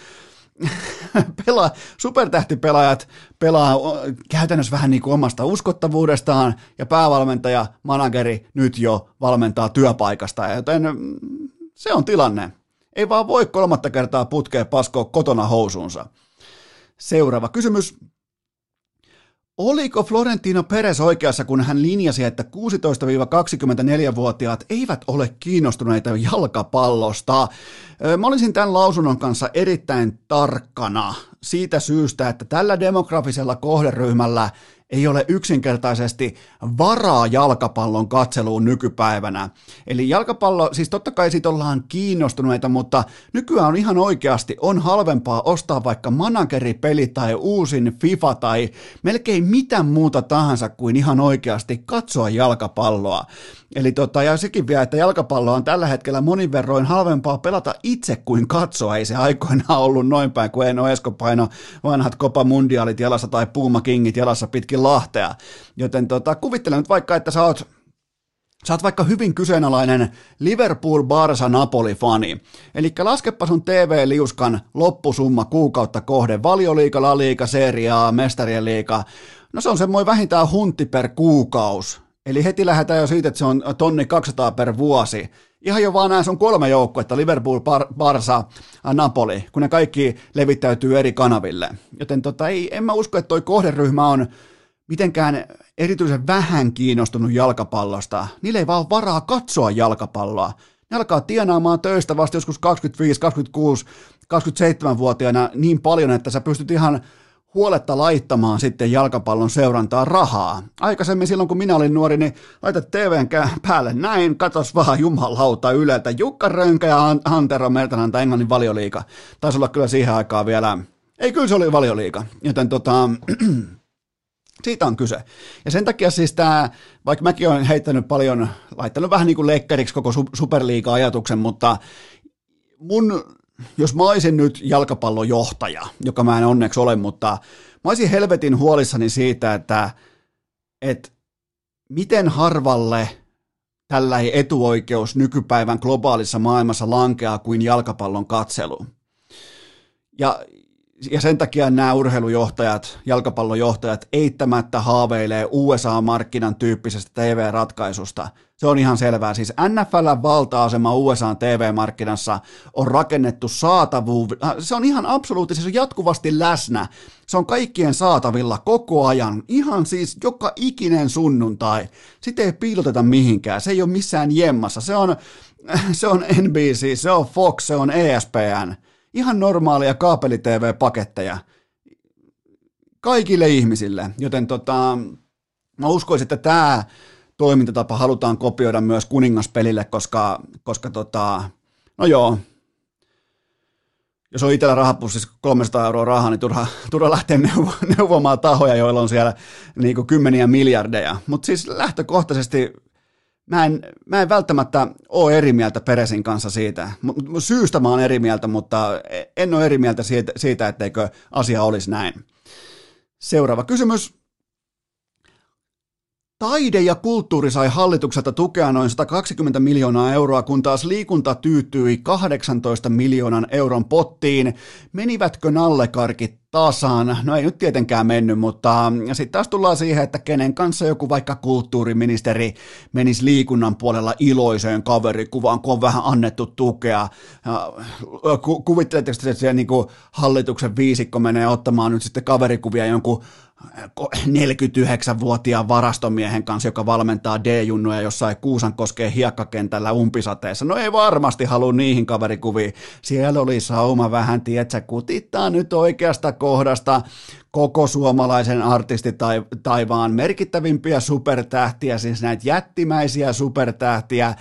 pelaa, supertähtipelaajat pelaa käytännössä vähän niin kuin omasta uskottavuudestaan ja päävalmentaja, manageri nyt jo valmentaa työpaikasta, joten mm, se on tilanne. Ei vaan voi kolmatta kertaa putkea paskoa kotona housuunsa. Seuraava kysymys. Oliko Florentino Perez oikeassa, kun hän linjasi, että 16-24-vuotiaat eivät ole kiinnostuneita jalkapallosta? Mä olisin tämän lausunnon kanssa erittäin tarkkana siitä syystä, että tällä demografisella kohderyhmällä ei ole yksinkertaisesti varaa jalkapallon katseluun nykypäivänä. Eli jalkapallo, siis totta kai siitä ollaan kiinnostuneita, mutta nykyään on ihan oikeasti, on halvempaa ostaa vaikka manageripeli tai uusin FIFA tai melkein mitä muuta tahansa kuin ihan oikeasti katsoa jalkapalloa. Eli tota, ja sekin vielä, että jalkapallo on tällä hetkellä monin verroin halvempaa pelata itse kuin katsoa. Ei se aikoinaan ollut noin päin, kuin Eno Esko paino vanhat Copa Mundialit jalassa tai Puma Kingit jalassa pitkin Lahtea. Joten tota, kuvittelen nyt vaikka, että sä oot Sä oot vaikka hyvin kyseenalainen Liverpool, Barça, Napoli-fani. Eli laskepa sun TV-liuskan loppusumma kuukautta kohde. Valioliika, Serie A, Mestarien liiga. No se on semmoinen vähintään huntti per kuukaus. Eli heti lähdetään jo siitä, että se on tonni 200 per vuosi. Ihan jo vaan nämä sun kolme joukkuetta, Liverpool, Bar- Barça, Napoli, kun ne kaikki levittäytyy eri kanaville. Joten tota, ei, en mä usko, että toi kohderyhmä on mitenkään erityisen vähän kiinnostunut jalkapallosta. Niillä ei vaan varaa katsoa jalkapalloa. Ne alkaa tienaamaan töistä vasta joskus 25, 26, 27-vuotiaana niin paljon, että sä pystyt ihan huoletta laittamaan sitten jalkapallon seurantaa rahaa. Aikaisemmin silloin, kun minä olin nuori, niin laitat TVn päälle näin, katos vaan jumalauta yleltä. Jukka Rönkä ja Antero Mertananta Englannin valioliika. Taisi olla kyllä siihen aikaan vielä, ei kyllä se oli valioliika. Joten tota, siitä on kyse. Ja sen takia siis tämä, vaikka mäkin olen heittänyt paljon, laittanut vähän niin kuin lekkeriksi koko superliiga-ajatuksen, mutta mun jos mä olisin nyt jalkapallojohtaja, joka mä en onneksi ole, mutta mä olisin helvetin huolissani siitä, että, että miten harvalle tällä etuoikeus nykypäivän globaalissa maailmassa lankeaa kuin jalkapallon katselu. Ja, ja sen takia nämä urheilujohtajat, jalkapallojohtajat eittämättä haaveilee USA-markkinan tyyppisestä TV-ratkaisusta – se on ihan selvää. Siis NFL valta-asema USA TV-markkinassa on rakennettu saatavuus. Äh, se on ihan absoluuttisesti, jatkuvasti läsnä. Se on kaikkien saatavilla koko ajan. Ihan siis joka ikinen sunnuntai. Sitä ei piiloteta mihinkään. Se ei ole missään jemmassa. Se on, se on NBC, se on Fox, se on ESPN. Ihan normaalia kaapeli-TV-paketteja. Kaikille ihmisille. Joten tota, mä uskoisin, että tämä toimintatapa halutaan kopioida myös kuningaspelille, koska, koska tota, no joo, jos on itsellä rahapussissa 300 euroa rahaa, niin turha, turha lähteä neuvo- neuvomaan tahoja, joilla on siellä niin kuin kymmeniä miljardeja. Mutta siis lähtökohtaisesti mä en, mä en välttämättä ole eri mieltä Peresin kanssa siitä. Syystä mä oon eri mieltä, mutta en ole eri mieltä siitä, siitä etteikö asia olisi näin. Seuraava kysymys. Taide ja kulttuuri sai hallitukselta tukea noin 120 miljoonaa euroa, kun taas liikunta tyytyi 18 miljoonan euron pottiin. Menivätkö nallekarkit tasaan? No ei nyt tietenkään mennyt, mutta sitten taas tullaan siihen, että kenen kanssa joku vaikka kulttuuriministeri menisi liikunnan puolella iloiseen kaverikuvaan, kun on vähän annettu tukea. Ku- kuvitteletteko, että se niin hallituksen viisikko menee ottamaan nyt sitten kaverikuvia jonkun 49-vuotiaan varastomiehen kanssa, joka valmentaa D-junnuja jossain Kuusankoskeen hiekkakentällä umpisateessa. No ei varmasti halua niihin kaverikuviin. Siellä oli sauma vähän, tietsä, kutittaa nyt oikeasta kohdasta koko suomalaisen artistitaivaan merkittävimpiä supertähtiä, siis näitä jättimäisiä supertähtiä.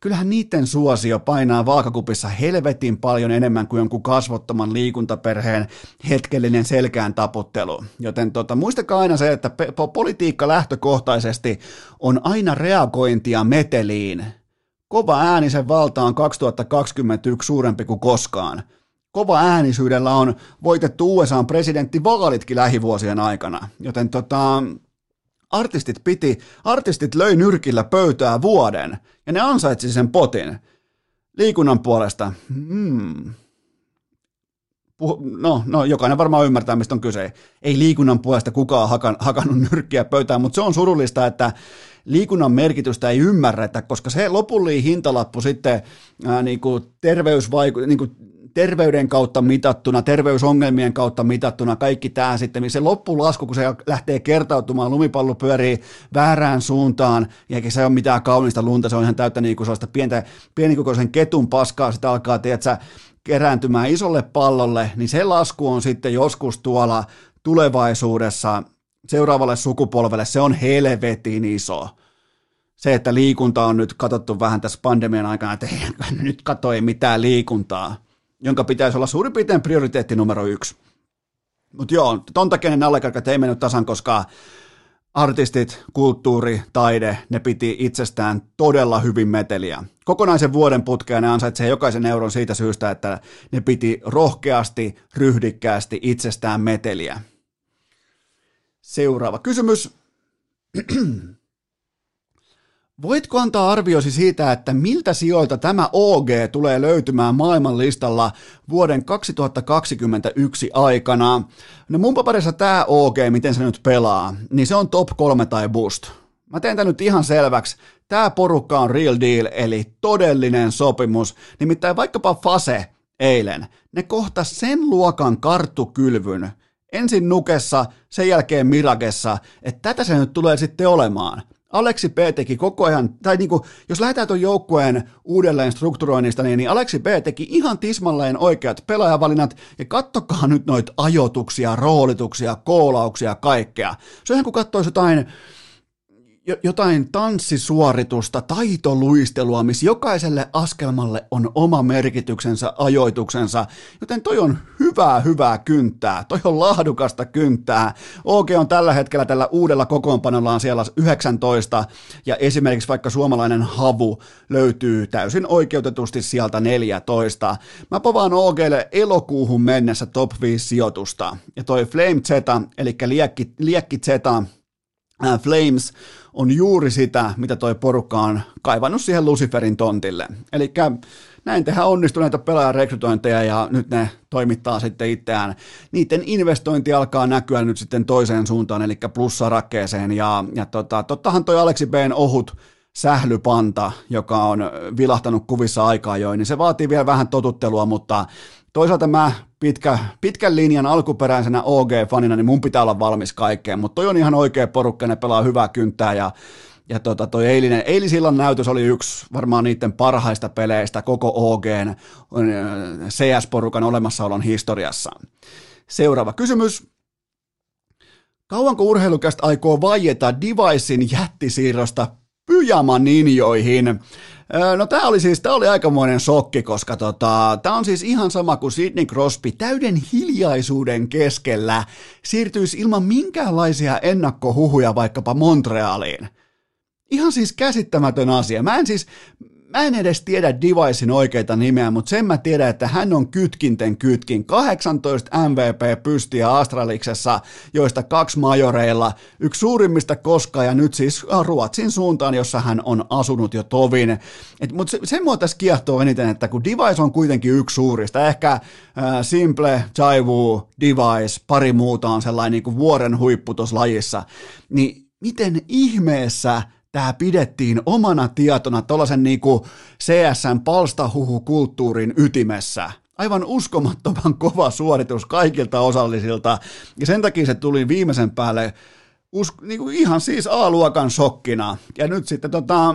Kyllähän niiden suosio painaa vaakakupissa helvetin paljon enemmän kuin jonkun kasvottoman liikuntaperheen hetkellinen selkään taputtelu. Joten tota, muistakaa aina se, että politiikka lähtökohtaisesti on aina reagointia meteliin. Kova äänisen valta on 2021 suurempi kuin koskaan – kova äänisyydellä on voitettu USAn presidenttivaalitkin lähivuosien aikana. Joten tota, artistit piti, artistit löi nyrkillä pöytää vuoden ja ne ansaitsi sen potin. Liikunnan puolesta, hmm, no, no, jokainen varmaan ymmärtää, mistä on kyse. Ei liikunnan puolesta kukaan hakan, hakannut nyrkkiä pöytään, mutta se on surullista, että liikunnan merkitystä ei ymmärretä, koska se lopullinen hintalappu sitten ää, niin kuin terveysvaiku, niin kuin terveyden kautta mitattuna, terveysongelmien kautta mitattuna, kaikki tämä sitten, se loppulasku, kun se lähtee kertautumaan, lumipallo pyörii väärään suuntaan, eikä se ole mitään kaunista lunta, se on ihan täyttä niin kuin sellaista pientä, pienikokoisen ketun paskaa, sitä alkaa, tiedätkö, kerääntymään isolle pallolle, niin se lasku on sitten joskus tuolla tulevaisuudessa seuraavalle sukupolvelle, se on helvetin iso. Se, että liikunta on nyt katsottu vähän tässä pandemian aikana, että ei, nyt katso ei mitään liikuntaa, jonka pitäisi olla suurin piirtein prioriteetti numero yksi. Mutta joo, ton takia ne nallekarkat ei mennyt tasan, koska artistit, kulttuuri, taide, ne piti itsestään todella hyvin meteliä. Kokonaisen vuoden putkeen ne ansaitsee jokaisen euron siitä syystä, että ne piti rohkeasti, ryhdikkäästi itsestään meteliä. Seuraava kysymys. Voitko antaa arviosi siitä, että miltä sijoilta tämä OG tulee löytymään maailmanlistalla vuoden 2021 aikana? No mun paperissa tämä OG, miten se nyt pelaa, niin se on top 3 tai boost. Mä teen tämän nyt ihan selväksi. Tämä porukka on real deal, eli todellinen sopimus. Nimittäin vaikkapa Fase eilen, ne kohta sen luokan karttukylvyn, ensin Nukessa, sen jälkeen Miragessa, että tätä se nyt tulee sitten olemaan – Aleksi P teki koko ajan, tai niin kuin, jos lähdetään tuon joukkueen uudelleen strukturoinnista, niin, niin Aleksi P teki ihan tismalleen oikeat pelaajavalinnat, ja kattokaa nyt noita ajoituksia, roolituksia, koolauksia, kaikkea. Se on ihan kuin katsoisi jotain, jotain tanssisuoritusta, taitoluistelua, missä jokaiselle askelmalle on oma merkityksensä, ajoituksensa, joten toi on hyvää, hyvää kynttää, toi on laadukasta kynttää. OG on tällä hetkellä tällä uudella kokoonpanollaan siellä 19, ja esimerkiksi vaikka suomalainen havu löytyy täysin oikeutetusti sieltä 14. Mä povaan OGlle elokuuhun mennessä top 5 sijoitusta, ja toi Flame Z, eli liekki, liekki Z, Flames on juuri sitä, mitä toi porukka on kaivannut siihen Luciferin tontille. Eli näin tehdään onnistuneita pelaajan rekrytointeja ja nyt ne toimittaa sitten itseään. Niiden investointi alkaa näkyä nyt sitten toiseen suuntaan, eli plussarakkeeseen. Ja, ja tota, tottahan toi Aleksi B:n ohut sählypanta, joka on vilahtanut kuvissa aikaa jo, niin se vaatii vielä vähän totuttelua, mutta toisaalta mä pitkä, pitkän linjan alkuperäisenä OG-fanina, niin mun pitää olla valmis kaikkeen, mutta toi on ihan oikea porukka, ne pelaa hyvää kynttää ja ja tota, toi eilinen, eilisillan näytös oli yksi varmaan niiden parhaista peleistä koko OGn CS-porukan olemassaolon historiassa. Seuraava kysymys. Kauanko urheilukästä aikoo vaieta Devicein jättisiirrosta pyjama-ninjoihin? No tämä oli siis, tämä oli aikamoinen shokki, koska tota, tämä on siis ihan sama kuin Sidney Crosby täyden hiljaisuuden keskellä siirtyisi ilman minkäänlaisia ennakkohuhuja vaikkapa Montrealiin. Ihan siis käsittämätön asia. Mä en siis, mä en edes tiedä Devicein oikeita nimeä, mutta sen mä tiedän, että hän on kytkinten kytkin. 18 MVP pystiä Astraliksessa, joista kaksi majoreilla, yksi suurimmista koskaan ja nyt siis Ruotsin suuntaan, jossa hän on asunut jo tovin. Mutta se, sen mua tässä kiehtoo eniten, että kun Device on kuitenkin yksi suurista, ehkä äh, Simple, Jaivu, Device, pari muuta on sellainen niin kuin vuoren huippu tuossa lajissa, niin miten ihmeessä – tämä pidettiin omana tietona tuollaisen niinku CSN palstahuhukulttuurin ytimessä. Aivan uskomattoman kova suoritus kaikilta osallisilta, ja sen takia se tuli viimeisen päälle usk- niinku ihan siis A-luokan shokkina. Ja nyt sitten tota,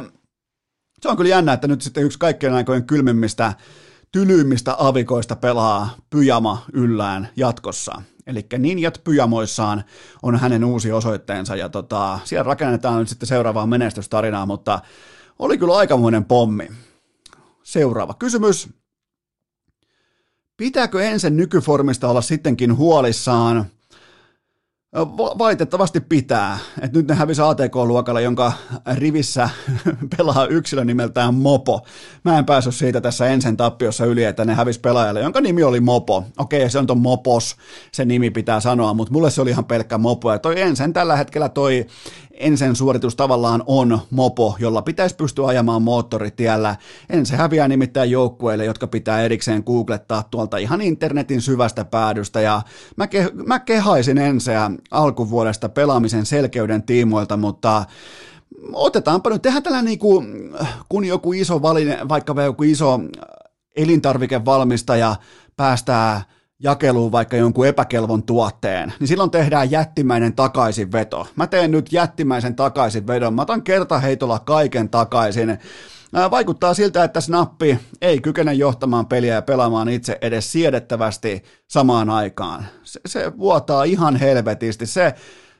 se on kyllä jännä, että nyt sitten yksi kaikkien aikojen kylmimmistä, tylyimmistä avikoista pelaa pyjama yllään jatkossa. Eli Ninjat pyjamoissaan on hänen uusi osoitteensa ja tota, siellä rakennetaan nyt sitten seuraavaa menestystarinaa, mutta oli kyllä aikamoinen pommi. Seuraava kysymys. Pitääkö ensin nykyformista olla sittenkin huolissaan? Valitettavasti pitää. Et nyt ne hävisi ATK-luokalla, jonka rivissä pelaa yksilö nimeltään Mopo. Mä en päässyt siitä tässä ensin tappiossa yli, että ne hävisi pelaajalle, jonka nimi oli Mopo. Okei, se on ton Mopos, se nimi pitää sanoa, mutta mulle se oli ihan pelkkä Mopo. Ja toi ensin tällä hetkellä toi Ensen suoritus tavallaan on mopo, jolla pitäisi pystyä ajamaan moottoritiellä. Ense häviää nimittäin joukkueille, jotka pitää erikseen googlettaa tuolta ihan internetin syvästä päädystä. Ja mä, ke- mä kehaisin Enseä alkuvuodesta pelaamisen selkeyden tiimoilta, mutta otetaanpa nyt, tehdään tällä niin kuin, kun joku iso valine, vaikka joku iso elintarvikevalmistaja päästää jakeluun vaikka jonkun epäkelvon tuotteen, niin silloin tehdään jättimäinen takaisinveto. Mä teen nyt jättimäisen takaisinvedon, mä otan kertaheitolla kaiken takaisin. Vaikuttaa siltä, että Snappi ei kykene johtamaan peliä ja pelaamaan itse edes siedettävästi samaan aikaan. Se, se vuotaa ihan helvetisti. Se,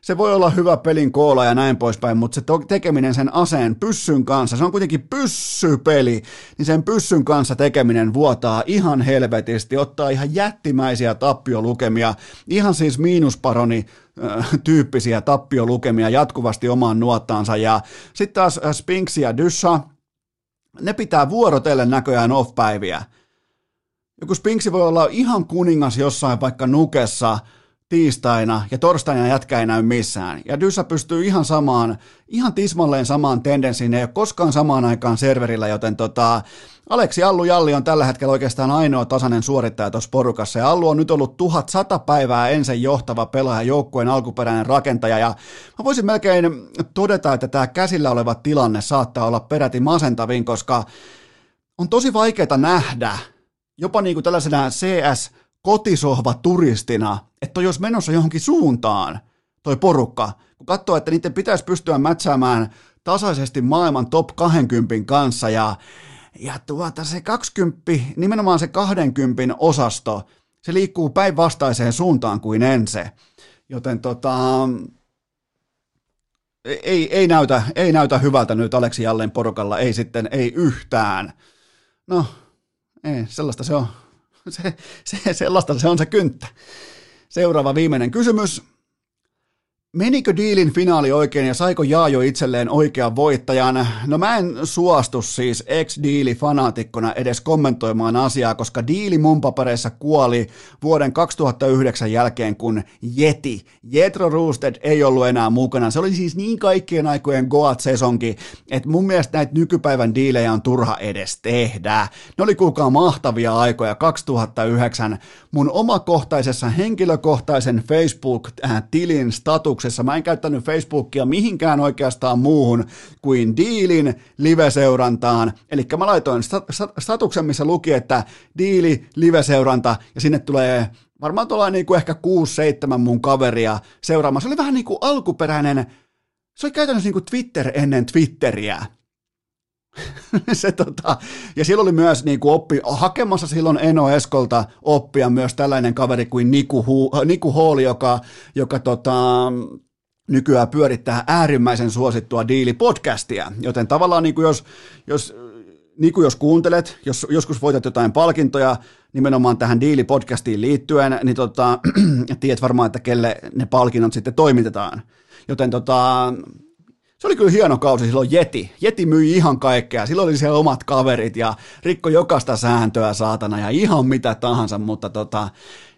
se voi olla hyvä pelin koola ja näin poispäin, mutta se tekeminen sen aseen pyssyn kanssa, se on kuitenkin pyssypeli, niin sen pyssyn kanssa tekeminen vuotaa ihan helvetisti, ottaa ihan jättimäisiä tappiolukemia, ihan siis miinusparoni äh, tyyppisiä tappiolukemia jatkuvasti omaan nuottaansa ja sitten taas äh, Spinks ja Dyssa, ne pitää vuorotellen näköjään off-päiviä. Joku Spinksi voi olla ihan kuningas jossain vaikka nukessa, tiistaina ja torstaina jätkä ei näy missään. Ja Dyssa pystyy ihan samaan, ihan tismalleen samaan tendenssiin, ei ole koskaan samaan aikaan serverillä, joten tota, Aleksi Allu Jalli on tällä hetkellä oikeastaan ainoa tasainen suorittaja tuossa porukassa, ja Allu on nyt ollut 1100 päivää ensin johtava pelaaja, joukkueen alkuperäinen rakentaja, ja mä voisin melkein todeta, että tämä käsillä oleva tilanne saattaa olla peräti masentavin, koska on tosi vaikeaa nähdä, jopa niin kuin tällaisena CS kotisohva turistina, että jos menossa johonkin suuntaan toi porukka, kun katsoo, että niiden pitäisi pystyä mätsäämään tasaisesti maailman top 20 kanssa ja, ja tuota se 20, nimenomaan se 20 osasto, se liikkuu päinvastaiseen suuntaan kuin ense. Joten tota, ei, ei, näytä, ei näytä hyvältä nyt Aleksi Jallen porukalla, ei sitten, ei yhtään. No, ei, sellaista se on se, se, sellaista se on se kynttä. Seuraava viimeinen kysymys. Menikö diilin finaali oikein ja saiko Jaajo itselleen oikean voittajan? No mä en suostu siis ex-diili-fanaatikkona edes kommentoimaan asiaa, koska diili mun papereissa kuoli vuoden 2009 jälkeen, kun Yeti, Jetro Roosted ei ollut enää mukana. Se oli siis niin kaikkien aikojen Goat-sesonki, että mun mielestä näitä nykypäivän diilejä on turha edes tehdä. Ne oli kuulkaa mahtavia aikoja 2009. Mun omakohtaisessa henkilökohtaisen Facebook-tilin statuksen statuksessa. Mä en käyttänyt Facebookia mihinkään oikeastaan muuhun kuin diilin live-seurantaan. Eli mä laitoin statuksen, missä luki, että diili, live-seuranta ja sinne tulee varmaan tuolla niin kuin ehkä 6-7 mun kaveria seuraamaan. Se oli vähän niin kuin alkuperäinen, se oli käytännössä niin kuin Twitter ennen Twitteriä. se, tota, ja silloin oli myös niin kuin oppi, hakemassa silloin Eno Eskolta oppia myös tällainen kaveri kuin Niku, Hu, Niku Hall, joka, joka tota, nykyään pyörittää äärimmäisen suosittua diilipodcastia, joten tavallaan niin kuin jos, jos Niku, jos kuuntelet, jos joskus voitat jotain palkintoja nimenomaan tähän diilipodcastiin liittyen, niin tota, tiedät varmaan, että kelle ne palkinnot sitten toimitetaan. Joten tota, se oli kyllä hieno kausi silloin Jeti. Jeti myi ihan kaikkea. Silloin oli siellä omat kaverit ja rikko jokaista sääntöä saatana ja ihan mitä tahansa, mutta tota,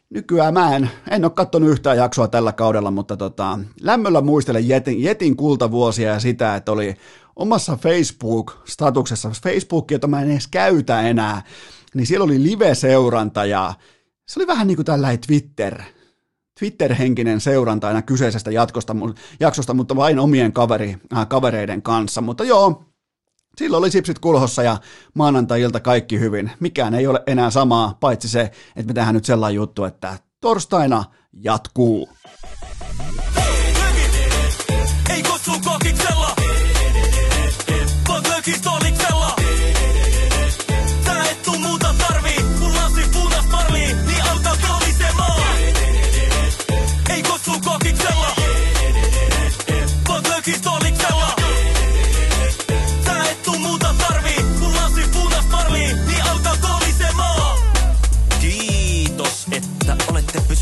nykyään mä en, en ole katsonut yhtään jaksoa tällä kaudella, mutta tota, lämmöllä muistelen Jetin, Jetin kultavuosia ja sitä, että oli omassa Facebook-statuksessa, Facebook, jota mä en edes käytä enää, niin siellä oli live-seuranta ja se oli vähän niin kuin tällainen Twitter, Twitter-henkinen seuranta aina kyseisestä jatkosta, jaksosta, mutta vain omien kaveri, äh, kavereiden kanssa. Mutta joo, silloin oli sipsit kulhossa ja maanantajilta kaikki hyvin. Mikään ei ole enää samaa, paitsi se, että me tehdään nyt sellainen juttu, että torstaina jatkuu.